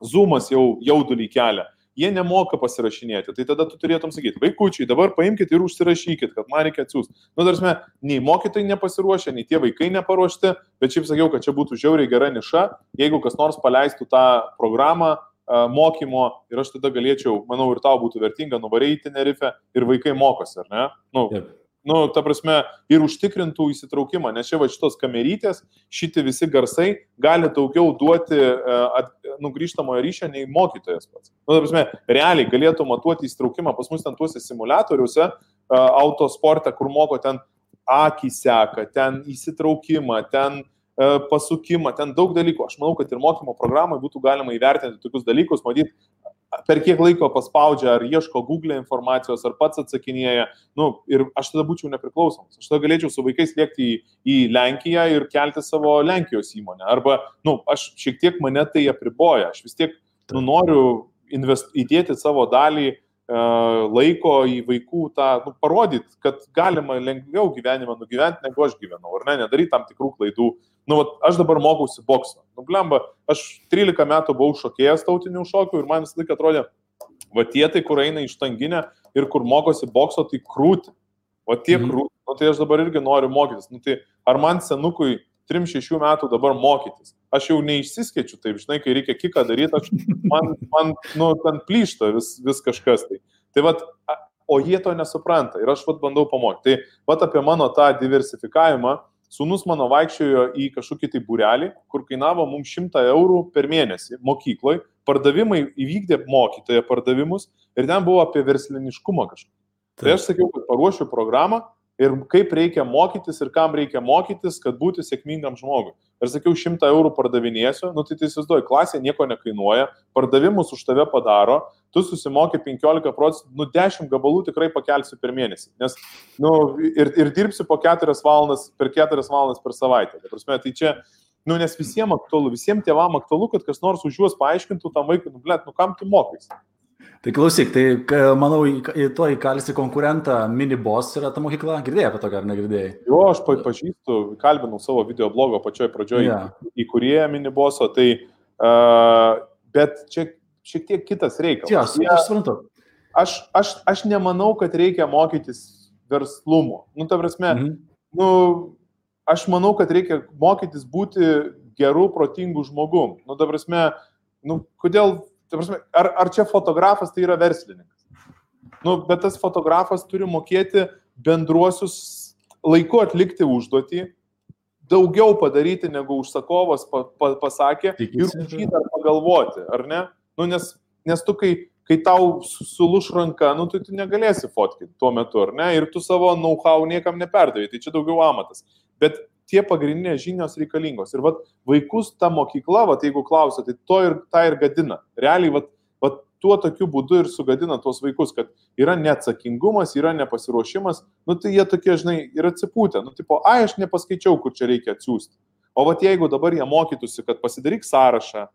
Zoomas jau jaudulį kelia. Jie nemoka pasirašinėti. Tai tada tu turėtum sakyti, vaikučiai, dabar paimkite ir užsirašykit, kad man reikia atsiųsti. Nu, tarsi, nei mokytojai nepasiruošę, nei tie vaikai neparuošti, bet šiaip sakiau, kad čia būtų žiauriai gera niša, jeigu kas nors paleistų tą programą, mokymo ir aš tada galėčiau, manau, ir tau būtų vertinga nuvaryti Tenerife ir vaikai mokosi, ar ne? Nu, Taip nu, ta prasme, ir užtikrintų įsitraukimą, nes čia va šitos kamerytės, šitie visi garsai gali daugiau duoti uh, nugrįžtamojo ryšio nei mokytojas pats. Nu, ta prasme, realiai galėtų matuoti įsitraukimą pas mus ten tuose simulatoriuose, autosporte, kur moko ten akį seka, ten įsitraukimą, ten uh, pasukimą, ten daug dalykų. Aš manau, kad ir mokymo programai būtų galima įvertinti tokius dalykus, matyti, per kiek laiko paspaudžia, ar ieško Google informacijos, ar pats atsakinėja. Nu, ir aš tada būčiau nepriklausomas. Aš tada galėčiau su vaikais lėkti į, į Lenkiją ir kelti savo Lenkijos įmonę. Arba, nu, aš šiek tiek mane tai apriboja. Aš vis tiek nu, noriu invest, įdėti savo dalį uh, laiko į vaikų tą, nu, parodyti, kad galima lengviau gyvenimą nugyventi, negu aš gyvenau, ar ne, nedaryti tam tikrų klaidų. Uh, nu, vat, aš dabar mokausi boksą. Nu, blemba, aš 13 metų buvau šokėjas tautinių šokių ir man visą laiką atrodė, Va tie tai, kur eina iš tanginę ir kur mokosi bokso, tai krūti. O tie Mhm. krūti, nu, tai aš dabar irgi noriu mokytis. Nu, tai ar man senukui 3-6 metų dabar mokytis? Aš jau neišsiskečiu, taip, žinai, kai reikia kiką daryti, aš, man, man nu, ten plyšta vis, vis kažkas. Tai, tai vat, o jie to nesupranta ir aš vat bandau pamokyti. Tai vat apie mano tą diversifikavimą. Sūnus mano vaikščiojo į kažkokį tai būrelį, kur kainavo mums 100 eurų per mėnesį mokykloje, pardavimai įvykdė mokytoje pardavimus ir ten buvo apie versliniškumą kažką. Tai aš sakiau, kad paruošiu programą ir kaip reikia mokytis ir kam reikia mokytis, kad būti sėkmingam žmogui. Ir sakiau, 100 eurų pardavinėsiu, nu tai tai įsivaizduoju, klasė nieko nekainuoja, pardavimus už tave padaro, tu susimoki 15 procentų, nu 10 gabalų tikrai pakelsiu per mėnesį. Nes, nu, ir, ir dirbsiu po 4 valandas, per 4 valandas per savaitę. Tai, prasme, tai čia, nu, nes visiems aktualu, visiems tėvam aktualu, kad kas nors už juos paaiškintų tam vaikui, nu, blėt, nu kam tu mokais. Tai klausyk, tai manau, į į to įkalsi konkurentą Minibos yra ta mokykla. Girdėjai apie tokią ar negirdėjai? Jo, aš pa- pažįstu, kalbinau savo video blogo pačioj pradžioje Jo. į kurį miniboso, tai, uh, bet čia šiek tiek kitas reikalas. Ties, Jie- aš suprantu. aš, aš, aš nemanau, kad reikia mokytis verslumo. Nu, ta prasme, Mhm. nu, aš manau, kad reikia mokytis būti gerų, protingų žmogum. Nu, ta prasme, nu, kodėl, prasme, ar, ar čia fotografas tai yra verslininkas? Nu, bet tas fotografas turi mokėti bendruosius laiku atlikti užduotį, daugiau padaryti, negu užsakovas pa, pa, pasakė, ir Tikisi, jį dar pagalvoti, ar ne? Nu, nes, nes tu, kai, kai tau su- sulūš ranka, nu, tai tu negalėsi fotkinti tuo metu, ar ne? Ir tu savo know-how niekam neperdavai, tai čia daugiau amatas. Bet tie pagrindinės žinios reikalingos. Ir vat, vaikus ta mokykla, vat, jeigu klausia, tai to ir tą ir gadina. Realiai, vat, vat, tuo tokiu būdu ir sugadina tuos vaikus, kad yra neatsakingumas, yra nepasiruošimas, nu tai jie tokie, žinai, ir atsipūtę. Nu, tipo, ai, aš nepaskaičiau, kur čia reikia atsiųsti. O vat jeigu dabar jie mokytųsi, kad pasidaryk sąrašą,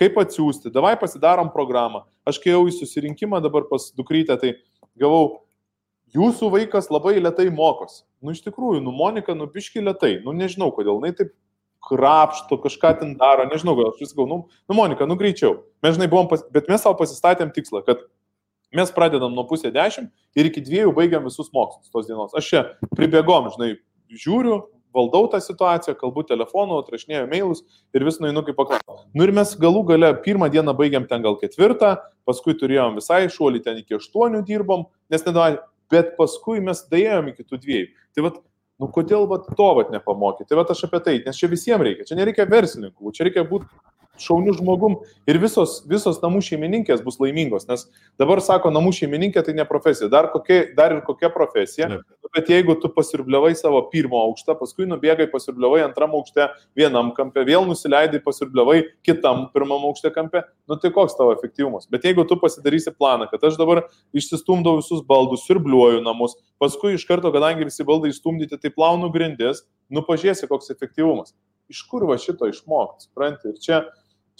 kaip atsiųsti, davai pasidarom programą. Aš kai jau į susirinkimą dabar pas dukrytę, tai gavau, jūsų vaikas labai lietai mokosi. Nu iš tikrųjų, nu Monika, nu biški lietai, nu nežinau kodėl, jinai taip krapšto, kažką ten daro, nežinau, gal aš vis galvoju, nu, Monika, nu greičiau. Mes, žinai, buvom, pas... bet mes savo pasistatėm tikslą, kad mes pradedam nuo pusė dešimt ir iki dviejų baigiam visus mokslus tos dienos. Aš čia pribėgom, žinai, žiūriu, valdau tą situaciją, kalbu telefonu, atrašinėjau mailus ir vis nueinu kaip paklausau. Nu ir mes galų gale pirmą dieną baigiam ten gal ketvirtą, paskui turėjom visai šuolį ten iki aštuonių dirbom, nes nedavai, bet paskui mes dėjom iki tų dviejų. Tai vad, nu kodėl vat, to vat nepamokyti? Tai vad aš apie tai, nes čia visiems reikia, čia nereikia verslininkų, čia reikia būti šaunių žmogum ir visos, visos namų šeimininkės bus laimingos, nes dabar sako, namų šeimininkė tai ne profesija, dar, kokia, dar ir kokia profesija. Nu, bet jeigu tu pasirbliavai savo pirmo aukštą, paskui nubėgai pasirbliavai antram aukšte vienam kampe, vėl nusileidai pasirbliavai kitam pirmam aukšte kampe, nu tai koks tavo efektyvumas. Bet jeigu tu pasidarysi planą, kad aš dabar išsistumdau visus baldus, sirbliuoju namus, paskui iš karto, kadangi visi baldai išstumdyti, tai plaunu grindis, nu pažiūrėsi, koks efektyvumas. Iš kur va šito išmokti, supranti? Ir čia,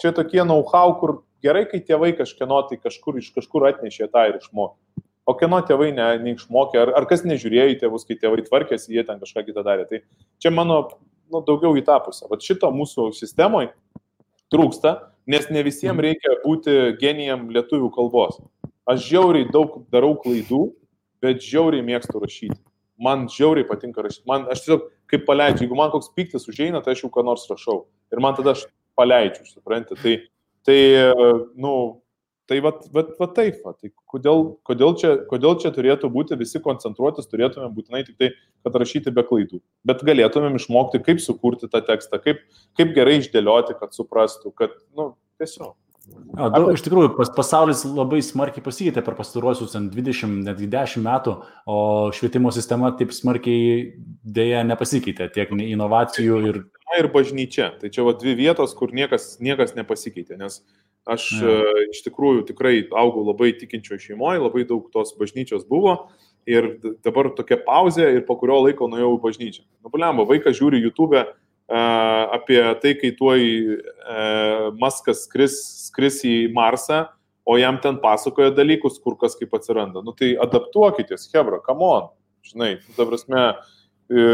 čia tokie know-how, kur gerai, kai tėvai kažkieno tai kažkur iš kažkur atnešė tą ir išmokė. O kieno tėvai ne, neišmokė, ar, ar kas nežiūrėjo į tėvus, kai tėvai tvarkėsi, jie ten kažką kitą darė. Tai čia mano nu, daugiau į tą pusę. Vat šito mūsų sistemoje trūksta, nes ne visiems reikia būti genijam lietuvių kalbos. Aš žiauriai daug darau klaidų, bet žiauriai mėgstu rašyti. Man žiauriai patinka rašyti. Man, aš tiesiog kaip paleidžiu, jeigu man koks piktis užeina, tai aš jau ką nors rašau. Ir man tada aš paleidžiu, suprantate. Tai, tai nu, tai va, va, va taip, va. tai kodėl, kodėl, čia, kodėl čia turėtų būti visi koncentruotis, turėtume būtinai tik tai, kad rašyti be klaidų. Bet galėtumėm išmokti, kaip sukurti tą tekstą, kaip, kaip gerai išdėlioti, kad suprastų, kad, nu, tiesiog. O, daug, iš tikrųjų, pas, pasaulis labai smarkiai pasikeitė per pastaruosius 20, netgi 10 metų, o švietimo sistema taip smarkiai dėja nepasikeitė, tiek inovacijų ir... Ir bažnyčia. Tai čia va dvi vietos, kur niekas, niekas nepasikeitė, nes aš Ja. e, iš tikrųjų tikrai augau labai tikinčioje šeimoje, labai daug tos bažnyčios buvo ir dabar tokia pauzė ir po kurio laiko nuėjau į bažnyčią. Nubuliambo, vaikas žiūri YouTube e, apie tai, kai tuoj e, Maskas skris, skris į Marsą, o jam ten pasakoja dalykus, kur kas kaip atsiranda. Nu tai adaptuokitės, Hebra, come on. Žinai, nu, ta prasme, e,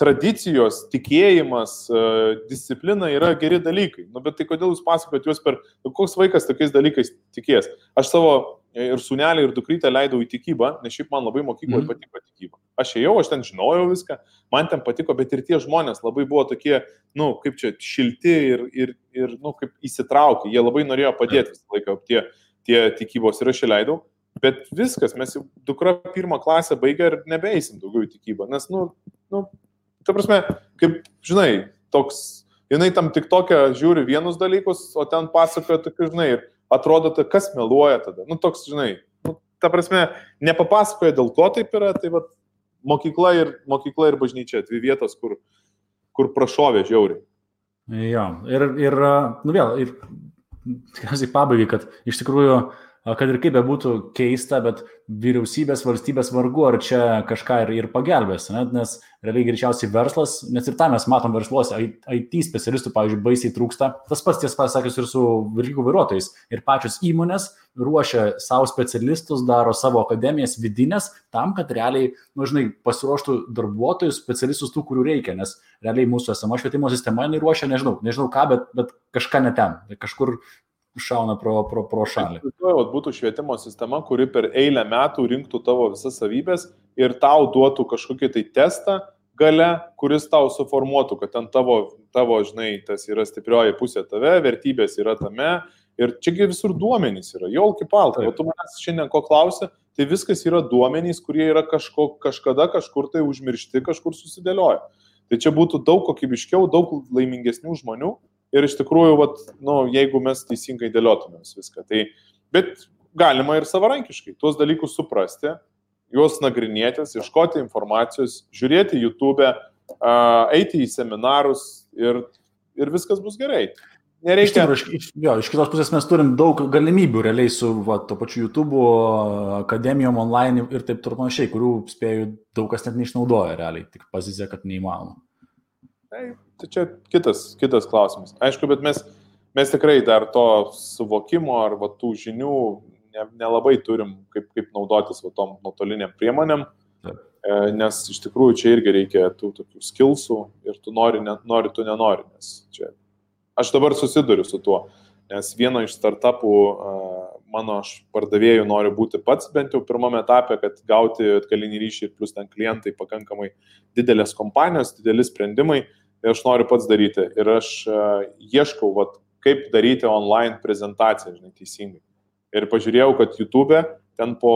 tradicijos, tikėjimas, e, disciplina yra geri dalykai. Nu, bet tai kodėl jūs pasakojate juos per, nu, koks vaikas tokiais dalykais tikės? Aš savo ir sunelį, ir dukrytę leidau į tikybą, nes šiaip man labai mokykloje mm. patiko tikyba. Aš ėjau, aš ten žinojau viską, man ten patiko, bet ir tie žmonės labai buvo tokie, nu, kaip čia, šilti ir, ir, ir nu, kaip įsitraukė, jie labai norėjo padėti visą laiką tie, tie tikybos ir aš įleidau. Bet viskas, mes jau dukra pirmą klasę baigė ir nebeeisim daugiau į tikybą, nes, nu, nu ta prasme, kaip, žinai, toks, jinai tam tik tokia žiūri vienus dalykus, o ten pasakoja tokius, žinai, ir atrodo, tai kas meluoja tada. Nu, toks, žinai, nu, ta prasme, nepapasakoja dėl ko taip yra, tai va, mokykla ir, mokykla ir bažnyčia, dvi vietos, kur, kur prašovė žiauriai. Jo, ir, ir, nu vėl, ir tikriausiai pabaigai, kad iš tikrųjų uh, kad ir kaip bebūtų keista, bet vyriausybės, valstybės vargu ar čia kažką ir, ir pagelbės, ne? nes realiai greičiausiai verslas, nes ir tą mes matom versluose, IT specialistų, pavyzdžiui, baisiai trūksta. Tas pats tiesą pasakius ir su vilkikų vairuotojais. Ir pačios įmonės ruošia savo specialistus, daro savo akademijas vidinės tam, kad realiai, nu, žinai, pasiruoštų darbuotojus, specialistus tų, kurių reikia, nes realiai mūsų esama švietimo sistema, jinai ruošia, nežinau, nežinau ką, bet, bet kažką ne ten, kažkur šauna pro, pro, pro šalį. Tai būtų švietimo sistema, kuri per eilę metų rinktų tavo visas savybės ir tau duotų kažkokį tai testą gale, kuris tau suformuotų, kad ten tavo, tavo, žinai, tas yra stiprioji pusė tave, vertybės yra tame. Ir čiagi visur duomenys yra, jau kipalta. O tu manęs šiandien ko klausi, tai viskas yra duomenys, kurie yra kažko, kažkada kažkur tai užmiršti, kažkur susidėlioja. Tai čia būtų daug kokybiškiau, daug laimingesnių žmonių, ir iš tikrųjų, vat, nu, jeigu mes teisingai dėliotumėm viską. Tai, bet galima ir savarankiškai tuos dalykus suprasti, juos nagrinėtis, ieškoti informacijos, žiūrėti YouTube, eiti į seminarus ir, ir viskas bus gerai. Nereikia. Iš, tikrųjų, iš, jo, iš kitos pusės mes turim daug galimybių realiai su va, to pačiu YouTube, akademijom online ir taip toliau panašiai, kurių spėjau daug kas net neišnaudoja realiai, tik pozicija, kad neįmanoma. Tai, tai čia kitas, kitas klausimas. Aišku, bet mes, mes tikrai dar to suvokimo ar va, tų žinių nelabai ne turim, kaip, kaip naudotis va, tom nuotoliniam priemonėm. E, nes iš tikrųjų čia irgi reikia tų tokių skilsų ir tu nori, ne, nori tu nenori. Nes čia, aš dabar susiduriu su tuo, nes vieno iš startupų mano aš pardavėjų noriu būti pats bent jau pirmame etape, kad gauti atgalinį ryšį ir plus ten klientai pakankamai didelės kompanijos, dideli sprendimai ir aš noriu pats daryti. Ir aš uh, ieškau, vat, kaip daryti online prezentaciją, žinai, teisingai. Ir pažiūrėjau, kad YouTube ten po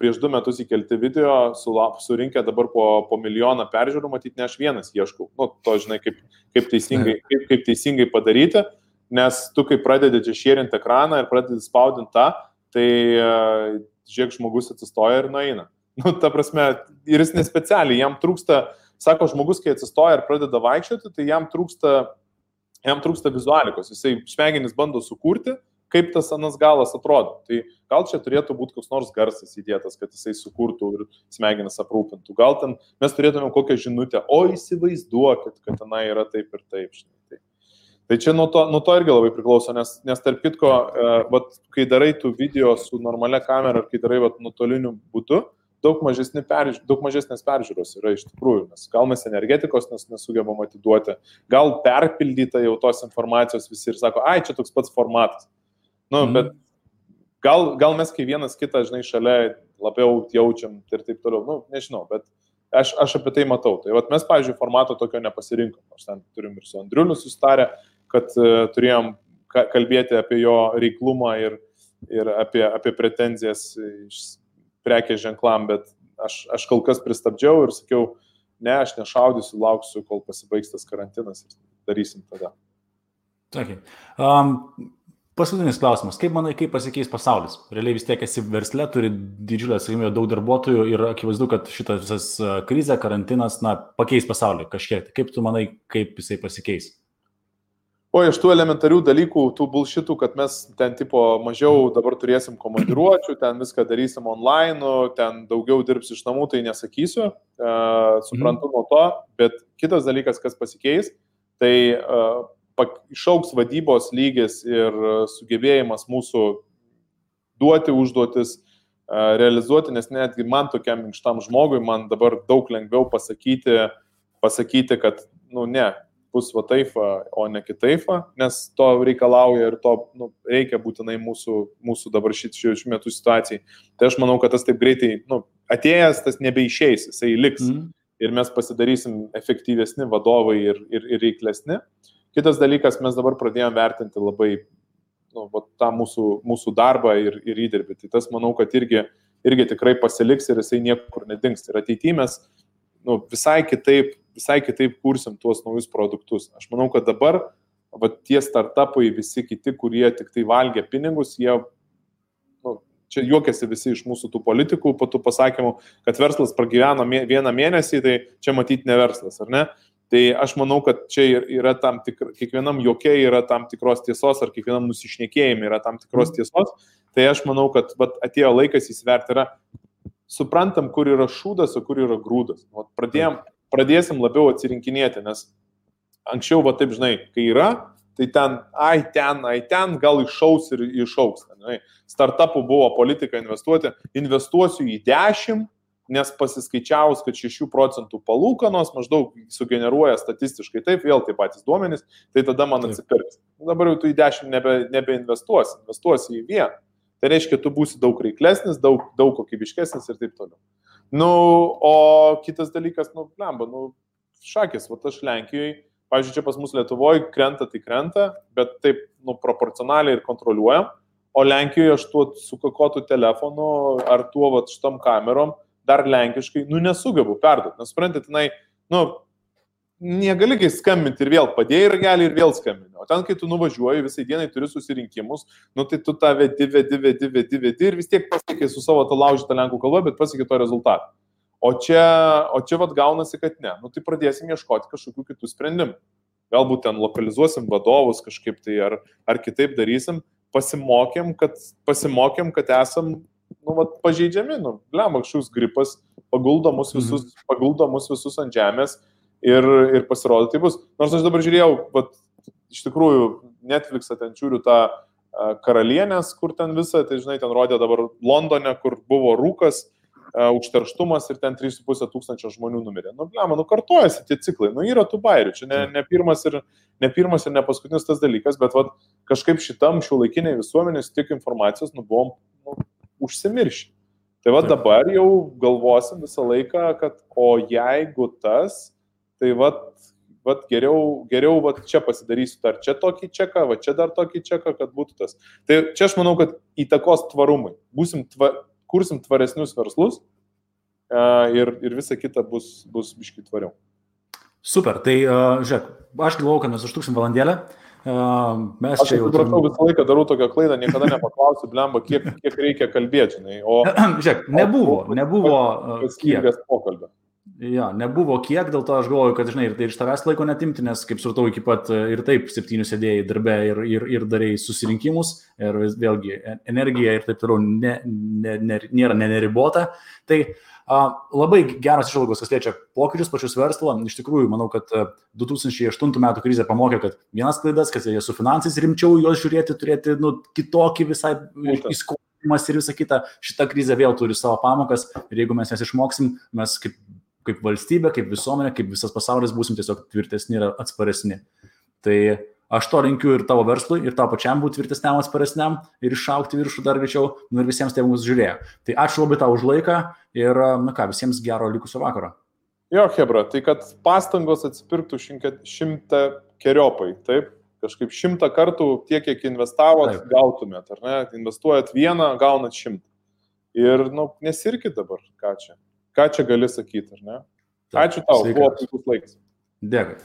prieš du metus įkelti video sulap, surinkę dabar po, po milijoną peržiūrų, matyt, ne aš vienas ieškau. Nu, to, žinai, kaip, kaip, teisingai, kaip, kaip teisingai padaryti, nes tu, kai pradedi čia šėrinti ekraną ir pradedi spaudinti tą, tai uh, žiūrėk, žmogus atsistoja ir nueina. Nu, ta prasme, ir jis nespecialiai, jam trūksta uh, Sako, žmogus, kai atsistoja ir pradeda vaikščioti, tai jam trūksta, jam trūksta vizualikos. Jisai smegenis bando sukurti, kaip tas anas galas atrodo. Tai gal čia turėtų būti koks nors garsas įdėtas, kad jisai sukurtų ir smegenis aprūpintų. Gal ten mes turėtume kokią žinutę, o įsivaizduokit, kad tenai yra taip ir taip. Žinai, tai. Tai čia nuo to, nuo to irgi labai priklauso, nes, nes tarp kitko, e, vat, kai darai tų video su normalia kamera kai darai vat, nuotoliniu būdu, daug, perž... daug mažesnės peržiūros yra iš tikrųjų, nes gal mes energetikos nes nesugebam atiduoti, gal perpildyta jau tos informacijos visi ir sako, ai, čia toks pats formatas. Nu, mm. bet gal, gal mes kai vienas kitą, žinai, šalia labiau jaučiam ir taip toliau, nu, nežinau, bet aš, aš apie tai matau. Tai vat mes, pavyzdžiui, formato tokio nepasirinkom, nors ten turim ir su Andriuliu sustarę, kad uh, turėjom kalbėti apie jo reiklumą ir, ir apie, apie pretenzijas iš prekės ženklam, bet aš, aš kol kas pristabdžiau ir sakiau, ne, aš nešaudysiu, lauksiu, kol pasibaigs tas karantinas ir darysim tada. Okay. Um, paskutinis klausimas. Kaip manai, kaip pasikeis pasaulis? Realiai vis tiek esi versle, turi didžiulę, sakykime, daug darbuotojų ir akivaizdu, kad šitas visas krizė, karantinas, na, pakeis pasaulį kažkiek. Kaip tu manai, kaip jisai pasikeis? O iš tų elementarių dalykų, tų bulšitų, kad mes ten tipo mažiau dabar turėsim komandiruočių, ten viską darysim online, ten daugiau dirbs iš namų, tai nesakysiu, uh, suprantu nuo to, bet kitas dalykas, kas pasikeis, tai uh, išauks vadybos lygis ir sugebėjimas mūsų duoti užduotis, uh, realizuoti, nes netgi man tokiam minkštam žmogui, man dabar daug lengviau pasakyti, pasakyti, kad, nu ne, bus va taip, o ne kitaip, nes to reikalauja ir to nu, reikia būtinai mūsų, mūsų dabar šių šių metų situacijai. Tai aš manau, kad tas taip greitai, nu, atėjęs, tas nebeišeis, jisai liks. Mm. Ir mes pasidarysim efektyvesni vadovai ir, ir, ir reiklesni. Kitas dalykas, mes dabar pradėjome vertinti labai nu, va, tą mūsų, mūsų darbą ir, ir įdirbį. Tai tas, manau, kad irgi, irgi tikrai pasiliks ir jisai niekur nedings. Ir ateityje mes nu, visai kitaip visai kitaip kursim tuos naujus produktus. Aš manau, kad dabar va, tie startupai, visi kiti, kurie tik tai valgia pinigus, jie, nu, čia juokiasi visi iš mūsų tų politikų, po tų pasakymų, kad verslas pragyveno mė, vieną mėnesį, tai čia matyti ne verslas, ar ne? Tai aš manau, kad čia yra tam tikra, kiekvienam jokiai yra tam tikros tiesos, ar kiekvienam nusišnekėjimui yra tam tikros mhm. tiesos. Tai aš manau, kad vat, atėjo laikas įsiverti, yra suprantam, kur yra šūdas, o kur yra grūdas. Vat, pradėjom, pradėsim labiau atsirinkinėti, nes anksčiau, va taip žinai, kai yra, tai ten, ai ten, ai ten, gal iššaus ir iššaus. Ne? Startupų buvo politika investuoti, investuosiu į 10, nes pasiskaičiavus, kad 6 procentų palūkanos maždaug sugeneruoja statistiškai taip, vėl tie patys duomenys, tai tada man atsipirks. Dabar jau tu į 10 nebe, nebeinvestuosi, investuosi į vieną. Tai reiškia, tu būsi daug reiklesnis, daug, daug kokybiškesnis ir taip toliau. Nu, o kitas dalykas, nu, lemba, nu, šakės, va aš Lenkijoje, pavyzdžiui, čia pas mus Lietuvoje krenta, tai krenta, bet taip, nu, proporcionaliai ir kontroliuojam, o Lenkijoje aš tuo sukakotų telefonu ar tuo, va, šitam kamerom dar lenkiškai, nu, nesugebu perduoti, nes suprantate, tenai, nu, negali kai skambinti ir vėl padėjai ragelį ir vėl skambini. O ten, kai tu nuvažiuoji, visai dienai turi susirinkimus, nu tai tu tą vedi, vedi, vedi, vedi, vedi ir vis tiek pasiekai su savo tą laužytą lenkų kalbą, bet pasiekai to rezultatą. O čia, o čia vad gaunasi, kad ne. Nu tai pradėsim ieškoti kažkokių kitų sprendimų. Galbūt ten lokalizuosim vadovus kažkaip tai ar, ar kitaip darysim. Pasimokėm, kad, pasimokėm, kad esam nu, vat, pažeidžiami. Nu, kažkoks gripas paguldo mus visus, mhm. paguldo mus visus ant žemės ir, ir pasirodo tai bus. Nors aš dabar žiūrėjau, bet iš tikrųjų Netflix'ą ten žiūriu tą karalienės, kur ten visą, tai žinai, ten rodė dabar Londone, kur buvo rūkas, uh, užterštumas ir ten 3,5 tūkstančio žmonių numirė. Nu, blema, nu kartojasi tie ciklai, nu yra tų bairių, čia ne, ne, pirmas ir, ne pirmas ir ne paskutinis tas dalykas, bet vat, kažkaip šitam šių laikiniai visuomenės tiek informacijos, nu, buvom nu, užsimiršę. Tai va dabar jau galvosim visą laiką, kad o jeigu tas, tai vat, vat geriau, geriau vat čia pasidarysiu dar čia tokį čeką, va čia dar tokį čeką, kad būtų tas. Tai čia aš manau, kad įtakos tvarumui. Būsim tva, kursim tvaresnius verslus uh, ir, ir visa kita bus, bus biškai tvariau. Super, tai uh, žiūrėk, aš galvoju, kad mes užtruksim valandėlę. Uh, mes aš čia jau... Supratau, visą laiką darau tokią klaidą, niekada nepaklausiu, blemba, kiek, kiek reikia kalbėti, žinai. O, žiūrėk, nebuvo, o, nebuvo. Uh, kiek pokalbio. Jo, nebuvo kiek, dėl to aš galvoju, kad, žinai, ir tai iš tavęs laiko netimti, nes, kaip supratau, iki pat ir taip septynių sėdėjai darbę ir, ir, ir darėjai susirinkimus, ir vėlgi energija ir taip toliau ne, ne, ne, nėra neribota. Tai a, labai geras išvalgos, kas liečia pokyčius pačius verslą. Iš tikrųjų, manau, kad 2008 metų krizė pamokė, kad vienas klaidas, kad jie su finansais rimčiau juos žiūrėti, turėti nu, kitokį visai įskolimas ir visa kita. Šita krizė vėl turi savo pamokas ir jeigu mes jas išmoksim, mes kaip kaip valstybė, kaip visuomenė, kaip visas pasaulis būsim tiesiog tvirtesni ir atsparesni. Tai aš to linkiu ir tavo verslui, ir tavo pačiam būti tvirtesniam, atsparesniam ir išaukti viršų dar greičiau, nu ir visiems tėvams žiūrėjo. Tai ačiū labai tau už laiką ir, na ką, visiems gero likusio vakaro. Jo, Hebra, tai kad pastangos atsipirktų šimtą keriopai, taip? Kažkaip šimtą kartų tiek, kiek investavot, taip. gautumėt, ar ne? Investuojat vieną, gaunat šimtą. Ir, nu, nesirkit dabar, ką čia ką čia gali sakyti, ar ne? Ačiū tau, Sveikas. buvo puikus laikas. Dėkui.